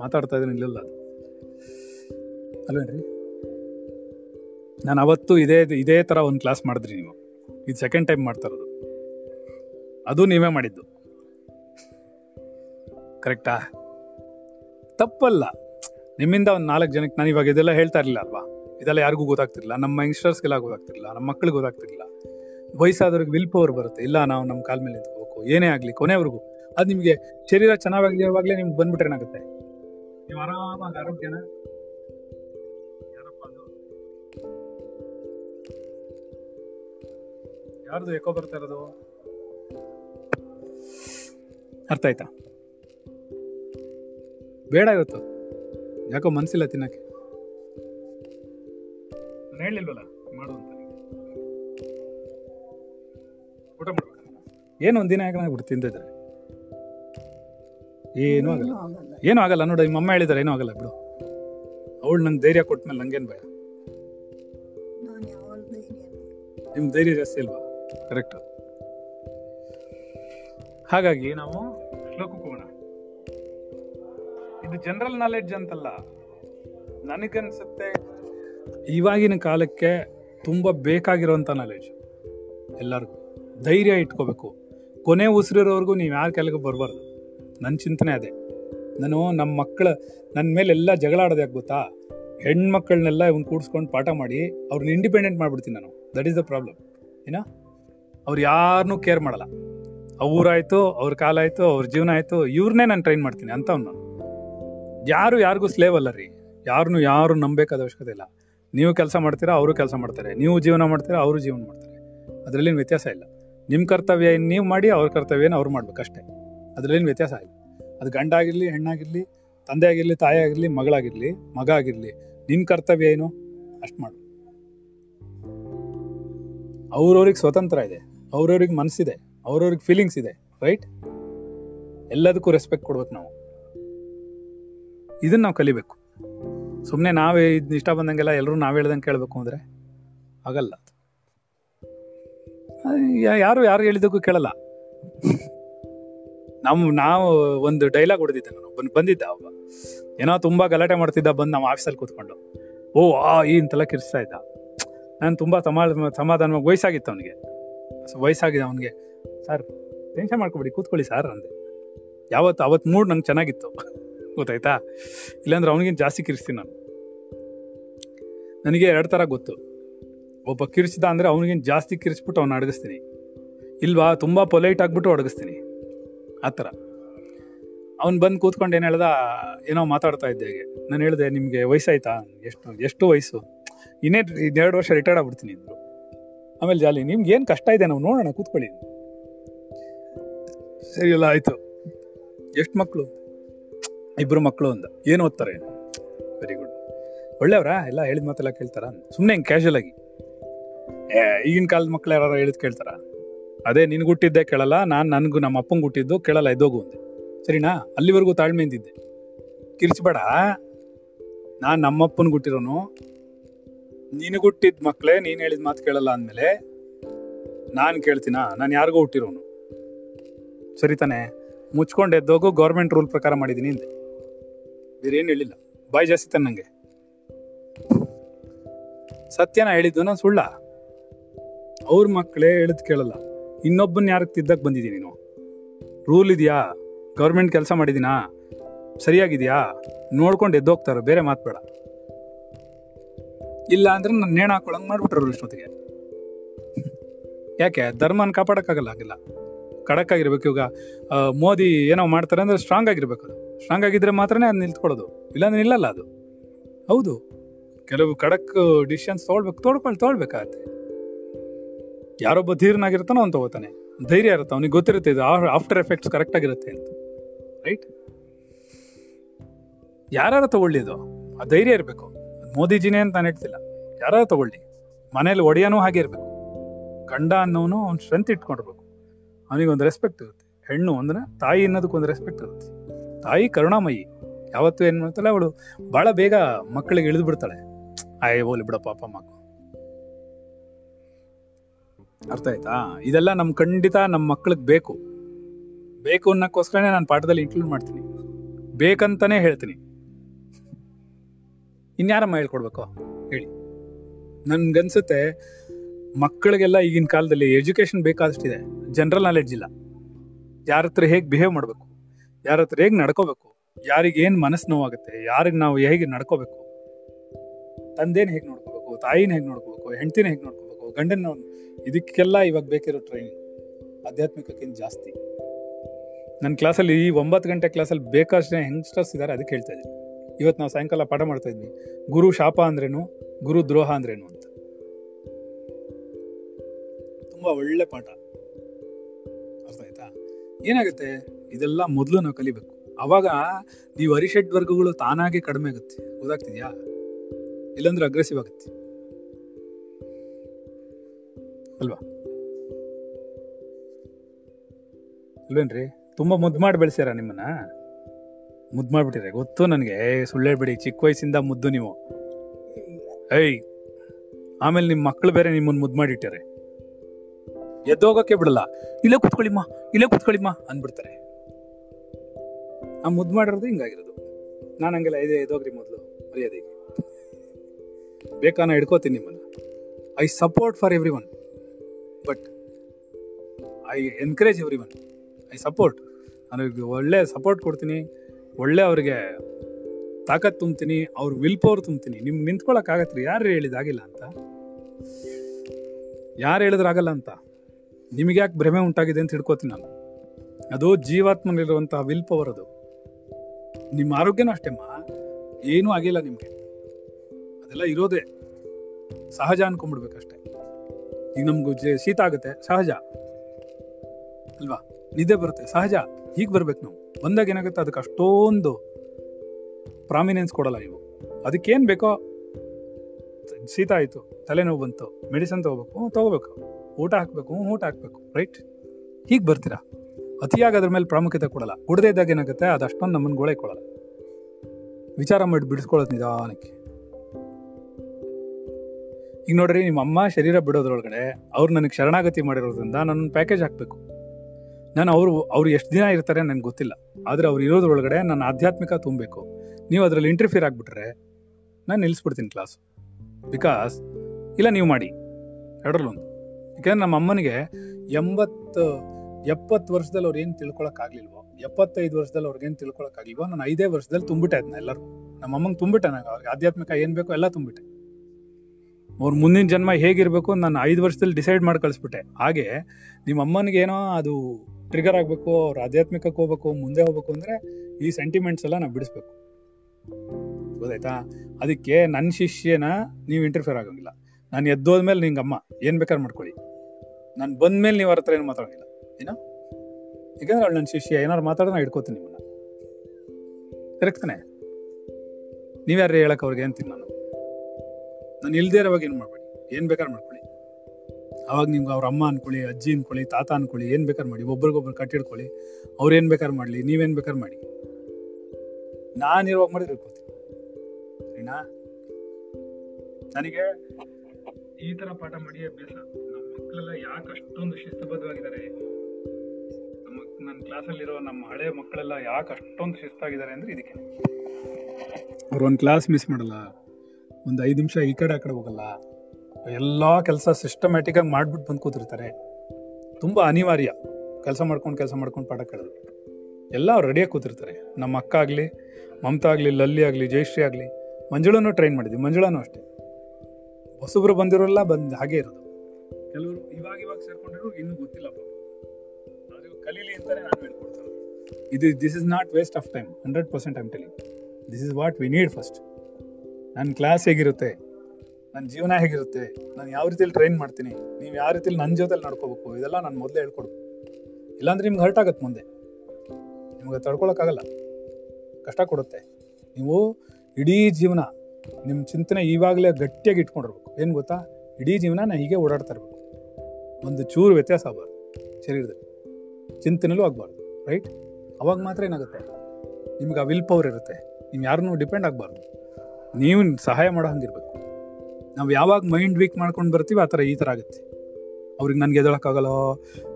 ಮಾತಾಡ್ತಾ ಇದ್ದೀನಿ, ಇಲ್ಲಿಲ್ಲ. ಅಲ್ವೇನ್ರಿ? ನಾನು ಅವತ್ತು ಇದೇ ಇದೇ ತರ ಒಂದು ಕ್ಲಾಸ್ ಮಾಡಿದ್ರಿ ನೀವು. ಇದು ಸೆಕೆಂಡ್ ಟೈಮ್ ಮಾಡ್ತಾ ಇರೋದು. ಅದು ನೀವೇ ಮಾಡಿದ್ದು. ಕರೆಕ್ಟಾ? ತಪ್ಪಲ್ಲ. ನಿಮ್ಮಿಂದ ಒಂದು ನಾಲ್ಕು ಜನಕ್ಕೆ ನಾನು ಇವಾಗ ಇದೆಲ್ಲ ಹೇಳ್ತಾ ಇರಲಿಲ್ಲ ಅಲ್ವಾ? ಇದೆಲ್ಲ ಯಾರಿಗೂ ಗೊತ್ತಾಗ್ತಿರ್ಲಿಲ್ಲ. ನಮ್ಮ ಯಂಗ್ಸ್ಟರ್ಸ್ಗೆಲ್ಲ ಗೊತ್ತಾಗ್ತಿರ್ಲಿಲ್ಲ. ನಮ್ಮ ಮಕ್ಕಳಿಗೆ ಗೊತ್ತಾಗ್ತಿರ್ಲಿಲ್ಲ. ವಯಸ್ಸಾದವ್ರಿಗೆ ವಿಲ್ ಪವರ್ ಬರುತ್ತೆ. ಇಲ್ಲ, ನಾವು ನಮ್ಮ ಕಾಲ ಮೇಲೆ ನಿಂತ್ಕೋಬೇಕು. ಏನೇ ಆಗಲಿ, ಕೊನೆವರೆಗೂ. ಅದು ನಿಮಗೆ ಶರೀರ ಚೆನ್ನಾಗಿರುವಾಗಲೇ ನಿಮ್ಗೆ ಬಂದ್ಬಿಟ್ರೆ ಏನಾಗುತ್ತೆ? ನೀವು ಆರಾಮಾಗಿ ಆರೋಗ್ಯನ ಯಾರ್ದು ಎಕೋ ಬರ್ತಾ ಇರೋದು? ಅರ್ಥ ಆಯ್ತಾ? ಬೇಡ ಇವತ್ತು. ಯಾಕೋ ಮನ್ಸಿಲ್ಲ ತಿನ್ನಕ್ಕೆ. ನಾನು ಹೇಳಿಲ್ವಲ್ಲ ಮಾಡು ಅಂತ. ನಿಂಗೆ. ಊಟ ಮಾಡ್ಬೇಕು. ಏನು ಒಂದಿನ ಯಾಕೆ ಬಿಟ್ಟು ತಿಂದಿದ್ರೆ. ಏನೂ ಆಗಲ್ಲ. ಏನು ಆಗಲ್ಲ. ಏನೂ ಆಗಲ್ಲ ನೋಡು ನಿಮ್ಮ ಅಮ್ಮ ಹೇಳಿದಾರೆ ಏನೂ ಆಗಲ್ಲ ಬಿಡು. ಅವಳು ನಂಗೆ ಧೈರ್ಯ ಕೊಟ್ಮೇಲೆ ನಂಗೇನು ಭಯ? ನಿಮ್ಮ ಯಾವಾಗ ಧೈರ್ಯ ನಿಮ್ ಧೈರ್ಯ ಜಾಸ್ತಿ ಅಲ್ವಾ? ಕರೆಕ್ಟ್ ಹಾಗಾಗಿ ನಾವು ಶ್ಲೋಕಕ್ಕೆ ಹೋಗೋಣ. ಇದು ಜನರಲ್ ನಾಲೆಡ್ಜ್ ಅಂತಲ್ಲ. ನನಗನ್ಸುತ್ತೆ. ಇವಾಗಿನ ಕಾಲಕ್ಕೆ ತುಂಬಾ ಬೇಕಾಗಿರುವಂತ ನಾಲೆಡ್ಜ್ ಎಲ್ಲರಿಗೂ. ಧೈರ್ಯ ಇಟ್ಕೋಬೇಕು. ಕೊನೆ ಉಸಿರಿರೋವರೆಗೂ ನೀವು ಯಾರ ಕೆಳಗೆ ಬರಬಾರ್ದು. ನನ್ನ ಚಿಂತನೆ ಅದೇ. ನಾನು ನಮ್ಮ ಮಕ್ಕಳ ನನ್ನ ಮೇಲೆ ಎಲ್ಲ ಜಗಳ ಆಡೋದು ಯಾಕೆ ಗೊತ್ತಾ? ಹೆಣ್ಮಕ್ಳನ್ನೆಲ್ಲ ಇವ್ನು ಕೂಡಿಸ್ಕೊಂಡು ಪಾಠ ಮಾಡಿ ಅವ್ರನ್ನ ಇಂಡಿಪೆಂಡೆಂಟ್ ಮಾಡ್ಬಿಡ್ತೀನಿ ನಾನು. ದಟ್ ಈಸ್ ದ ಪ್ರಾಬ್ಲಮ್ ಏನ? ಅವ್ರು ಯಾರನ್ನೂ ಕೇರ್ ಮಾಡಲ್ಲ. ಅವ್ರಾಯ್ತು ಅವ್ರ ಕಾಲ ಅವ್ರ ಜೀವನ ಆಯ್ತು ಇವ್ರನ್ನೇ ನಾನು ಟ್ರೈನ್ ಮಾಡ್ತೀನಿ ಅಂತವ್ ನಾನು. ಯಾರು ಯಾರಿಗೂ ಸ್ಲೇವ್ ಅಲ್ಲ ರೀ. ಯಾರನ್ನು ಯಾರು ನಂಬೇಕಾದ ಅವಶ್ಯಕತೆ ಇಲ್ಲ. ನೀವು ಕೆಲಸ ಮಾಡ್ತೀರಾ, ಅವರು ಕೆಲಸ ಮಾಡ್ತಾರೆ. ನೀವು ಜೀವನ ಮಾಡ್ತೀರಾ, ಅವರು ಜೀವನ ಮಾಡ್ತಾರೆ. ಅದರಲ್ಲಿನ ವ್ಯತ್ಯಾಸ ಇಲ್ಲ. ನಿಮ್ಮ ಕರ್ತವ್ಯ ಏನು ನೀವು ಮಾಡಿ, ಅವ್ರ ಕರ್ತವ್ಯ ಏನು ಅವ್ರು ಮಾಡ್ಬೇಕಷ್ಟೇ ಅದರಲ್ಲಿನ ವ್ಯತ್ಯಾಸ ಇಲ್ಲ. ಅದು ಗಂಡ ಆಗಿರಲಿ ಹೆಣ್ಣಾಗಿರಲಿ ತಂದೆ ಆಗಿರಲಿ ತಾಯಿ ಆಗಿರಲಿ ಮಗಳಾಗಿರಲಿ ಮಗ ಆಗಿರಲಿ ನಿಮ್ಮ ಕರ್ತವ್ಯ ಏನು? ಅಷ್ಟು ಮಾಡು. ಅವ್ರವ್ರಿಗೆ ಸ್ವತಂತ್ರ ಇದೆ. ಅವ್ರವ್ರಿಗೆ ಮನಸ್ಸಿದೆ. ಅವ್ರವ್ರಿಗೆ ಫೀಲಿಂಗ್ಸ್ ಇದೆ. ರೈಟ್ ಎಲ್ಲದಕ್ಕೂ ರೆಸ್ಪೆಕ್ಟ್ ಕೊಡ್ಬೇಕು ನಾವು. ಇದನ್ನ ನಾವು ಕಲಿಬೇಕು. ಸುಮ್ಮನೆ ನಾವೇ ಇದು ಇಷ್ಟ ಬಂದಂಗೆಲ್ಲ ಎಲ್ಲರೂ ನಾವು ಹೇಳ್ದಂಗೆ ಕೇಳಬೇಕು ಅಂದರೆ ಆಗಲ್ಲ ಯಾರು ಯಾರು ಹೇಳಿದಕ್ಕೂ ಕೇಳಲ್ಲ. ನಮ್, ನಾವು ಒಂದು ಡೈಲಾಗ್ ಹೊಡೆದಿದ್ದೆ ನಾನು, ಒಬ್ಬನು ಬಂದಿದ್ದ ಒಬ್ಬ ಏನೋ ತುಂಬಾ ಗಲಾಟೆ ಮಾಡ್ತಿದ್ದ, ಬಂದು ನಮ್ಮ ಆಫೀಸಲ್ಲಿ ಕೂತ್ಕೊಂಡು. ಓ, ಆ, ಈ ಇಂತೆಲ್ಲ ಕಿರ್ಸ್ತಾ ಇದ್ದ. ನಾನು ತುಂಬಾ ಸಮಾಧಾನ ಸಮಾಧಾನವಾಗಿ ವಯಸ್ಸಾಗಿತ್ತು ಅವನಿಗೆ. ವಯಸ್ಸಾಗಿದೆ ಅವನಿಗೆ. ಸರ್ ಟೆನ್ಷನ್ ಮಾಡ್ಕೊಬೇಡಿ, ಕೂತ್ಕೊಳ್ಳಿ ಸರ್ ಅಂದೆ. ಯಾವತ್ತು ಅವತ್ತು ಮೂಡ್ ನಂಗೆ ಚೆನ್ನಾಗಿತ್ತು. ಗೊತ್ತಾಯ್ತಾ? ಇಲ್ಲಾಂದ್ರೆ ಅವನಿಗಿಂತ ಜಾಸ್ತಿ ಕಿರಿಸ್ತೀನಿ ನಾನು. ನನಗೆ ಎರಡು ಥರ ಗೊತ್ತು. ಒಬ್ಬ ಕಿರಿಸಿದ ಅಂದರೆ ಅವನಿಗಿಂತ ಜಾಸ್ತಿ ಕಿರಿಸ್ಬಿಟ್ಟು ಅವ್ನು ಅಡಗಿಸ್ತೀನಿ. ಇಲ್ವಾ, ತುಂಬ ಪೊಲೈಟ್ ಆಗಿಬಿಟ್ಟು ಅಡಗಿಸ್ತೀನಿ. ಆ ಥರ ಅವ್ನು ಬಂದು ಕೂತ್ಕೊಂಡು ಏನು ಹೇಳ್ದ, ಏನೋ ಮಾತಾಡ್ತಾ ಇದ್ದೆ ಹಾಗೆ. ನಾನು ಹೇಳಿದೆ, ನಿಮಗೆ ವಯಸ್ಸಾಯ್ತಾ? ಎಷ್ಟು ಎಷ್ಟು ವಯಸ್ಸು? ಇನ್ನೇ ಇನ್ನೆರಡು ವರ್ಷ ರಿಟೈರ್ಡ್ ಆಗ್ಬಿಡ್ತೀನಿ, ಅಂದ್ರು. ಆಮೇಲೆ ಜಾಲಿ, ನಿಮ್ಗೆ ಏನು ಕಷ್ಟ ಇದೆ? ನಾವು ನೋಡೋಣ, ಕೂತ್ಕೊಳ್ಳಿ. ಸರಿ, ಎಲ್ಲ ಆಯಿತು. ಎಷ್ಟು ಮಕ್ಕಳು ಇಬ್ರು ಮಕ್ಕಳು ಅಂದ ಏನು ಓದ್ತಾರೆ? ವೆರಿ ಗುಡ್ ಒಳ್ಳೆಯವರಾ? ಎಲ್ಲ ಹೇಳಿದ ಮಾತೆಲ್ಲ ಕೇಳ್ತಾರ? ಸುಮ್ಮನೆ ಹಿಂಗೆ ಕ್ಯಾಶುವಲ್ ಆಗಿ. ಈಗಿನ ಕಾಲದ ಮಕ್ಳು ಯಾರು ಹೇಳಿದ್ ಕೇಳ್ತಾರ? ಅದೇ ನಿನ್ಗೆ ಹುಟ್ಟಿದ್ದೆ ಕೇಳಲ್ಲ, ನಾನು ನನಗೂ ನಮ್ಮ ಅಪ್ಪಂಗೆ ಹುಟ್ಟಿದ್ದು, ಕೇಳಲ್ಲ, ಎದೋಗು ಅಂದೆ. ಸರಿನಾ? ಅಲ್ಲಿವರೆಗೂ ತಾಳ್ಮೆಯಿಂದಿದ್ದೆ ಕಿರ್ಚ್ಬೇಡ. ನಾನು ನಮ್ಮಪ್ಪನ್ ಹುಟ್ಟಿರೋನು. ನಿನಗೆ ಹುಟ್ಟಿದ ಮಕ್ಕಳೇ ನೀನು ಹೇಳಿದ ಮಾತು ಕೇಳಲ್ಲ ಅಂದಮೇಲೆ ನಾನು ಕೇಳ್ತೀನ? ನಾನು ಯಾರಿಗೂ ಹುಟ್ಟಿರೋನು. ಸರಿ ತಾನೆ. ಮುಚ್ಕೊಂಡು ಎದ್ದೋಗು, ಗೌರ್ಮೆಂಟ್ ರೂಲ್ ಪ್ರಕಾರ ಮಾಡಿದ್ದೀನಿ ಹಿಂದೆ ಬೇರೆ ಏನು ಹೇಳಿಲ್ಲ. ಬಾಯಿ ಜಾಸ್ತಿ ತಾನೆ ನಂಗೆ. ಸತ್ಯನ ಹೇಳಿದ್ದು ನಾನು ಸುಳ್ಳ? ಅವ್ರ ಮಕ್ಕಳೇ ಹೇಳಿದ್ ಕೇಳಲ್ಲ. ಇನ್ನೊಬ್ಬನ್ ಯಾರಕ್ಕೆ ತಿದ್ದಕ್ ಬಂದಿದ್ದೀನಿ ನೀನು? ರೂಲ್ ಇದೆಯಾ? ಗೌರ್ಮೆಂಟ್ ಕೆಲಸ ಮಾಡಿದ್ದೀನಾ ಸರಿಯಾಗಿದೆಯಾ? ನೋಡ್ಕೊಂಡು ಎದ್ದೋಗ್ತಾರ ಬೇರೆ ಮಾತು ಬೇಡ. ಇಲ್ಲ ಅಂದ್ರೆ ನಾನು ನೇಣ ಹಾಕೊಳಂಗ್ ಮಾಡ್ಬಿಟ್ರು ಇಷ್ಟೊತ್ತಿಗೆ ಯಾಕೆ? ಧರ್ಮನ ಕಾಪಾಡೋಕ್ಕಾಗಲ್ಲ ಆಗಿಲ್ಲ ಖಡಕ್ ಆಗಿರ್ಬೇಕು ಇವಾಗ. ಮೋದಿ ಏನೋ ಮಾಡ್ತಾರೆ ಅಂದ್ರೆ ಸ್ಟ್ರಾಂಗ್ ಆಗಿರ್ಬೇಕು ಅದು. ಸ್ಟ್ರಾಂಗ್ ಆಗಿದ್ರೆ ಮಾತ್ರನೇ ಅದು ನಿಲ್ತ್ಕೊಳ್ಳೋದು. ಇಲ್ಲಾಂದ್ರೆ ನಿಲ್ಲಲ್ಲ ಅದು. ಹೌದು. ಕೆಲವು ಖಡಕ್ ಡಿಸಿಷನ್ಸ್ ತೊಗೊಳ್ಬೇಕು ತೊಳ್ಕೊಂಡು ತೊಗೊಳ್ಬೇಕಾಗತ್ತೆ ಯಾರೊಬ್ಬ ಧೀರ್ನಾಗಿರ್ತಾನೋ ಅವ್ನು ತಗೋತಾನೆ. ಧೈರ್ಯ ಇರುತ್ತೆ, ಅವನಿಗೆ ಗೊತ್ತಿರುತ್ತೆ ಇದು ಆಫ್ಟರ್ ಎಫೆಕ್ಟ್ಸ್ ಕರೆಕ್ಟ್ ಆಗಿರುತ್ತೆ ಅಂತ. ರೈಟ್ ಯಾರು ತಗೊಳ್ಳಿ ಇದು ಆ ಧೈರ್ಯ ಇರಬೇಕು. ಮೋದಿಜಿನೇ ಅಂತ ನಾನು ಹೇಳ್ತಿಲ್ಲ. ಯಾರು ತಗೊಳ್ಳಿ. ಮನೇಲಿ ಒಡೆಯನೂ ಹಾಗೆ ಇರಬೇಕು. ಗಂಡ ಅನ್ನೋನು ಅವ್ನು ಸ್ಟ್ರೆಂತ್ ಇಟ್ಕೊಂಡಿರ್ಬೇಕು. ಅವನಿಗೆ ಒಂದು ರೆಸ್ಪೆಕ್ಟ್ ಇರುತ್ತೆ. ಹೆಣ್ಣು ಅಂದ್ರೆ ತಾಯಿ ಅನ್ನೋದಕ್ಕೊಂದು ರೆಸ್ಪೆಕ್ಟ್ ಇರುತ್ತೆ. ತಾಯಿ ಕರುಣಾಮಯಿ. ಯಾವತ್ತು ಏನ್ ಮಾಡ್ತಾಳೆ, ಅವಳು ಬಹಳ ಬೇಗ ಮಕ್ಕಳಿಗೆ ಇಳಿದು ಬಿಡ್ತಾಳೆ. ಆಯ್ ಹೋಲಿ ಬಿಡ ಪಾಪ ಮಕ್ಕ ಅರ್ಥ ಆಯ್ತಾ? ಇದೆಲ್ಲ ನಮ್ ಖಂಡಿತ ನಮ್ಮ ಮಕ್ಳಿಗೆ ಬೇಕು. ಬೇಕು ಅನ್ನಕ್ಕೋಸ್ಕರನೇ ನಾನು ಪಾಠದಲ್ಲಿ ಇನ್ಕ್ಲೂಡ್ ಮಾಡ್ತೀನಿ. ಬೇಕಂತಾನೆ ಹೇಳ್ತೀನಿ. ಇನ್ಯಾರಮ್ಮ ಹೇಳ್ಕೊಡ್ಬೇಕು? ಹೇಳಿ. ನನ್ಗನ್ಸುತ್ತೆ, ಮಕ್ಕಳಿಗೆಲ್ಲ ಈಗಿನ ಕಾಲದಲ್ಲಿ ಎಜುಕೇಶನ್ ಬೇಕಾದಷ್ಟಿದೆ. ಜನರಲ್ ನಾಲೆಡ್ಜ್ ಇಲ್ಲ. ಯಾರ ಹತ್ರ ಹೇಗೆ ಬಿಹೇವ್ ಮಾಡಬೇಕು? ಯಾರ ಹತ್ರ ಹೇಗೆ ನಡ್ಕೋಬೇಕು? ಯಾರಿಗೆ ಏನು ಮನಸ್ಸು ನೋವಾಗುತ್ತೆ? ಯಾರಿಗೆ ನಾವು ಹೇಗೆ ನಡ್ಕೋಬೇಕು? ತಂದೆನ ಹೇಗೆ ನೋಡ್ಕೋಬೇಕು? ತಾಯಿನ ಹೇಗೆ ನೋಡ್ಕೋಬೇಕು? ಹೆಂಡತಿನ ಹೇಗೆ ನೋಡ್ಕೋಬೇಕು? ಗಂಡನ ಇದಕ್ಕೆಲ್ಲ ಇವಾಗ ಬೇಕಿರೋ ಟ್ರೈನಿಂಗ್ ಆಧ್ಯಾತ್ಮಿಕಕ್ಕಿಂತ ಜಾಸ್ತಿ. ನನ್ನ ಕ್ಲಾಸಲ್ಲಿ ಈ ಒಂಬತ್ತು ಗಂಟೆ ಕ್ಲಾಸಲ್ಲಿ ಹೆಂಗ್ ಯಂಗ್ಸ್ಟರ್ಸ್ ಇದ್ದಾರೆ ಅದಕ್ಕೆ ಹೇಳ್ತಾ ಇದ್ದೀನಿ. ಇವತ್ತು ನಾವು ಸಾಯಂಕಾಲ ಪಾಠ ಮಾಡ್ತಾ ಇದ್ವಿ. ಗುರು ಶಾಪ ಅಂದ್ರೇನು? ಗುರು ದ್ರೋಹ ಅಂದ್ರೇನು ಅಂತ. ತುಂಬ ಒಳ್ಳೆ ಪಾಠ. ಅರ್ಥ ಆಯ್ತಾ? ಏನಾಗುತ್ತೆ? ಇದೆಲ್ಲ ಮೊದಲು ನಾವು ಕಲಿಬೇಕು. ಅವಾಗ ನೀವು ಅರಿಷಡ್ ವರ್ಗಗಳು ತಾನಾಗೆ ಕಡಿಮೆ ಆಗುತ್ತೆ. ಗೊತ್ತಾಗ್ತಿದ್ಯಾ? ಇಲ್ಲಾಂದ್ರೆ ಅಗ್ರೆಸಿವ್ ಆಗುತ್ತೆ. ಅಲ್ವಾ? ಅಲ್ವೇನ್ರಿ? ತುಂಬಾ ಮುದ್ದು ಮಾಡಿ ಬೆಳೆಸ್ಯಾರ ನಿಮ್ಮನ್ನ? ಮುದ್ದು ಮಾಡ್ಬಿಟ್ಟಿದ್ರೆ ಗೊತ್ತು ನನಗೆ. ಸುಳ್ಳು ಬಿಡಿ. ಚಿಕ್ಕ ವಯಸ್ಸಿಂದ ಮುದ್ದು ನೀವು. ಏಯ್, ಆಮೇಲೆ ನಿಮ್ಮ ಮಕ್ಕಳು ಬೇರೆ ನಿಮ್ಮನ್ನ ಮುದ್ದು ಮಾಡಿಟ್ಟಾರೆ ಎದ್ದೋಗಕ್ಕೆ ಬಿಡಲ್ಲ. ಇಲ್ಲೇ ಕುತ್ಕೊಳ್ಳಿಮ್ಮ ಇಲ್ಲೇ ಕುತ್ಕೊಳ್ಳಿಮ್ಮ ಅಂದ್ಬಿಡ್ತಾರೆ. ಆ ಮುದ್ದು ಮಾಡಿರೋದು ಹಿಂಗಾಗಿರೋದು. ನಾನು ಹಂಗೆಲ್ಲ ಇದೆ ಇದೋಗ್ರಿ ಮೊದಲು, ಮರ್ಯಾದೆಗೆ. ಬೇಕಾ ನಾ ಹಿಡ್ಕೋತೀನಿ ನಿಮ್ಮನ್ನು. I support for everyone but I encourage everyone I support ನಾನು ಒಳ್ಳೆ ಸಪೋರ್ಟ್ ಕೊಡ್ತೀನಿ, ಒಳ್ಳೆ ಅವ್ರಿಗೆ ತಾಕತ್ ತುಂಬ್ತೀನಿ, ಅವ್ರ ವಿಲ್ ಪವರ್ ತುಂಬ್ತೀನಿ. ನಿಮ್ಗೆ ನಿಂತ್ಕೊಳಕ್ ರೀ ಯಾರು ಹೇಳಿದಾಗಿಲ್ಲ ಅಂತ? ಯಾರು ಹೇಳಿದ್ರಾಗಲ್ಲ ಅಂತ? ನಿಮಗೆ ಯಾಕೆ ಭ್ರಮೆ ಉಂಟಾಗಿದೆ ಅಂತ ಹಿಡ್ಕೋತೀನಿ ನಾನು. ಅದು ಜೀವಾತ್ಮನಲ್ಲಿರುವಂತಹ ವಿಲ್ ಪವರ್ ಅದು. ನಿಮ್ಮ ಆರೋಗ್ಯನೂ ಅಷ್ಟೇಮ್ಮ ಏನೂ ಆಗಿಲ್ಲ ನಿಮ್ಗೆ. ಅದೆಲ್ಲ ಇರೋದೇ. ಸಹಜ ಅನ್ಕೊಂಡ್ಬಿಡ್ಬೇಕಷ್ಟೆ. ಈಗ ನಮ್ಗೆ ಜೆ- ಶೀತ ಆಗುತ್ತೆ. ಸಹಜ. ಅಲ್ವಾ? ನಿದ್ದೆ ಬರುತ್ತೆ. ಸಹಜ. ಹೀಗೆ ಬರ್ಬೇಕು ನಾವು. ಬಂದಾಗ ಏನಾಗುತ್ತೆ? ಅದಕ್ಕೆ ಅಷ್ಟೊಂದು ಪ್ರಾಮಿನೆನ್ಸ್ ಕೊಡಲ್ಲ ನೀವು. ಅದಕ್ಕೇನು ಬೇಕೋ? ಶೀತ ಆಯ್ತು. ತಲೆನೋವು ಬಂತು. ಮೆಡಿಸನ್ ತಗೋಬೇಕು. ತಗೋಬೇಕು. ಊಟ ಹಾಕಬೇಕು. ಊಟ ಹಾಕಬೇಕು. ರೈಟ್? ಹೀಗೆ ಬರ್ತೀರಾ? ಅತಿಯಾಗಿ ಅದ್ರ ಮೇಲೆ ಪ್ರಾಮುಖ್ಯತೆ ಕೊಡಲ್ಲ. ಕೊಡದೇ ಇದ್ದಾಗ ಏನಾಗುತ್ತೆ? ಅದು ಅಷ್ಟೊಂದು ನಮ್ಮನ್ನು ಗೋಳೆ ಕೊಡಲ್ಲ. ವಿಚಾರ ಮಾಡಿ ಬಿಡಿಸ್ಕೊಳ್ಳೋದು ನಿಧಾನಕ್ಕೆ. ಈಗ ನೋಡ್ರಿ, ನಿಮ್ಮ ಅಮ್ಮ ಶರೀರ ಬಿಡೋದ್ರೊಳಗಡೆ ಅವ್ರು ನನಗೆ ಶರಣಾಗತಿ ಮಾಡಿರೋದ್ರಿಂದ ನನ್ನ ಪ್ಯಾಕೇಜ್ ಹಾಕಬೇಕು. ನಾನು ಅವರು, ಅವ್ರು ಎಷ್ಟು ದಿನ ಇರ್ತಾರೆ ನನಗೆ ಗೊತ್ತಿಲ್ಲ. ಆದರೆ ಅವ್ರು ಇರೋದ್ರೊಳಗಡೆ ನನ್ನ ಆಧ್ಯಾತ್ಮಿಕ ತುಂಬಬೇಕು. ನೀವು ಅದರಲ್ಲಿ ಇಂಟರ್ಫಿಯರ್ ಆಗಿಬಿಟ್ರೆ ನಾನು ನಿಲ್ಲಿಸ್ಬಿಡ್ತೀನಿ ಕ್ಲಾಸ್ ಬಿಕಾಸ್ ಇಲ್ಲ ನೀವು ಮಾಡಿ. ಎರಡರಲ್ಲೊಂದು. ಯಾಕೆಂದ್ರೆ ನಮ್ಮ ಅಮ್ಮನಿಗೆ ಎಂಬತ್ತು ಎಪ್ಪತ್ತು ವರ್ಷದಲ್ಲಿ ಅವ್ರು ಏನು ತಿಳ್ಕೊಳಕ್ಕಾಗ್ಲಿಲ್ವೋ ಎಪ್ಪತ್ತೈದು ವರ್ಷದಲ್ಲಿ ಅವ್ರಿಗೇನು ತಿಳ್ಕೊಳಕ್ಕಾಗ್ಲಿಲ್ವೋ ನಾನು ಐದೇ ವರ್ಷದಲ್ಲಿ ತುಂಬಿಟ್ಟೆ ಅದನ್ನ ಎಲ್ಲರೂ ನಮ್ಮ ಅಮ್ಮಂಗೆ ತುಂಬಿಟ್ಟೆ ನನಗೆ ಅವ್ರಿಗೆ ಆಧ್ಯಾತ್ಮಿಕ ಏನು ಬೇಕೋ ಎಲ್ಲ ತುಂಬಿಟ್ಟೆ. ಅವ್ರ ಮುಂದಿನ ಜನ್ಮ ಹೇಗಿರ್ಬೇಕು ನಾನು ಐದು ವರ್ಷದಲ್ಲಿ ಡಿಸೈಡ್ ಮಾಡಿ ಕಳಿಸ್ಬಿಟ್ಟೆ. ಹಾಗೆ ನಿಮ್ಮ ಅಮ್ಮನಿಗೆ ಏನೋ ಅದು ಟ್ರಿಗರ್ ಆಗಬೇಕು, ಅವ್ರ ಆಧ್ಯಾತ್ಮಿಕಕ್ಕೆ ಹೋಗ್ಬೇಕು, ಮುಂದೆ ಹೋಗ್ಬೇಕು ಅಂದ್ರೆ ಈ ಸೆಂಟಿಮೆಂಟ್ಸ್ ಎಲ್ಲ ನಾವು ಬಿಡಿಸ್ಬೇಕು. ಗೊತ್ತಾಯ್ತಾ? ಅದಕ್ಕೆ ನನ್ನ ಶಿಷ್ಯನ ನೀವು ಇಂಟರ್ಫಿಯರ್ ಆಗಂಗಿಲ್ಲ. ನಾನು ಎದ್ದೋದ್ಮೇಲೆ ಅಮ್ಮ, ಏನು ಬೇಕಾದ್ರೆ ಮಾಡ್ಕೊಳ್ಳಿ. ನಾನು ಬಂದ್ಮೇಲೆ ನೀವು ಅವ್ರ ಹತ್ರ ಏನು ಮಾತಾಡೋಂಗಿಲ್ಲ. ಏನೋ ಯಾಕಂದ್ರೆ ಅವಳು ನನ್ನ ಶಿಷ್ಯ, ಏನಾರು ಮಾತಾಡೋಣ ಇಟ್ಕೋತೀನಿ ನಿಮ್ಮನ್ನ. ಕರೆಕ್ಟ್ ನೀವ್ಯಾರು ಹೇಳಕ್ ಅವ್ರಿಗೆ ಅಂತೀನಿ ನಾನು. ನಾನು ಇಲ್ದೇ ಇರೋವಾಗ ಏನು ಮಾಡ್ಬೇಡಿ? ಏನ್ ಬೇಕಾದ್ರೆ ಮಾಡ್ಕೊಳ್ಳಿ. ಅವಾಗ ನಿಮ್ಗೆ ಅವ್ರ ಅಮ್ಮ ಅನ್ಕೊಳ್ಳಿ, ಅಜ್ಜಿ ಅನ್ಕೊಳ್ಳಿ, ತಾತ ಅನ್ಕೊಳ್ಳಿ, ಏನ್ ಬೇಕಾದ್ರೆ ಮಾಡಿ. ಒಬ್ರಿಗೊಬ್ರು ಕಟ್ಟಿಡ್ಕೊಳ್ಳಿ ಅವ್ರು ಏನ್ ಬೇಕಾದ್ರೆ ಮಾಡ್ಲಿ ನೀವೇನ್ ಬೇಕಾದ್ರೆ ಮಾಡಿ. ನಾನು ಇರುವಾಗ ಮಾಡಿದ್ರೆ ಇಟ್ಕೋತೀನಿ ಸರಿನಾ? ನನಗೆ ಈ ತರ ಪಾಠ ಮಾಡಿ ಅಭ್ಯಾಸ. ನಮ್ಮ ಮಕ್ಕಳೆಲ್ಲ ಯಾಕೆ ಅಷ್ಟೊಂದು ಶಿಸ್ತುಬದ್ಧವಾಗಿದ್ದಾರೆ? ನನ್ನ ಕ್ಲಾಸಲ್ಲಿರೋ ನಮ್ಮ ಹಳೆ ಮಕ್ಕಳೆಲ್ಲ ಯಾಕೆ ಅಷ್ಟೊಂದು ಶಿಸ್ತಾಗಿದ್ದಾರೆ ಅಂದ್ರೆ ಇದಕ್ಕೆ. ಅವ್ರು ಒಂದು ಕ್ಲಾಸ್ ಮಿಸ್ ಮಾಡಲ್ಲ. ಒಂದು ಐದು ನಿಮಿಷ ಈ ಕಡೆ ಆ ಕಡೆ ಹೋಗಲ್ಲ. ಎಲ್ಲಾ ಕೆಲಸ ಸಿಸ್ಟಮ್ಯಾಟಿಕ್ ಆಗಿ ಮಾಡ್ಬಿಟ್ಟು ಬಂದು ಕೂತಿರ್ತಾರೆ. ತುಂಬಾ ಅನಿವಾರ್ಯ. ಕೆಲಸ ಮಾಡ್ಕೊಂಡು ಕೆಲಸ ಮಾಡ್ಕೊಂಡು ಪಾಠ ಕೇಳೋದು. ಎಲ್ಲ ಅವ್ರು ರೆಡಿಯಾಗಿ ಕೂತಿರ್ತಾರೆ. ನಮ್ಮ ಅಕ್ಕ ಆಗಲಿ, ಮಮತಾ ಆಗಲಿ, ಲಲ್ಲಿ ಆಗಲಿ, ಜಯಶ್ರೀ ಆಗಲಿ ಮಂಜುಳನ್ನು ಟ್ರೈನ್ ಮಾಡಿದ್ವಿ. ಮಂಜುಳಾನು ಅಷ್ಟೇ. ಹೊಸಬ್ರು ಬಂದಿರೋಲ್ಲ ಬಂದ್ ಹಾಗೆ ಇರೋದು. ಕೆಲವರು ಇವಾಗ ಇವಾಗ ಸೇರ್ಕೊಂಡಿರೋ ಇನ್ನೂ ಗೊತ್ತಿಲ್ಲ. ಪಾಪ ಅದು ಕಲೀಲಿ ಅಂತಾನೆ ನಾನು ಇದು this is not waste of time hundred percent I'm telling this is what we need first ನನ್ನ ಕ್ಲಾಸ್ ಹೇಗಿರುತ್ತೆ? ನನ್ನ ಜೀವನ ಹೇಗಿರುತ್ತೆ? ನಾನು ಯಾವ ರೀತಿಯಲ್ಲಿ ಟ್ರೈನ್ ಮಾಡ್ತೀನಿ? ನೀವು ಯಾವ ರೀತಿಯಲ್ಲಿ ನನ್ನ ಜೊತೆಲಿ ನಡ್ಕೋಬೇಕು? ಇದೆಲ್ಲ ನಾನು ಮೊದಲೇ ಹೇಳ್ಕೊಡ್ಬೇಕು ಇಲ್ಲಾಂದ್ರೆ ನಿಮ್ಗೆ ಹರ್ಟ್ ಆಗುತ್ತೆ ಮುಂದೆ. ನಿಮ್ಗೆ ತಡ್ಕೊಳಕ್ಕಾಗಲ್ಲ. ಕಷ್ಟ ಕೊಡುತ್ತೆ. ನೀವು ಇಡೀ ಜೀವನ ನಿಮ್ಮ ಚಿಂತನೆ ಈವಾಗಲೇ ಗಟ್ಟಿಯಾಗಿ ಇಟ್ಕೊಂಡಿರ್ಬೇಕು. ಏನು ಗೊತ್ತಾ? ಇಡೀ ಜೀವನ ನಾನು ಹೀಗೆ ಓಡಾಡ್ತಾ ಇರಬೇಕು. ಒಂದು ಚೂರು ವ್ಯತ್ಯಾಸ ಶರೀರದಲ್ಲಿ ಚಿಂತನೆಲೂ ಆಗಬಾರ್ದು ರೈಟ್ ಅವಾಗ ಮಾತ್ರ ಏನಾಗುತ್ತೆ? ನಿಮ್ಗೆ ಆ ವಿಲ್ ಪವರ್ ಇರುತ್ತೆ. ನೀವು ಯಾರನ್ನೂ ಡಿಪೆಂಡ್ ಆಗಬಾರ್ದು. ನೀವು ಸಹಾಯ ಮಾಡೋ ಹಂಗಿರ್ಬೇಕು ನಾವು ಯಾವಾಗ ಮೈಂಡ್ ವೀಕ್ ಮಾಡ್ಕೊಂಡು ಬರ್ತೀವಿ ಆ ಥರ ಈ ಥರ ಆಗುತ್ತೆ. ಅವ್ರಿಗೆ ನನಗೆ ಎದಳಕ್ಕಾಗಲ್ಲ,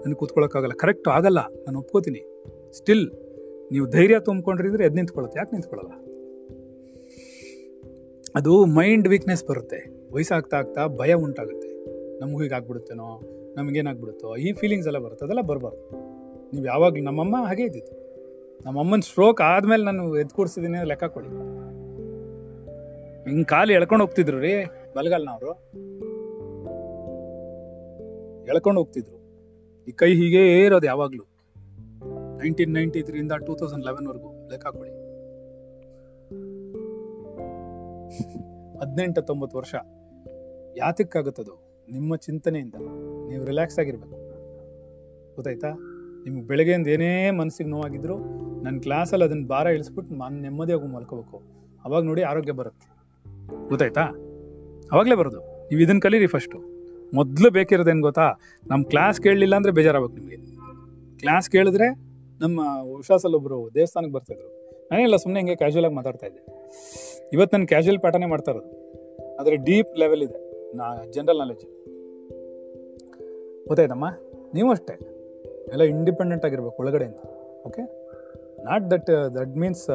ನನಗೆ ಕೂತ್ಕೊಳ್ಳೋಕ್ಕಾಗಲ್ಲ ಕರೆಕ್ಟ್ ಆಗಲ್ಲ, ನಾನು ಒಪ್ಕೋತೀನಿ. ಸ್ಟಿಲ್ ನೀವು ಧೈರ್ಯ ತುಂಬ್ಕೊಂಡಿದ್ರೆ ಎದ್ದು ನಿಂತ್ಕೊಳ್ಳುತ್ತೆ, ಯಾಕೆ ನಿಂತ್ಕೊಳ್ಳಲ್ಲ? ಅದು ಮೈಂಡ್ ವೀಕ್ನೆಸ್ ಬರುತ್ತೆ. ವಯಸ್ಸಾಗ್ತಾ ಆಗ್ತಾ ಭಯ ಉಂಟಾಗುತ್ತೆ. ನಮಗೂ ಹೀಗೆ ಆಗ್ಬಿಡುತ್ತೇನೋ, ನಮಗೇನಾಗ್ಬಿಡುತ್ತೋ, ಈ ಫೀಲಿಂಗ್ಸ್ ಎಲ್ಲ ಬರುತ್ತೆ. ಅದೆಲ್ಲ ಬರಬಾರ್ದು. ನೀವು ಯಾವಾಗಲೂ ನಮ್ಮಮ್ಮ ಹಾಗೆ ಇದ್ದಿದ್ದು. ನಮ್ಮಮ್ಮನ ಸ್ಟ್ರೋಕ್ ಆದ್ಮೇಲೆ ನಾನು ಎದ್ದು ಕೂಡ್ಸಿದ್ದೀನಿ ಲೆಕ್ಕ ಕೊಡಿ. ಹಿಂಗ್ ಕಾಲು ಎಳ್ಕೊಂಡು ಹೋಗ್ತಿದ್ರು ರೀ ಬಲಗಲ್ನವರು. ಎಳ್ಕೊಂಡು ಹೋಗ್ತಿದ್ರು. ಈ ಕೈ ಹೀಗೆ ಇರೋದು ಯಾವಾಗ್ಲೂ. ನೈನ್ಟೀನ್ ನೈನ್ಟಿ ತ್ರೀಯಿಂದ ಟೂ ತೌಸಂಡ್ ಲೆವೆನ್ ವರ್ಗು ಲೆಕ್ಕ ಕೊಡಿ. ಹದಿನೆಂಟು ತೊಂಬತ್ತು ವರ್ಷ. ಯಾತಕ್ಕಾಗುತ್ತದು? ನಿಮ್ಮ ಚಿಂತನೆಯಿಂದ. ನೀವು ರಿಲ್ಯಾಕ್ಸ್ ಆಗಿರ್ಬೇಕು. ಗೊತ್ತಾಯ್ತಾ? ನಿಮ್ಗೆ ಬೆಳಗ್ಗೆಯಿಂದ ಏನೇ ಮನಸ್ಸಿಗೆ ನೋವಾಗಿದ್ರು ನನ್ನ ಕ್ಲಾಸಲ್ಲಿ ಅದನ್ನ ಭಾರ ಇಳಿಸ್ಬಿಟ್ಟು ನಾನು ನೆಮ್ಮದಿಯಾಗಿ ಮಲ್ಕೋಬೇಕು. ಅವಾಗ ನೋಡಿ ಆರೋಗ್ಯ ಬರುತ್ತೆ. ಗೊತ್ತಾಯ್ತಾ? ಅವಾಗಲೇ ಬರೋದು. ನೀವು ಇದನ್ನು ಕಲೀರಿ ಫಸ್ಟು ಮೊದಲು ಬೇಕಿರೋದೇನು ಗೊತ್ತಾ? ನಮ್ಮ ಕ್ಲಾಸ್ ಕೇಳಲಿಲ್ಲ ಅಂದರೆ ಬೇಜಾರಾಗಬೇಕು ನಿಮಗೆ. ಕ್ಲಾಸ್ ಕೇಳಿದ್ರೆ ನಮ್ಮ ಹುಷಾಸಲ್ಲೊಬ್ಬರು ದೇವಸ್ಥಾನಕ್ಕೆ ಬರ್ತಿದ್ರು ನಾನೆಲ್ಲ ಸುಮ್ಮನೆ ಹಿಂಗೆ ಕ್ಯಾಶುವಲ್ ಆಗಿ ಮಾತಾಡ್ತಾ ಇದ್ದೆ. ಇವತ್ತು ನಾನು ಕ್ಯಾಶುವಲ್ ಪಾಠನೇ ಮಾಡ್ತಾ ಇರೋದು. ಆದರೆ ಡೀಪ್ ಲೆವೆಲ್ ಇದೆ. ನಾ ಜನರಲ್ ನಾಲೆಜ್ ಗೊತ್ತಾಯ್ತಮ್ಮ? ನೀವು ಅಷ್ಟೇ. ಎಲ್ಲ ಇಂಡಿಪೆಂಡೆಂಟ್ ಆಗಿರ್ಬೇಕು ಒಳಗಡೆಯಿಂದ okay not that that means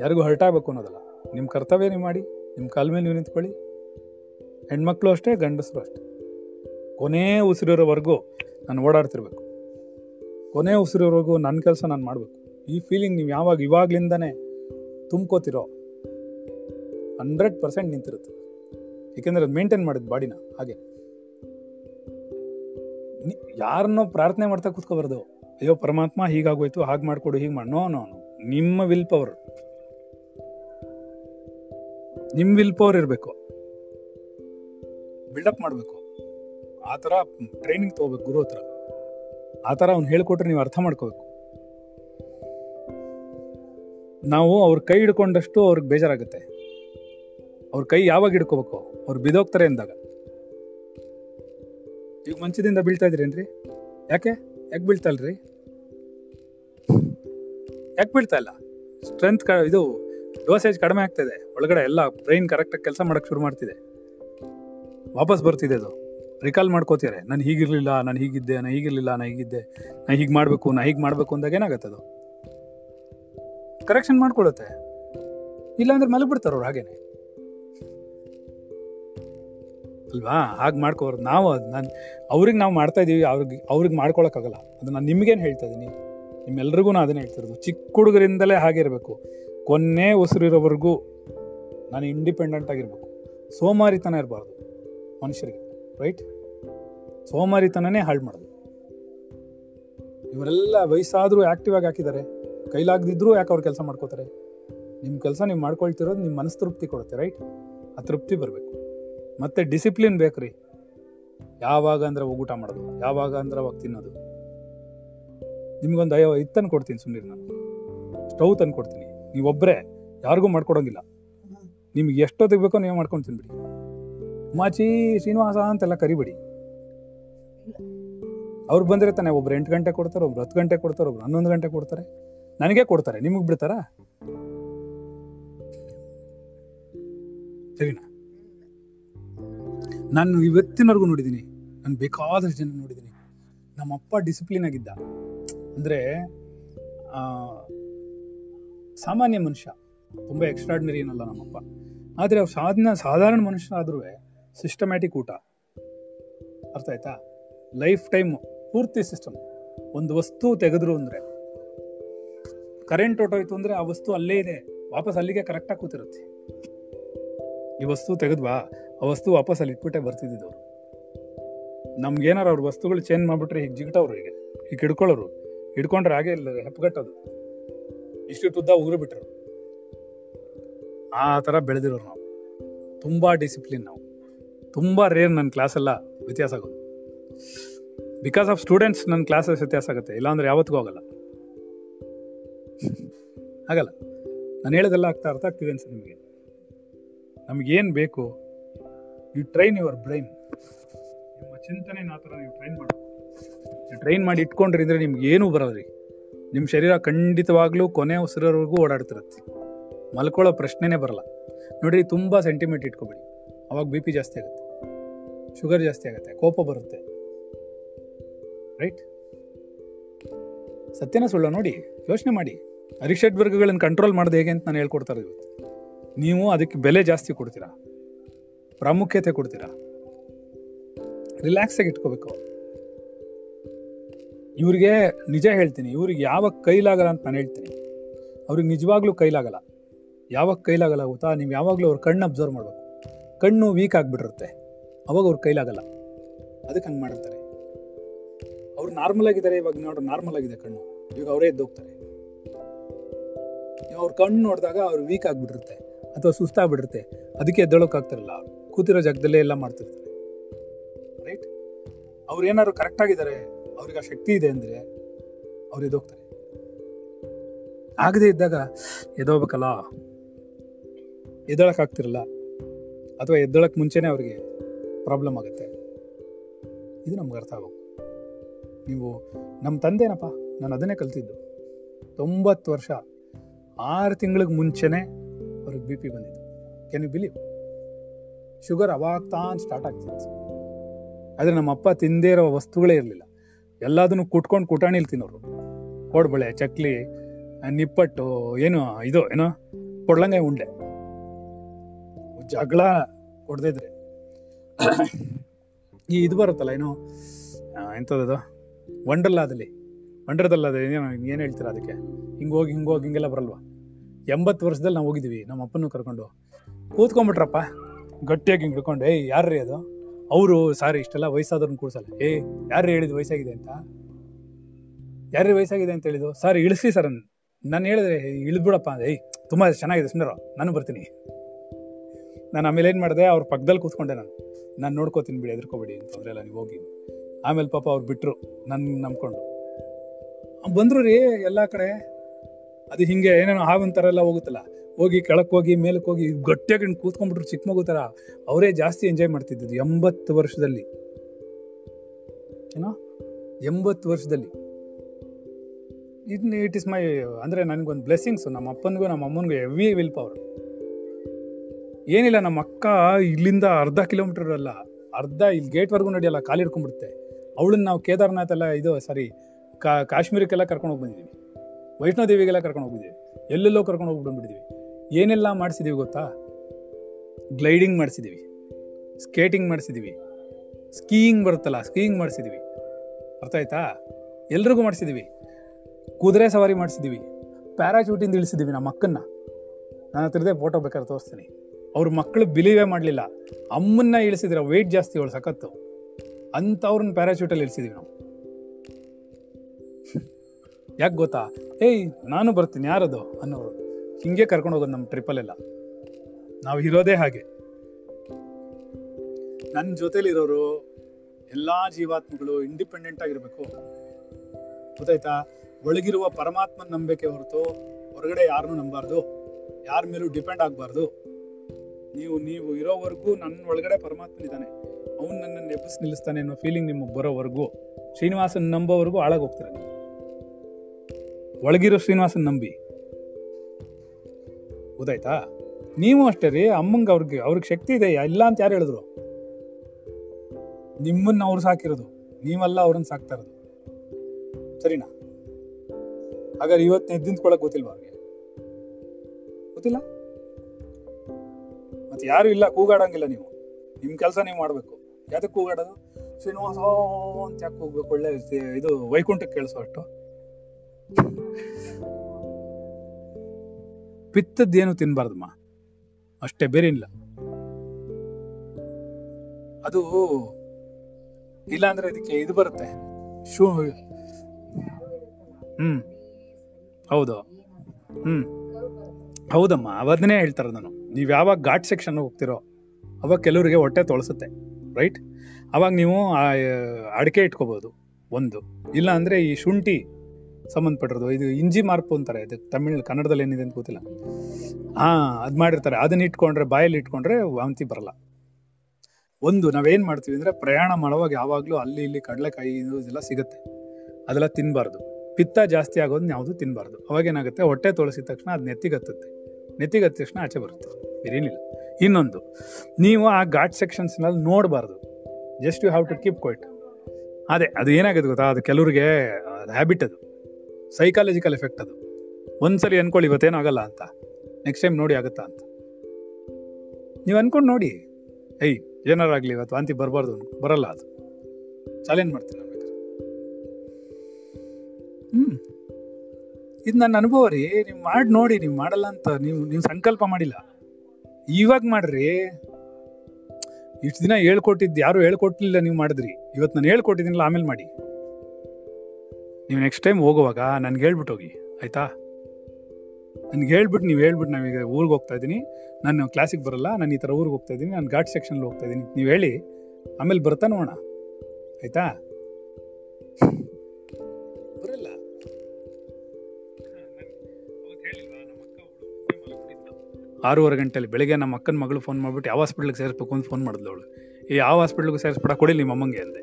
ಯಾರಿಗೂ ಹರ್ಟ್ ಆಗಬೇಕು ಅನ್ನೋದಲ್ಲ. ನಿಮ್ಮ ಕರ್ತವ್ಯ ನೀವು ಮಾಡಿ ನಿಮ್ಮ ಕಾಲ ಮೇಲೆ ನೀವು ನಿಂತ್ಕೊಳ್ಳಿ. ಹೆಣ್ಮಕ್ಳು ಅಷ್ಟೇ, ಗಂಡಸರು ಅಷ್ಟೇ. ಕೊನೆ ಉಸಿರಿರೋವರೆಗೂ ನಾನು ಓಡಾಡ್ತಿರ್ಬೇಕು. ಕೊನೆ ಉಸಿರಿರೋವರೆಗೂ ನನ್ನ ಕೆಲಸ ನಾನು ಮಾಡಬೇಕು. ಈ ಫೀಲಿಂಗ್ ನೀವು ಯಾವಾಗ, ಇವಾಗ್ಲಿಂದನೇ ತುಂಬ್ಕೋತಿರೋ ಹಂಡ್ರೆಡ್ ಪರ್ಸೆಂಟ್ ನಿಂತಿರುತ್ತೆ. ಏಕೆಂದರೆ ಅದು ಮೇಂಟೈನ್ ಮಾಡಿದ್ ಬಾಡಿನ ಹಾಗೆ. ಯಾರನ್ನೋ ಪ್ರಾರ್ಥನೆ ಮಾಡ್ತಾ ಕೂತ್ಕೋಬಾರ್ದು. ಅಯ್ಯೋ, ಪರಮಾತ್ಮ ಹೀಗಾಗೋಯ್ತು, ಹಾಗೆ ಮಾಡ್ಕೊಡು, ಹೀಗೆ ಮಾಡಿ, ನೋ ನೋ ನಿಮ್ಮ ವಿಲ್ ಪವರ್ ನಿಮ್ ವಿಲ್ ಪವರ್ ಇರಬೇಕು ಬಿಲ್ಡಪ್ ಮಾಡಬೇಕು. ಆ ಥರ ಟ್ರೈನಿಂಗ್ ತಗೋಬೇಕು ಗುರು ಹತ್ರ. ಆ ಥರ ಅವ್ನು ಹೇಳ್ಕೊಟ್ರೆ ನೀವು ಅರ್ಥ ಮಾಡ್ಕೋಬೇಕು. ನಾವು ಅವ್ರ ಕೈ ಹಿಡ್ಕೊಂಡಷ್ಟು ಅವ್ರಿಗೆ ಬೇಜಾರಾಗುತ್ತೆ. ಅವ್ರ ಕೈ ಯಾವಾಗ ಹಿಡ್ಕೋಬೇಕು? ಅವ್ರು ಬಿದೋಗ್ತಾರೆ ಅಂದಾಗ ಈಗ ಮಂಚದಿಂದ ಬೀಳ್ತಾ ಇದ್ರೇನ್ರಿ ಯಾಕೆ? ಯಾಕೆ ಬೀಳ್ತಲ್ರಿ ಯಾಕೆ ಬೀಳ್ತಾ ಇಲ್ಲ? ಸ್ಟ್ರೆಂತ್ ಇದು ಡೋಸೇಜ್ ಕಡಿಮೆ ಆಗ್ತಿದೆ. ಒಳಗಡೆ ಎಲ್ಲ ಬ್ರೈನ್ ಕರೆಕ್ಟಾಗಿ ಕೆಲಸ ಮಾಡಕ್ ಶುರು ಮಾಡ್ತಿದೆ. ವಾಪಸ್ ಬರ್ತಿದೆ ಅದು. ರಿಕಾಲ್ ಮಾಡ್ಕೋತಾರೆ ನಾನು ಹೀಗಿರಲಿಲ್ಲ, ನಾನು ಹೀಗಿದ್ದೆ, ನಾನು ಹೀಗಿರಲಿಲ್ಲ, ನಾನು ಹೀಗಿದ್ದೆ, ನಾನು ಹೀಗೆ ಮಾಡಬೇಕು ನಾ ಹೀಗೆ ಮಾಡಬೇಕು ಅಂದಾಗ ಏನಾಗುತ್ತೆ ಅದು? ಕರೆಕ್ಷನ್ ಮಾಡ್ಕೊಳುತ್ತೆ. ಇಲ್ಲಾಂದ್ರೆ ಮಲಗಿಬಿಡ್ತಾರ ಅವ್ರು ಹಾಗೇನೆ. ಅಲ್ವಾ? ಹಾಗೆ ಮಾಡ್ಕೋರು ನಾವು ಅದು ನಾನು, ಅವ್ರಿಗೆ ನಾವು ಮಾಡ್ತಾ ಇದೀವಿ, ಅವ್ರಿಗೆ ಅವ್ರಿಗೆ ಮಾಡ್ಕೊಳಕ್ಕಾಗಲ್ಲ. ಅದು ನಾನು ನಿಮ್ಗೇನು ಹೇಳ್ತಾ ಇದ್ದೀನಿ ನಿಮ್ಮೆಲ್ರಿಗೂ ನಾನು ಅದನ್ನೇ ಹೇಳ್ತಿರೋದು ಚಿಕ್ಕ ಹುಡುಗರಿಂದಲೇ ಹಾಗಿರಬೇಕು ಕೊನೆ ಉಸಿರಿರೋವರೆಗೂ ನಾನು ಇಂಡಿಪೆಂಡೆಂಟ್ ಆಗಿರಬೇಕು. ಸೋಮಾರಿತನ ಇರಬಾರ್ದು ಮನುಷ್ಯರಿಗೆ ರೈಟ್ ಸೋಮಾರಿತನನೇ ಹಾಳು ಮಾಡೋದು. ಇವರೆಲ್ಲ ವಯಸ್ಸಾದರೂ ಆ್ಯಕ್ಟಿವ್ ಆಗಿ ಹಾಕಿದ್ದಾರೆ. ಕೈಲಾಗದಿದ್ರೂ ಯಾಕೆ ಅವ್ರು ಕೆಲಸ ಮಾಡ್ಕೋತಾರೆ? ನಿಮ್ಮ ಕೆಲಸ ನೀವು ಮಾಡ್ಕೊಳ್ತಿರೋದು ನಿಮ್ಮ ಮನಸ್ಸು ತೃಪ್ತಿ ಕೊಡುತ್ತೆ ರೈಟ್ ಆ ತೃಪ್ತಿ ಬರಬೇಕು. ಮತ್ತೆ ಡಿಸಿಪ್ಲಿನ್ ಬೇಕ್ರಿ. ಯಾವಾಗ ಅಂದ್ರೆ ಊಟ ಮಾಡೋದು, ಯಾವಾಗ ಅಂದ್ರೆ ಅವಾಗ ತಿನ್ನೋದು. ನಿಮ್ಗೊಂದು ಅಯ್ಯೋ, ಇದು ತಂದು ಕೊಡ್ತೀನಿ ಸುಮ್ಮನೆ ನಾನು. ಸ್ಟವ್ ತಂದು ಕೊಡ್ತೀನಿ. ನೀವೊಬ್ಬರೇ ಯಾರಿಗೂ ಮಾಡ್ಕೊಡೋಂಗಿಲ್ಲ. ನಿಮ್ಗೆ ಎಷ್ಟೊತ್ತಿಗೆ ಬೇಕೋ ನೀವು ಮಾಡ್ಕೊಂಡು ತಿನ್ಬಿಡಿ. ಮಾಚಿ ಶ್ರೀನಿವಾಸ ಅಂತೆಲ್ಲ ಕರಿಬೇಡಿ. ಅವ್ರು ಬಂದರೆ ತಾನೆ ಒಬ್ರು ಎಂಟು ಗಂಟೆ ಕೊಡ್ತಾರೆ, ಒಬ್ರು ಹತ್ತು ಗಂಟೆ ಕೊಡ್ತಾರೆ, ಒಬ್ರು ಹನ್ನೊಂದು ಗಂಟೆ ಕೊಡ್ತಾರೆ. ನನಗೆ ಕೊಡ್ತಾರೆ, ನಿಮಗೆ ಬಿಡ್ತಾರಾ? ಸರಿನಾ? ನಾನು ಇವತ್ತಿನವರೆಗೂ ನೋಡಿದ್ದೀನಿ. ನಾನು ಬೇಕಾದಷ್ಟು ಜನ ನೋಡಿದ್ದೀನಿ. ನಮ್ಮಪ್ಪ ಡಿಸಿಪ್ಲಿನ್ ಆಗಿದ್ದ. ಅಂದರೆ ಸಾಮಾನ್ಯ ಮನುಷ್ಯ. ತುಂಬ ಎಕ್ಸ್ಟ್ರಾರ್ಡಿನರಿ ಏನಲ್ಲ ನಮ್ಮಪ್ಪ. ಆದರೆ ಅವ್ರು ಸಾಧನ, ಸಾಧಾರಣ ಮನುಷ್ಯ ಆದ್ರೂ ಸಿಸ್ಟಮ್ಯಾಟಿಕ್ ಊಟ. ಅರ್ಥ ಆಯ್ತಾ? ಲೈಫ್ ಟೈಮ್ ಪೂರ್ತಿ ಸಿಸ್ಟಮ್ ಒಂದು ವಸ್ತು ತೆಗೆದ್ರು ಅಂದರೆ ಕರೆಂಟ್ ಹೊಟ್ಟೋಯ್ತು ಅಂದರೆ ಆ ವಸ್ತು ಅಲ್ಲೇ ಇದೆ. ವಾಪಸ್ ಅಲ್ಲಿಗೆ ಕರೆಕ್ಟಾಗಿ ಕೂತಿರುತ್ತೆ. ಈ ವಸ್ತು ತೆಗೆದ್ವಾ? ಆ ವಸ್ತು ವಾಪಸ್ ಅಲ್ಲಿ ಇಟ್ಬಿಟ್ಟೆ ಬರ್ತಿದ್ದಿದ್ದು ಅವರು. ನಮ್ಗೇನಾರ ಅವ್ರ ವಸ್ತುಗಳು ಚೇಂಜ್ ಮಾಡಿಬಿಟ್ರೆ ಹೀಗೆ ಜಿಗಿಟವ್ರು ಹೀಗೆ. ಹೀಗೆ ಹಿಡ್ಕೊಳ್ಳೋರು. ಹಿಡ್ಕೊಂಡ್ರೆ ಹಾಗೆ ಇಲ್ಲ, ಹೆಪ್ಪಗಟ್ಟೋದು. ಇಷ್ಟು ಉದ್ದ ಉಗುರು ಬಿಟ್ರು. ಆ ತರ ಬೆಳೆದಿರೋರು ನಾವು. ತುಂಬಾ ಡಿಸಿಪ್ಲಿನ್ ನಾವು. ತುಂಬಾ ರೇರ್ ನನ್ನ ಕ್ಲಾಸ್ ಎಲ್ಲ ವ್ಯತ್ಯಾಸ ಆಗೋದು. ಬಿಕಾಸ್ ಆಫ್ ಸ್ಟೂಡೆಂಟ್ಸ್ ನನ್ನ ಕ್ಲಾಸಸ್ ವ್ಯತ್ಯಾಸ ಆಗುತ್ತೆ. ಇಲ್ಲಾಂದ್ರೆ ಯಾವತ್ತಿಗೂ ಆಗಲ್ಲ. ಆಗಲ್ಲ. ನಾನು ಹೇಳೋದೆಲ್ಲ ಆಗ್ತಾ ಅರ್ಥ ಆಗ್ತಿದೆ ಅನ್ಸುತ್ತೆ ನಿಮಗೆ. ನಮಗೇನು ಬೇಕು? ಯು ಟ್ರೈನ್ ಯುವರ್ ಬ್ರೈನ್ ನಿಮ್ಮ ಚಿಂತನೆ ಆ ಥರ ನೀವು ಟ್ರೈನ್ ಮಾಡಿ ಟ್ರೈನ್ ಮಾಡಿ ಇಟ್ಕೊಂಡ್ರಿ ಇದ್ರೆ ನಿಮ್ಗೆ ಏನೂ ಬರೋದ್ರಿ ನಿಮ್ಮ ಶರೀರ ಖಂಡಿತವಾಗ್ಲೂ ಕೊನೆ ಉಸಿರೋವರೆಗೂ ಓಡಾಡ್ತಿರತ್ತೆ. ಮಲ್ಕೊಳ್ಳೋ ಪ್ರಶ್ನೆನೇ ಬರಲ್ಲ. ನೋಡ್ರಿ, ತುಂಬ ಸೆಂಟಿಮೆಂಟ್ ಇಟ್ಕೊಬೇಡಿ. ಅವಾಗ ಬಿ ಪಿ ಜಾಸ್ತಿ ಆಗುತ್ತೆ. ಶುಗರ್ ಜಾಸ್ತಿ ಆಗುತ್ತೆ. ಕೋಪ ಬರುತ್ತೆ. ರೈಟ್ ಸತ್ಯನ ಸುಳ್ಳ ನೋಡಿ, ಯೋಚನೆ ಮಾಡಿ. ಅರಿಷಡ್ ವರ್ಗಗಳನ್ನು ಕಂಟ್ರೋಲ್ ಮಾಡೋದು ಹೇಗೆ ಅಂತ ನಾನು ಹೇಳ್ಕೊಡ್ತಾರೆ ಇವತ್ತು. ನೀವು ಅದಕ್ಕೆ ಬೆಲೆ ಜಾಸ್ತಿ ಕೊಡ್ತೀರಾ? ಪ್ರಾಮುಖ್ಯತೆ ಕೊಡ್ತೀರಾ? ರಿಲ್ಯಾಕ್ಸ್ ಆಗಿ ಇಟ್ಕೋಬೇಕು. ಇವ್ರಿಗೆ ನಿಜ ಹೇಳ್ತೀನಿ, ಇವ್ರಿಗೆ ಯಾವಾಗ ಕೈಲಾಗಲ್ಲ ಅಂತ ನಾನು ಹೇಳ್ತೀನಿ. ಅವ್ರಿಗೆ ನಿಜವಾಗ್ಲೂ ಕೈಲಾಗಲ್ಲ. ಯಾವಾಗ ಕೈಲಾಗಲ್ಲ ಗೊತ್ತಾ? ನೀವು ಯಾವಾಗಲೂ ಅವ್ರ ಕಣ್ಣು ಅಬ್ಸರ್ವ್ ಮಾಡಬೇಕು. ಕಣ್ಣು ವೀಕ್ ಆಗಿಬಿಟ್ಟಿರುತ್ತೆ. ಅವಾಗ ಅವ್ರ ಕೈಲಾಗಲ್ಲ. ಅದಕ್ಕೆ ಹಂಗೆ ಮಾಡಿರ್ತಾರೆ ಅವ್ರು ನಾರ್ಮಲ್ ಆಗಿದ್ದಾರೆ, ಇವಾಗ ನೋಡ್ರಿ ನಾರ್ಮಲ್ ಆಗಿದೆ ಕಣ್ಣು. ಇವಾಗ ಅವರೇ ಎದ್ದೋಗ್ತಾರೆ ಅವ್ರ ಕಣ್ಣು ನೋಡಿದಾಗ ಅವ್ರು ವೀಕ್ ಆಗಿಬಿಟ್ಟಿರುತ್ತೆ. ಅಥವಾ ಸುಸ್ತಾಗ್ಬಿಟ್ಟಿರುತ್ತೆ. ಅದಕ್ಕೆ ಎದ್ದೊಳಕ್ ಆಗ್ತಿರಲ್ಲ ಕೂತಿರೋ ಜಾಗದಲ್ಲೇ ಎಲ್ಲ ಮಾಡ್ತಿರ್ತಾರೆ. ರೈಟ್ ಅವ್ರು ಏನಾದ್ರು ಕರೆಕ್ಟ್ ಆಗಿದ್ದಾರೆ, ಅವ್ರಿಗೆ ಆ ಶಕ್ತಿ ಇದೆ ಅಂದ್ರೆ ಅವ್ರು ಎದೋಗ್ತಾರೆ ಆಗದೆ ಇದ್ದಾಗ ಎದೋಗ್ಬೇಕಲ್ಲ ಎದ್ದೊಳಕ್ ಆಗ್ತಿರಲ್ಲ? ಅಥವಾ ಎದ್ದೊಳಕ್ ಮುಂಚೆನೆ ಅವ್ರಿಗೆ ಪ್ರಾಬ್ಲಮ್ ಆಗುತ್ತೆ? ಇದು ನಮ್ಗೆ ಅರ್ಥ ಆಗಬೇಕು. ನೀವು ನಮ್ಮ ತಂದೆನಪ್ಪ, ನಾನು ಅದನ್ನೇ ಕಲ್ತಿದ್ದು. ತೊಂಬತ್ತು ವರ್ಷ, ಆರು ತಿಂಗಳಿಗೆ ಮುಂಚೆನೆ ಅವ್ರಿಗೆ ಬಿ ಪಿ ಬಂದಿತ್ತು ಕ್ಯಾನ್ ಯು ಬಿಲೀವ್ ಶುಗರ್ ಅವಾಗ ಸ್ಟಾರ್ಟ್ ಆಗ್ತಿತ್ತು. ಆದರೆ ನಮ್ಮ ಅಪ್ಪ ತಿಂದೇ ಇರೋ ವಸ್ತುಗಳೇ ಇರಲಿಲ್ಲ. ಎಲ್ಲದನ್ನು ಕುಟ್ಕೊಂಡು ಕುಟಾಣಿಲ್ ತಿನ್ನೋರು ಕೋಡ್ಬಳೆ, ಚಕ್ಲಿ, ನಿಪ್ಪಟ್ಟು, ಏನು, ಇದು, ಏನೋ ಕೊಡ್ಲಂಗೆ ಉಂಡೆ. ಜಗಳ ಹೊಡೆದಿದ್ರೆ ಈ ಇದು ಬರುತ್ತಲ್ಲ, ಏನು ಎಂಥದ್ದು ವಂಡರ್ಲಾದಲ್ಲಿ. ವಂಡರ್ದಲ್ಲ ಏನು ಏನು ಹೇಳ್ತೀರ ಅದಕ್ಕೆ? ಹಿಂಗ್ ಹೋಗಿ ಹಿಂಗ್ ಹೋಗಿ, ಹಿಂಗೆಲ್ಲ ಬರಲ್ವಾ? ಎಂಬತ್ತು ವರ್ಷದಲ್ಲಿ ನಾವು ಹೋಗಿದ್ವಿ ನಮ್ಮ ಅಪ್ಪನೂ ಕರ್ಕೊಂಡು. ಕೂತ್ಕೊಂಡ್ಬಿಟ್ರಪ್ಪ. ಗಟ್ಟಿಯಾಗಿ ಹಿಂಗ್ ಹಿಡ್ಕೊಂಡು, ಏಯ್, ಯಾರ್ರೀ ಅದು? ಅವರು, ಸಾರಿ, ಇಷ್ಟೆಲ್ಲ ವಯಸ್ಸಾದವ್ರನ್ನ ಕೂಡ್ಸಲ್ಲ. ಏ ಯಾರು ಹೇಳಿದ್ ವಯಸ್ಸಾಗಿದೆ ಅಂತ? ಯಾರು ವಯಸ್ಸಾಗಿದೆ ಅಂತ ಹೇಳಿದ್ರು ಸರ್ ಇಳಿಸಿ ಸರ್ ನಾನು ಹೇಳಿದ್ರೆ ಇಳಿದ್ಬಿಡಪ್ಪ ಅಂದ್ರೆ ಏಯ್, ತುಂಬಾ ಚೆನ್ನಾಗಿದೆ ಸುಂದರ ನಾನು ಬರ್ತೀನಿ. ನಾನು ಆಮೇಲೆ ಏನ್ ಮಾಡಿದೆ, ಅವ್ರ ಪಕ್ಕದಲ್ಲಿ ಕೂತ್ಕೊಂಡೆ ನಾನು. ನಾನು ನೋಡ್ಕೋತೀನಿ ಬಿಡಿ ಎದ್ಕೋಬೇಡಿ ಅಂತ ಅವರೆಲ್ಲ ನೀವು ಹೋಗಿ. ಆಮೇಲೆ ಪಾಪ ಅವ್ರು ಬಿಟ್ರು ನನ್ನ ನಂಬ್ಕೊಂಡು. ಬಂದ್ರು ರೀ ಎಲ್ಲಾ ಕಡೆ. ಅದು ಹಿಂಗೆ ಏನೇನೋ ಹಾವಿನ ಥರ ಎಲ್ಲ ಹೋಗುತ್ತಲ್ಲ ಹೋಗಿ ಕೆಳಕ್ ಹೋಗಿ ಮೇಲಕ್ಕೆ ಹೋಗಿ ಗಟ್ಟಿಯಾಗಿ ಕೂತ್ಕೊಂಡ್ಬಿಟ್ರು ಚಿಕ್ಕ ಮಗು ತರ, ಅವರೇ ಜಾಸ್ತಿ ಎಂಜಾಯ್ ಮಾಡ್ತಿದ್ದಿದ್ದು ಎಂಬತ್ತು ವರ್ಷದಲ್ಲಿ. ಏನೋ? ಎಂಬತ್ತು ವರ್ಷದಲ್ಲಿ. ಇಟ್ ಇಟ್ ಇಸ್ ಮೈ ಅಂದ್ರೆ ನನಗೊಂದು ಬ್ಲೆಸ್ಸಿಂಗ್ಸ್ ನಮ್ಮ ಅಪ್ಪನಿಗೂ, ನಮ್ಮ ಅಮ್ಮನಿಗೂ ಹೆವಿ ವಿಲ್ ಪವರ್ ಏನಿಲ್ಲ, ನಮ್ಮ ಅಕ್ಕ ಇಲ್ಲಿಂದ ಅರ್ಧ ಕಿಲೋಮೀಟರ್ ಅಲ್ಲ, ಅರ್ಧ ಇಲ್ಲಿ ಗೇಟ್ವರೆಗೂ ನಡೆಯಲ್ಲ, ಕಾಲಿ ಹಿಡ್ಕೊಂಡ್ಬಿಡುತ್ತೆ. ಅವಳನ್ನ ನಾವು ಕೇದಾರ್ನಾಥ್ ಎಲ್ಲ ಇದು ಸಾರಿ ಕಾ, ಕಾಶ್ಮೀರಕ್ಕೆಲ್ಲ ಕರ್ಕೊಂಡು ಹೋಗಿ ಬಂದಿದ್ದೀವಿ ವೈಷ್ಣೋ ದೇವಿಗೆಲ್ಲ ಕರ್ಕೊಂಡು ಹೋಗಿದ್ದೀವಿ ಎಲ್ಲೆಲ್ಲೋ ಕರ್ಕೊಂಡು ಹೋಗ್ಬಿಟ್ಟಿದ್ದೀವಿ ಏನೆಲ್ಲ ಮಾಡಿಸಿದೀವಿ ಗೊತ್ತಾ? ಗ್ಲೈಡಿಂಗ್ ಮಾಡಿಸಿದೀವಿ ಸ್ಕೇಟಿಂಗ್ ಮಾಡಿಸಿದೀವಿ ಸ್ಕೀಯಿಂಗ್ ಬರುತ್ತಲ್ಲ ಸ್ಕೀಯಿಂಗ್ ಮಾಡಿಸಿದೀವಿ. ಅರ್ಥ ಆಯ್ತಾ? ಎಲ್ರಿಗೂ ಮಾಡಿಸಿದೀವಿ. ಕುದುರೆ ಸವಾರಿ ಮಾಡಿಸಿದೀವಿ. ಪ್ಯಾರಾಚೂಟಿಂದ ಇಳಿಸಿದೀವಿ ನಮ್ಮ ಅಕ್ಕನ್ನ. ನನ್ನ ಹತ್ರದೇ ಫೋಟೋ ಬೇಕಾದ್ರೆ ತೋರಿಸ್ತೀನಿ. ಅವ್ರ ಮಕ್ಕಳು ಬಿಲೀವೇ ಮಾಡಲಿಲ್ಲ. ಅಮ್ಮನ್ನ ಇಳಿಸಿದ್ರೆ ವೆಯ್ಟ್ ಜಾಸ್ತಿ ಅವಳು ಸಖತ್ತು. ಅಂಥವ್ರನ್ನ ಪ್ಯಾರಾಚೂಟಲ್ಲಿ ಇಳಿಸಿದೀವಿ ನಾವು. ಯಾಕೆ ಗೊತ್ತಾ? ಏಯ್, ನಾನು ಬರ್ತೀನಿ, ಯಾರದು ಅನ್ನೋರು. ಹಿಂಗೆ ಕರ್ಕೊಂಡು ಹೋಗೋದು ನಮ್ಮ ಟ್ರಿಪ್ಪಲ್ಲೆಲ್ಲ ನಾವು ಇರೋದೇ ಹಾಗೆ. ನನ್ನ ಜೊತೆಲಿರೋರು ಎಲ್ಲಾ ಜೀವಾತ್ಮಗಳು ಇಂಡಿಪೆಂಡೆಂಟ್ ಆಗಿರ್ಬೇಕು. ಗೊತ್ತಾಯ್ತಾ? ಒಳಗಿರುವ ಪರಮಾತ್ಮನ ನಂಬಿಕೆ ಹೊರತು ಹೊರಗಡೆ ಯಾರನ್ನೂ ನಂಬಾರ್ದು. ಯಾರ ಮೇಲೂ ಡಿಪೆಂಡ್ ಆಗಬಾರ್ದು. ನೀವು ನೀವು ಇರೋವರೆಗೂ ನನ್ನ ಒಳಗಡೆ ಪರಮಾತ್ಮನಿದ್ದಾನೆ ಅವನು ನನ್ನನ್ನು ಎಬ್ಬಿಸಿ ನಿಲ್ಲಿಸ್ತಾನೆ ಅನ್ನೋ ಫೀಲಿಂಗ್ ನಿಮಗೆ ಬರೋವರೆಗೂ, ಶ್ರೀನಿವಾಸನ್ ನಂಬೋವರೆಗೂ ಹಾಳಾಗಿ ಒಳಗಿರೋ ಶ್ರೀನಿವಾಸನ್ ನಂಬಿ. ಗೊತ್ತಾಯ್ತಾ? ನೀವು ಅಷ್ಟೇ ರೀ, ಅಮ್ಮಂಗೆ ಅವ್ರಿಗೆ ಅವ್ರಿಗೆ ಶಕ್ತಿ ಇದೆ, ಇಲ್ಲ ಅಂತ ಯಾರು ಹೇಳಿದ್ರು? ನಿಮ್ಮನ್ನ ಅವ್ರು ಸಾಕಿರೋದು, ನೀವಲ್ಲ ಅವ್ರನ್ನ ಸಾಕ್ತಾ ಇರೋದು. ಸರಿನಾ? ಹಾಗಾದ್ರೆ ಇವತ್ತು ಎದ್ದಿಂತ್ಕೊಳಕ್ ಗೊತ್ತಿಲ್ವಾ ಅವ್ರಿಗೆ? ಗೊತ್ತಿಲ್ಲ? ಮತ್ತೆ ಯಾರು ಇಲ್ಲ, ಕೂಗಾಡಂಗಿಲ್ಲ ನೀವು. ನಿಮ್ ಕೆಲಸ ನೀವು ಮಾಡ್ಬೇಕು. ಯಾತಕ್ಕೆ ಕೂಗಾಡೋದು? ಶ್ರೀನಿವಾಸ ಅಂತ ಯಾಕೆ ಹೋಗ್ಬೇಕು? ಒಳ್ಳೆ, ಇದು ವೈಕುಂಠಕ್ಕೆ ಕೇಳಿಸೋ ಅಷ್ಟು. ಪಿತ್ತದ್ದೇನು ತಿನ್ಬಾರ್ದಮ್ಮ? ಅಷ್ಟೇ ಬೇರೆ ಇಲ್ಲ ಅದು ಇಲ್ಲ ಅಂದ್ರೆ ಇದಕ್ಕೆ ಇದು ಬರುತ್ತೆ. ಶೂ ಹ್ಮ್. ಹೌದು. ಹ್ಮ್. ಹೌದಮ್ಮ ಅವದನ್ನೇ ಹೇಳ್ತಾರೆ ನಾನು. ನೀವು ಯಾವಾಗ ಘಾಟ್ ಸೆಕ್ಷನ್ ಹೋಗ್ತಿರೋ, ಅವಾಗ ಕೆಲವರಿಗೆ ಹೊಟ್ಟೆ ತೊಳಸುತ್ತೆ ರೈಟ್ ಅವಾಗ ನೀವು ಅಡಿಕೆ ಇಟ್ಕೋಬಹುದು ಒಂದು. ಇಲ್ಲ ಅಂದ್ರೆ ಈ ಶುಂಠಿ ಸಂಬಂಧಪಟ್ಟಿರೋದು. ಇದು ಇಂಜಿ ಮಾರ್ಪು ಅಂತಾರೆ. ಇದು ತಮಿಳ್ ಕನ್ನಡದಲ್ಲಿ ಏನಿದೆ ಅಂತ ಗೊತ್ತಿಲ್ಲ. ಹಾ, ಅದ್ ಮಾಡಿರ್ತಾರೆ. ಅದನ್ನ ಇಟ್ಕೊಂಡ್ರೆ, ಬಾಯಲ್ಲಿ ಇಟ್ಕೊಂಡ್ರೆ ವಾಂತಿ ಬರಲ್ಲ. ಒಂದು, ನಾವೇನ್ ಮಾಡ್ತೀವಿ ಅಂದ್ರೆ ಪ್ರಯಾಣ ಮಾಡುವಾಗ ಯಾವಾಗ್ಲೂ ಅಲ್ಲಿ ಇಲ್ಲಿ ಕಡಲೆಕಾಯಿ ಇದು ಇದೆಲ್ಲ ಸಿಗುತ್ತೆ. ಅದೆಲ್ಲ ತಿನ್ಬಾರ್ದು. ಪಿತ್ತ ಜಾಸ್ತಿ ಆಗೋದನ್ನ ಯಾವುದು ತಿನ್ಬಾರ್ದು. ಅವಾಗ ಏನಾಗುತ್ತೆ, ಹೊಟ್ಟೆ ತೊಳಸಿದ ತಕ್ಷಣ ಅದು ನೆತ್ತಿಗತ್ತುತ್ತೆ. ನೆತ್ತಿಗತ್ತ ತಕ್ಷಣ ಆಚೆ ಬರುತ್ತೆ. ಬೇರೇನಿಲ್ಲ. ಇನ್ನೊಂದು, ನೀವು ಆ ಘಾಟ್ ಸೆಕ್ಷನ್ಸ್ನಲ್ಲಿ ನೋಡಬಾರ್ದು. Just you have to keep quiet ಅದೇ, ಅದು ಏನಾಗುತ್ತೆ ಗೊತ್ತಾ? ಅದು ಕೆಲವ್ರಿಗೆ ಹ್ಯಾಬಿಟ್ ಅದು. ಸೈಕಾಲಜಿಕಲ್ ಎಫೆಕ್ಟ್ ಅದು. ಒಂದ್ಸಲಿ ಅನ್ಕೊಳ್ಳಿ ಇವತ್ತೇನಾಗಲ್ಲ ಅಂತ. ನೆಕ್ಸ್ಟ್ ಟೈಮ್ ನೋಡಿ ಆಗುತ್ತಾ ಅಂತ. ನೀವು ಅನ್ಕೊಂಡು ನೋಡಿ. ಏಯ್ ಏನಾರಾಗ್ಲಿ ಇವತ್ತು ವಾಂತಿ ಬರಬಾರ್ದು ಬರಲ್ಲ ಅದು. ಚಾಲೆಂಜ್ ಮಾಡ್ತೀನಿ ಹ್ಞೂ ಇದು ನನ್ನ ಅನುಭವ ರೀ. ನೀವು ಮಾಡಿ ನೋಡಿ, ನೀವು ಮಾಡಲ್ಲ ಅಂತ ನೀವು ನೀವು ಸಂಕಲ್ಪ ಮಾಡಿಲ್ಲ. ಇವಾಗ ಮಾಡ್ರಿ. ಇಷ್ಟು ದಿನ ಹೇಳ್ಕೊಟ್ಟಿದ್ದು ಯಾರು ಹೇಳ್ಕೊಟ್ಟಿಲ್ಲ ನೀವು ಮಾಡಿದ್ರಿ. ಇವತ್ತು ನಾನು ಹೇಳ್ಕೊಟ್ಟಿದ್ದೀನಲ್ಲ, ಆಮೇಲೆ ಮಾಡಿ. ನೀವು ನೆಕ್ಸ್ಟ್ ಟೈಮ್ ಹೋಗುವಾಗ ನನ್ಗೆ ಹೇಳ್ಬಿಟ್ಟು ಹೋಗಿ, ಆಯ್ತಾ? ನನ್ಗೆ ಹೇಳ್ಬಿಟ್ಟು ನೀವು ಹೇಳ್ಬಿಟ್ಟು ನಾವೀಗ ಊರಿಗೆ ಹೋಗ್ತಾ ಇದ್ದೀನಿ ನಾನು ಕ್ಲಾಸಿಗೆ ಬರಲ್ಲ, ನಾನು ಈ ಥರ ಊರಿಗೆ ಹೋಗ್ತಾ ಇದ್ದೀನಿ ನಾನು ಘಾಟ್ ಸೆಕ್ಷನ್ಗೆ ಹೋಗ್ತಾ ಇದ್ದೀನಿ ನೀವು ಹೇಳಿ, ಆಮೇಲೆ ಬರ್ತಾ ನೋಡೋಣ. ಆಯ್ತಾ? ಬರಲ್ಲ. ಆರೂವರೆ ಗಂಟೆಲಿ ಬೆಳಿಗ್ಗೆ ನಮ್ಮ ಅಕ್ಕನ ಮಗಳು ಫೋನ್ ಮಾಡಿಬಿಟ್ಟು ಯಾವ ಹಾಸ್ಪಿಟ್ಲಿಗೆ ಸೇರಿಸ್ಬೇಕು ಅಂತ ಫೋನ್ ಮಾಡಿದ್ಲು ಅವಳು. ಈ ಯಾವ ಹಾಸ್ಪಿಟ್ಲಿಗೆ ಸೇರಿಸ್ಬಿಡ, ಕೊಡಿ ನಿಮ್ಮ ಅಮ್ಮಂಗೆ ಅಂದೆ.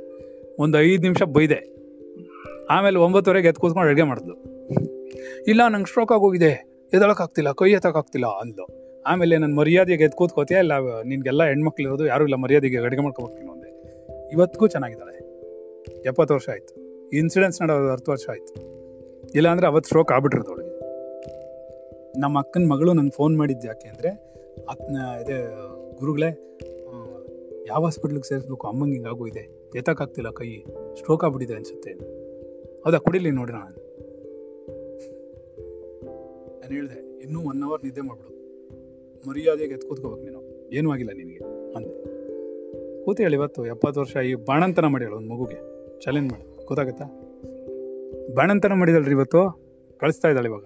ಒಂದು ಐದು ನಿಮಿಷ ಬೈದೆ. ಆಮೇಲೆ ಒಂಬತ್ತುವರೆಗೆ ಎದ್ದು ಕೂತ್ಕೊಂಡು ಅಡುಗೆ ಮಾಡಿದ್ಲು. ಇಲ್ಲ, ನಂಗೆ ಸ್ಟ್ರೋಕ್ ಆಗೋಗಿದೆ. ಎದಳಕ್ಕಾಗ್ತಿಲ್ಲ, ಕೈ ಎತ್ತಕ್ಕಾಗ್ತಿಲ್ಲ ಅಂದ್ಲು. ಆಮೇಲೆ ನನ್ನ ಮರ್ಯಾದೆಗೆ ಎದ್ದು ಕೂತ್ಕೋತೀಯ ಇಲ್ಲ, ನಿನ್ಗೆಲ್ಲ ಹೆಣ್ಮಕ್ಳು ಇರೋದು ಯಾರು ಇಲ್ಲ, ಮರ್ಯಾದೆಗೆ ಅಡುಗೆ ಮಾಡ್ಕೊಬೇಕು ಅಂದೆ. ಇವತ್ತಿಗೂ ಚೆನ್ನಾಗಿದ್ದಾಳೆ. ಎಪ್ಪತ್ತು ವರ್ಷ ಆಯಿತು. ಇನ್ಸಿಡೆನ್ಸ್ ನಡೆಯೋದು ಹತ್ತು ವರ್ಷ ಆಯಿತು. ಇಲ್ಲಾಂದ್ರೆ ಅವತ್ತು ಸ್ಟ್ರೋಕ್ ಆಗ್ಬಿಟ್ಟಿರೋದು ಅವಳಿಗೆ. ನಮ್ಮ ಅಕ್ಕನ ಮಗಳು ನಂಗೆ ಫೋನ್ ಮಾಡಿದ್ದು ಯಾಕೆ ಅಂದರೆ ಅತ್ನ ಇದೇ, ಗುರುಗಳೇ ಯಾವ ಹಾಸ್ಪಿಟ್ಲಿಗೆ ಸೇರಿಸ್ಬೇಕು, ಅಮ್ಮಂಗೆ ಹಿಂಗಾಗೂ ಇದೆ ಎತ್ತಕ್ಕಾಗ್ತಿಲ್ಲ ಕೈ ಸ್ಟ್ರೋಕ್ ಆಗ್ಬಿಟ್ಟಿದೆ ಅನ್ಸುತ್ತೆ. ಹೌದಾ, ಕುಡಿಲಿ ನೋಡಿ ನಾನು. ನಾನು ಹೇಳಿದೆ, ಇನ್ನೂ ಒನ್ ಅವರ್ ನಿದ್ದೆ ಮಾಡ್ಬಿಡು. ಮರ್ಯಾದೆಗೆ ಎತ್ ಕೂತ್ಕೋಬೇಕು ನೀನು. ಏನೂ ಆಗಿಲ್ಲ ನಿನಗೆ. ಅಂದೆ. ಕೂತು ಹೇಳಿ ಇವತ್ತು, ಎಪ್ಪತ್ತು ವರ್ಷ ಈ ಬಾಣಂತನ ಮಾಡಿ ಹೇಳು ಒಂದು ಮಗುಗೆ. ಚಾಲೆಂಜ್ ಮಾಡಿ. ಗೊತ್ತಾಗತ್ತಾ? ಬಾಣಂತನ ಮಾಡಿದಳ್ರಿ ಇವತ್ತು? ಕಳಿಸ್ತಾ ಇದ್ದಾಳೆ ಇವಾಗ.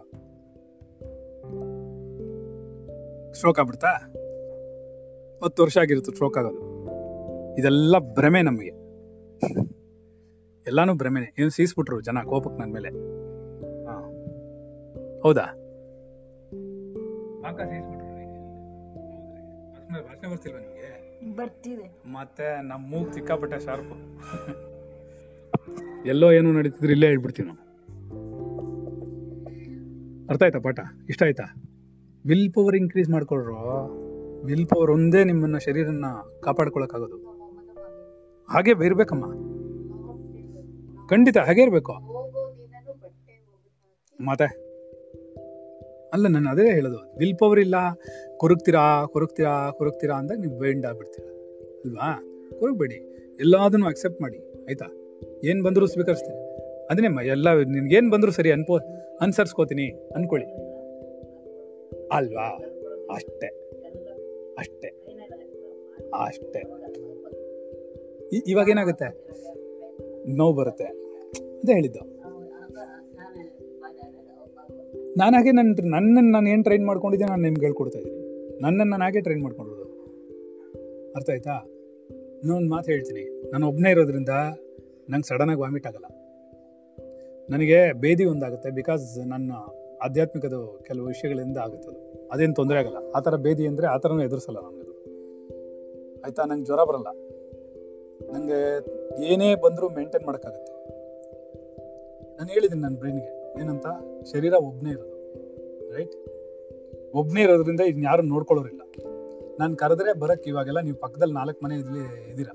ಸ್ಟ್ರೋಕ್ ಆಗ್ಬಿಡ್ತಾ? ಹತ್ತು ವರ್ಷ ಆಗಿರುತ್ತೆ ಸ್ಟ್ರೋಕ್ ಆಗೋದು. ಇದೆಲ್ಲ ಭ್ರಮೆ ನಮಗೆ. ಎಲ್ಲಾನು ಭ್ರಮೆನೆ. ಏನು ಸೀಸ್ಬಿಟ್ರು ಜನ ಕೋಪಕ್ಕೆ ನನ್ನ ಮೇಲೆ. ಹಾ. ಹೌದಾ? ಭಾಷೆ ಬರ್ತಿಲ್ವಾ ನಿಮಗೆ ಬರ್ತಿದೆ. ಮತ್ತೆ ನಮ್ಮ ಮೂಗ್ ಸಿಕ್ಕಾಪಟ್ಟೆ ಶಾರ್ಪ್. ಎಲ್ಲೋ ಏನೋ ನಡೀತಿದ್ರೆ ಇಲ್ಲೇ ಹೇಳ್ಬಿಡ್ತೀವಿ ನಾವು ಅರ್ಥ ಆಯ್ತಾ ಪಾಠ? ಇಷ್ಟ ಆಯ್ತಾ? ವಿಲ್ ಪವರ್ ಇನ್ಕ್ರೀಸ್ ಮಾಡ್ಕೊಳ್ರು? ವಿಲ್ ಪವರ್ ಒಂದೇ ನಿಮ್ಮನ್ನ ಶರೀರನ ಕಾಪಾಡ್ಕೊಳಕ್ಕಾಗೋದು. ಹಾಗೆ ಇರ್ಬೇಕಮ್ಮ ಖಂಡಿತ ಹಾಗೆ ಇರಬೇಕು. ಮತ್ತೆ? ಅಲ್ಲ, ನಾನು ಅದೇ ಹೇಳೋದು. ವಿಲ್ ಪವರ್ ಇಲ್ಲ ಕೊರಗ್ತೀರಾ ಕೊರಗ್ತೀರಾ ಕೊರಗ್ತೀರಾ ಅಂದಾಗ ನೀವು ಬೈಂಡ್ ಆಗ್ಬಿಡ್ತೀರ. ಅಲ್ವಾ? ಕೊರಗಬೇಡಿ. ಎಲ್ಲದನ್ನು ಅಕ್ಸೆಪ್ಟ್ ಮಾಡಿ. ಆಯ್ತಾ? ಏನು ಬಂದರೂ ಸ್ವೀಕರಿಸ್ತೀನಿ. ಅದನ್ನೇ ಎಲ್ಲ ನಿನ್ಗೇನು ಬಂದರೂ ಸರಿ ಅನ್ಪೋ, ಅನ್ಸರ್ಸ್ಕೋತೀನಿ. ಅನ್ಕೊಳ್ಳಿ. ಅಲ್ವಾ? ಅಷ್ಟೇ. ಅಷ್ಟೇ. ಅಷ್ಟೇ. ಇವಾಗ ಏನಾಗುತ್ತೆ? ನೋವು ಬರುತ್ತೆ ಅದೇ ಹೇಳಿದ್ದು. ಹಾಗೆ ನನ್ನ ನನ್ನನ್ನು ನಾನು ಏನು ಟ್ರೈನ್ ಮಾಡ್ಕೊಂಡಿದ್ದೆ ನಾನು ನಿಮ್ಗೆ ಹೇಳ್ಕೊಡ್ತಾ ಇದ್ದೀನಿ. ನನ್ನನ್ನು ನಾನು ಹಾಗೆ ಟ್ರೈನ್ ಮಾಡ್ಕೊಂಡಿರೋದು ಅರ್ಥ ಆಯ್ತಾ? ಇನ್ನೊಂದು ಮಾತು ಹೇಳ್ತೀನಿ. ನಾನು ಒಬ್ಬನೇ ಇರೋದ್ರಿಂದ ನಂಗೆ ಸಡನ್ನಾಗಿ ವಾಮಿಟ್ ಆಗಲ್ಲ. ನನಗೆ ಬೇದಿ ಒಂದಾಗುತ್ತೆ ಬಿಕಾಸ್ ನನ್ನ ಆಧ್ಯಾತ್ಮಿಕದ ಕೆಲವು ವಿಷಯಗಳಿಂದ ಆಗುತ್ತೆ ಅದು. ಅದೇನು ತೊಂದರೆ ಆಗಲ್ಲ. ಆ ಥರ ಬೇದಿ ಅಂದರೆ ಆ ಥರನೂ ಎದುರಿಸಲ್ಲ ನನಗದು ಆಯಿತಾ? ನಂಗೆ ಜ್ವರ ಬರಲ್ಲ. ನನಗೆ ಏನೇ ಬಂದರೂ ಮೇಂಟೈನ್ ಮಾಡೋಕ್ಕಾಗತ್ತೆ. ನಾನು ಹೇಳಿದ್ದೀನಿ ನನ್ನ ಬ್ರೈನ್ಗೆ ಏನಂತ? ಶರೀರ ಒಬ್ಬನೇ ಇರೋದು ರೈಟ್ ಒಬ್ಬನೇ ಇರೋದ್ರಿಂದ ಇದನ್ನ ಯಾರು ನೋಡ್ಕೊಳ್ಳೋರಿಲ್ಲ. ನಾನು ಕರೆದ್ರೆ ಬರೋಕ್ಕೆ ಇವಾಗೆಲ್ಲ ನೀವು ಪಕ್ಕದಲ್ಲಿ ನಾಲ್ಕು ಮನೆ ಇಲ್ಲಿ ಇದ್ದೀರಾ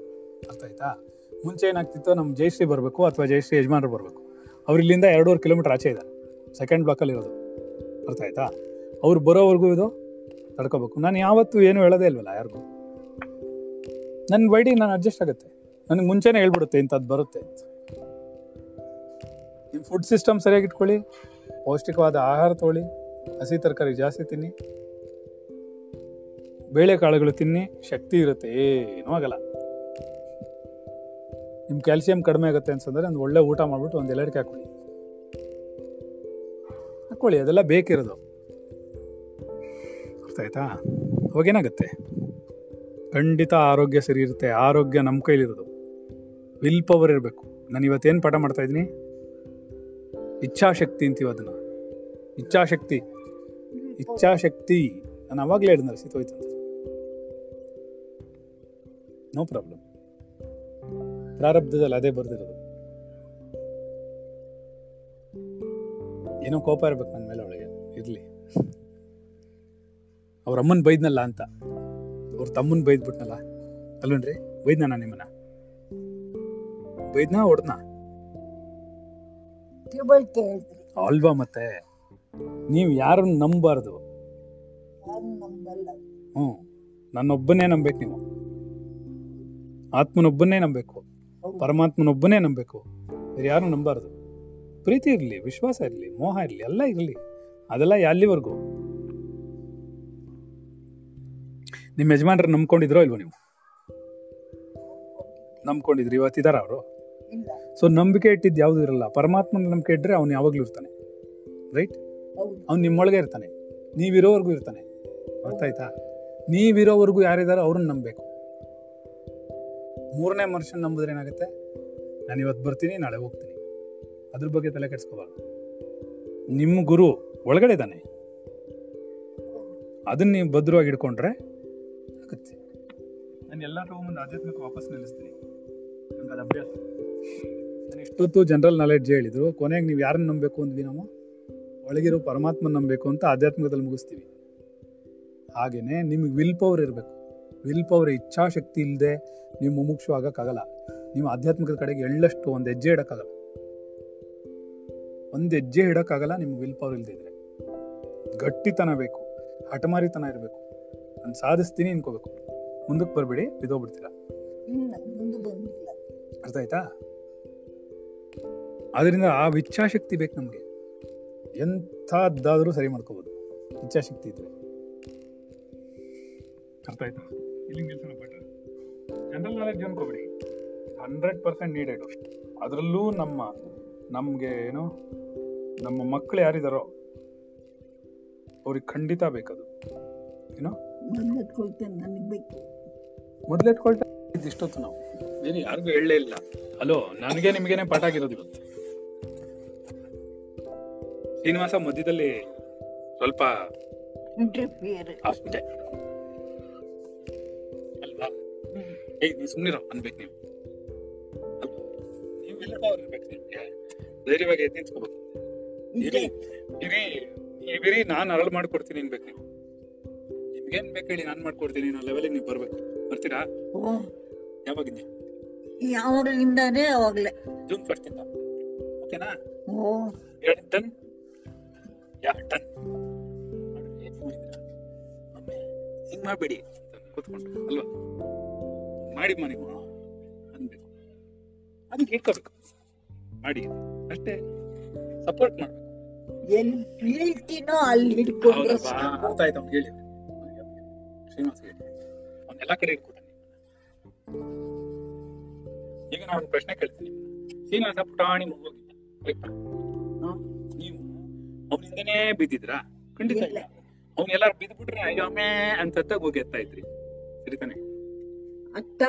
ಅರ್ಥ ಆಯ್ತಾ? ಮುಂಚೆ ಏನಾಗ್ತಿತ್ತು ನಮ್ಮ ಜಯಶ್ರೀ ಬರಬೇಕು ಅಥವಾ ಜಯಶ್ರೀ ಯಜಮಾನರು ಬರಬೇಕು. ಅವ್ರು ಇಲ್ಲಿಂದ ಎರಡೂವರೆ ಕಿಲೋಮೀಟರ್ ಆಚೆ ಇದ್ದಾರೆ ಸೆಕೆಂಡ್ ಬ್ಲಾಕಲ್ಲಿ ಇರೋದು, ಅರ್ಥ ಆಯ್ತಾ? ಅವ್ರು ಬರೋವರೆಗೂ ಇದು ತಡ್ಕೋಬೇಕು. ನಾನು ಯಾವತ್ತೂ ಏನು ಹೇಳೋದೇ ಇಲ್ವಲ್ಲ ಯಾರಿಗೂ? ನನ್ನ ವೈಡಿ ನಾನು ಅಡ್ಜಸ್ಟ್ ಆಗುತ್ತೆ. ನನಗೆ ಮುಂಚೆನೇ ಹೇಳ್ಬಿಡುತ್ತೆ ಇಂಥದ್ದು ಬರುತ್ತೆ ನಿಮ್ಮ ಫುಡ್ ಸಿಸ್ಟಮ್ ಸರಿಯಾಗಿ ಇಟ್ಕೊಳ್ಳಿ, ಪೌಷ್ಟಿಕವಾದ ಆಹಾರ ತೊಗೊಳ್ಳಿ, ಹಸಿ ತರಕಾರಿ ಜಾಸ್ತಿ ತಿನ್ನಿ, ಬೇಳೆಕಾಳುಗಳು ತಿನ್ನಿ, ಶಕ್ತಿ ಇರುತ್ತೆ, ಏನೂ ಆಗಲ್ಲ. ನಿಮ್ಮ ಕ್ಯಾಲ್ಸಿಯಂ ಕಡಿಮೆ ಆಗುತ್ತೆ ಅಂತಂದರೆ ಒಂದು ಒಳ್ಳೆ ಊಟ ಮಾಡಿಬಿಟ್ಟು ಒಂದು ಎಲ್ಲಡಿಕೆ ಹಾಕೊಳ್ಳಿ ಹಾಕೊಳ್ಳಿ ಅದೆಲ್ಲ ಬೇಕಿರೋದು. ಅರ್ಥ ಆಯ್ತಾ? ಅವಾಗೇನಾಗುತ್ತೆ? ಖಂಡಿತ ಆರೋಗ್ಯ ಸರಿ ಇರುತ್ತೆ, ಆರೋಗ್ಯ ನಮ್ಮ ಕೈಲಿರೋದು. ವಿಲ್ ಪವರ್ ಇರಬೇಕು. ನಾನು ಇವತ್ತೇನು ಪಾಠ ಮಾಡ್ತಾ ಇದ್ದೀನಿ? ಇಚ್ಛಾಶಕ್ತಿ ಅಂತೀವಿ ಅದನ್ನು. ಇಚ್ಛಾಶಕ್ತಿ. ಇಚ್ಛಾಶಕ್ತಿ. ನಾನು ಅವಾಗಲೇ ಹೇಳಿದ್ನಲ್ಲ ಸಿತೋಯ್ತು ಅಂತ. ನೋ ಪ್ರಾಬ್ಲಮ್ ಪ್ರಾರಬ್ಧದಲ್ಲಿ ಅದೇ ಬರ್ದಿರೋದು. ಏನೋ ಕೋಪ ಇರ್ಬೇಕು ನನ್ನ ಮೇಲೆ ಅವಳಿಗೆ. ಇರ್ಲಿ. ಅವ್ರ ಅಮ್ಮನ ಬೈದ್ನಲ್ಲ ಅಂತ. ಅವ್ರ ತಮ್ಮನ್ ಬೈದ್ಬಿಟ್ನಲ್ಲ. ಅಲ್ವೇನ್ರಿ? ಬೈದ್ನ ನಾನು ನಿಮ್ಮನ್ನ? ಬೈದ್ನಾ ಹೊಡ್ದ್ನ? ಅಲ್ವಾ ಮತ್ತೆ? ನೀವು ಯಾರನ್ನ ನಂಬಾರ್ದು? ಹ್ಮ್. ನನ್ನೊಬ್ಬನೇ ನಂಬೇಕು ನೀವು. ಆತ್ಮನೊಬ್ಬನೇ ನಂಬೇಕು. ಪರಮಾತ್ಮನೊಬ್ಬನೇ ನಂಬೇಕು. ಬೇರೆ ಯಾರು ನಂಬಾರ್ದು. ಪ್ರೀತಿ ಇರಲಿ ವಿಶ್ವಾಸ ಇರಲಿ ಮೋಹ ಇರಲಿ ಎಲ್ಲ ಇರಲಿ. ಅದೆಲ್ಲ ಎಲ್ಲಿವರೆಗೂ ನಿಮ್ಮ ಯಜಮಾನ್ರ ನಂಬ್ಕೊಂಡಿದ್ರೋ ಇಲ್ವೋ ನೀವು? ನಂಬ್ಕೊಂಡಿದ್ರಿ ಇವತ್ತಿದಾರ ಅವರು? ಸೊ ನಂಬಿಕೆ ಇಟ್ಟಿದ್ದು ಯಾವುದು ಇರಲ್ಲ. ಪರಮಾತ್ಮನ ನಂಬಿಕೆ ಇಟ್ಟರೆ ಅವ್ನು ಯಾವಾಗಲೂ ಇರ್ತಾನೆ. ರೈಟ್ ಅವ್ನು ನಿಮ್ಮೊಳಗೆ ಇರ್ತಾನೆ. ನೀವಿರೋವರೆಗೂ ಇರ್ತಾನೆ. ಗೊತ್ತಾಯ್ತಾ ನೀವಿರೋವರೆಗೂ ಯಾರಿದಾರೋ ಅವ್ರನ್ನ ನಂಬಬೇಕು. ಮೂರನೇ ಮನುಷ್ಯನ ನಂಬಿದ್ರೆ ಏನಾಗುತ್ತೆ? ನಾನು ಇವತ್ತು ಬರ್ತೀನಿ ನಾಳೆ ಹೋಗ್ತೀನಿ. ಅದ್ರ ಬಗ್ಗೆ ತಲೆ ಕೆಡಿಸ್ಕೋಬಾರ್ದು. ನಿಮ್ಮ ಗುರು ಒಳಗಡೆ ಇದ್ದಾನೆ. ಅದನ್ನ ನೀವು ಭದ್ರವಾಗಿ ಇಟ್ಕೊಂಡ್ರೆ ಆಗುತ್ತೆ. ನಾನು ಎಲ್ಲ ಮುಂದೆ ಆಧ್ಯಾತ್ಮಿಕ ವಾಪಸ್ ನಿಲ್ಲಿಸ್ತೀನಿ. ನಂಗೆ ಅದು ಅಭ್ಯಾಸ. ನಾನು ಇಷ್ಟೊತ್ತು ಜನರಲ್ ನಾಲೆಡ್ಜ್ ಹೇಳಿದ್ರು ಕೊನೆಗೆ ನೀವು ಯಾರನ್ನ ನಂಬಬೇಕು ಅಂದ್ವಿ ನಾವು? ಒಳಗಿರೋ ಪರಮಾತ್ಮ ನಂಬಬೇಕು ಅಂತ ಆಧ್ಯಾತ್ಮಿಕದಲ್ಲಿ ಮುಗಿಸ್ತೀವಿ. ಹಾಗೇನೆ ನಿಮ್ಗೆ ವಿಲ್ ಪವರ್ ಇರಬೇಕು. ವಿಲ್ ಪವರ್ ಇಚ್ಛಾಶಕ್ತಿ ಇಲ್ಲದೆ ನೀವು ಮುಮುಕ್ಷು ಆಗೋಕ್ಕಾಗಲ್ಲ. ನೀವು ಆಧ್ಯಾತ್ಮಿಕದ ಕಡೆಗೆ ಎಳ್ಳಷ್ಟು ಒಂದು ಹೆಜ್ಜೆ ಇಡೋಕ್ಕಾಗಲ್ಲ. ಒಂದು ಹೆಜ್ಜೆ ಇಡೋಕ್ಕಾಗಲ್ಲ ನಿಮ್ಗೆ ವಿಲ್ ಪವರ್ ಇಲ್ಲದೆ ಇದ್ರೆ. ಗಟ್ಟಿತನ ಬೇಕು ಹಠಮಾರಿತನ ಇರಬೇಕು. ನಾನು ಸಾಧಿಸ್ತೀನಿ ಅನ್ಕೋಬೇಕು. ಮುಂದಕ್ಕೆ ಬರಬೇಡಿ ಬಿದೋಗ್ಬಿಡ್ತೀರಾ ಅರ್ಥ ಆಯ್ತಾ? ಅದರಿಂದ ಆ ಇಚ್ಛಾಶಕ್ತಿ ಬೇಕು ನಮಗೆ. ಎಂಥದ್ದಾದರೂ ಸರಿ ಮಾಡ್ಕೋಬೋದು. ಇಚ್ಛಾಶಕ್ತಿ ಇದ್ರೆ. ಅರ್ಥ ಆಯ್ತಾ? ಇಲ್ಲಿ ನಿಲ್ಸೋಣ ಬೆಟರ್ ಜನರಲ್ ನಾಲೆಜ್ ಅನ್ಕೋಬೇಡಿ ಹಂಡ್ರೆಡ್ ಪರ್ಸೆಂಟ್ ನೀಡೆಡ್ ಅದರಲ್ಲೂ ನಮ್ಮ ನಮಗೆ ಏನು ನಮ್ಮ ಮಕ್ಕಳು ಯಾರಿದಾರೋ ಅವ್ರಿಗೆ ಖಂಡಿತ ಬೇಕದು. ಏನೋ? ಮೊದಲೆತ್ಕೊಳ್ತೇನೆ ನನಗೆ ಬೇಕು. ಮೊದಲೆಟ್ಕೊಳ್ತಾ ಇಷ್ಟೊತ್ತು ನಾವು. ಏನು ಯಾರಿಗೂ ಹೇಳಲೇ ಇಲ್ಲ. ಅಲೋ ನನಗೆ ನಿಮಗೇನೆ ಪಾಠ ಆಗಿರೋದು ಇವತ್ತು. ಶ್ರೀನಿವಾಸ ಮಧ್ಯದಲ್ಲಿ ಸ್ವಲ್ಪ ಅಷ್ಟೇ. ಅಲ್ವಾ? ಏಯ್ ನೀವು ಸುಮ್ಮನಿರೋ ಅನ್ಬೇಕು ನೀವು? ನೀವು ಎಲ್ಲ ಇರ್ಬೇಕು ನಿಮ್ಗೆ. ಧೈರ್ಯವಾಗಿ ಎದ್ದು ನಿಂತ್ಕೋಬೇಕು. ಇರಿ ಇರಿ ನೀವಿರಿ ನಾನು ಅರಳು ಮಾಡ್ಕೊಡ್ತೀನಿ ಅನ್ಬೇಕು ನೀವು. ನಿಮ್ಗೇನ್ ಬೇಕು ಹೇಳಿ ನಾನು ಮಾಡ್ಕೊಡ್ತೀನಿ ಅನ್ನೋ ಲೆವೆಲಿಗೆ ನೀವು ಬರ್ಬೇಕು. ಬರ್ತೀರಾ? ಯಾವಾಗಿಂದ ಯಾವಾಗಲಿಂದಾನೇ ಅವಾಗಲೇ. ಜೂನ್ ಫಸ್ಟ್ ಇಂದ. ಓಕೆನಾ ಓ. ಎರಡು ಟನ್ ಎರಡು ಟನ್ ಹಿಂಗ್ ಮಾಡಬೇಡಿ ಕೂತ್ಕೊಂಡು ಅಲ್ವಾ? ಮಾಡಿ ಮನೆ ಅನ್ಬೇಕು ಅದಕ್ಕೆ ಇಟ್ಕೋಬೇಕು ಮಾಡಿ. ಅಷ್ಟೇ. ಸಪೋರ್ಟ್ ಮಾಡ್ಬೇಕು. ಬೀಳ್ತೀನೋ ಅಲ್ಲಿ ಹಿಡ್ಕೊಂಡು ಅರ್ಥ ಆಯ್ತು ಅವ್ನು ಹೇಳಿ ಶ್ರೀನಿವಾಸ್ ಹೇಳಿ ಅವ್ನೆಲ್ಲ ಕಡೆ ಇಟ್ಕೊತಾನೆ ಈಗ ನಾನು ಒಂದು ಪ್ರಶ್ನೆ ಕೇಳ್ತೀನಿ ಶ್ರೀನಿವಾಸ ಪುಟಾಣಿ ನೀವು ಅವನಿಂದನೇ ಬಿದ್ದಿದ್ರ? ಖಂಡಿತ. ಅವ್ನ್ ಎಲ್ಲಾರು ಬಿದ್ಬಿಟ್ರೆ ಅಯ್ಯೋ ಅಮ್ಮೇ ಅಂತ ಹೋಗಿ ಎತ್ತಾ ಇದ್ರಿ ಸರಿತಾನೆ ಅತ್ತ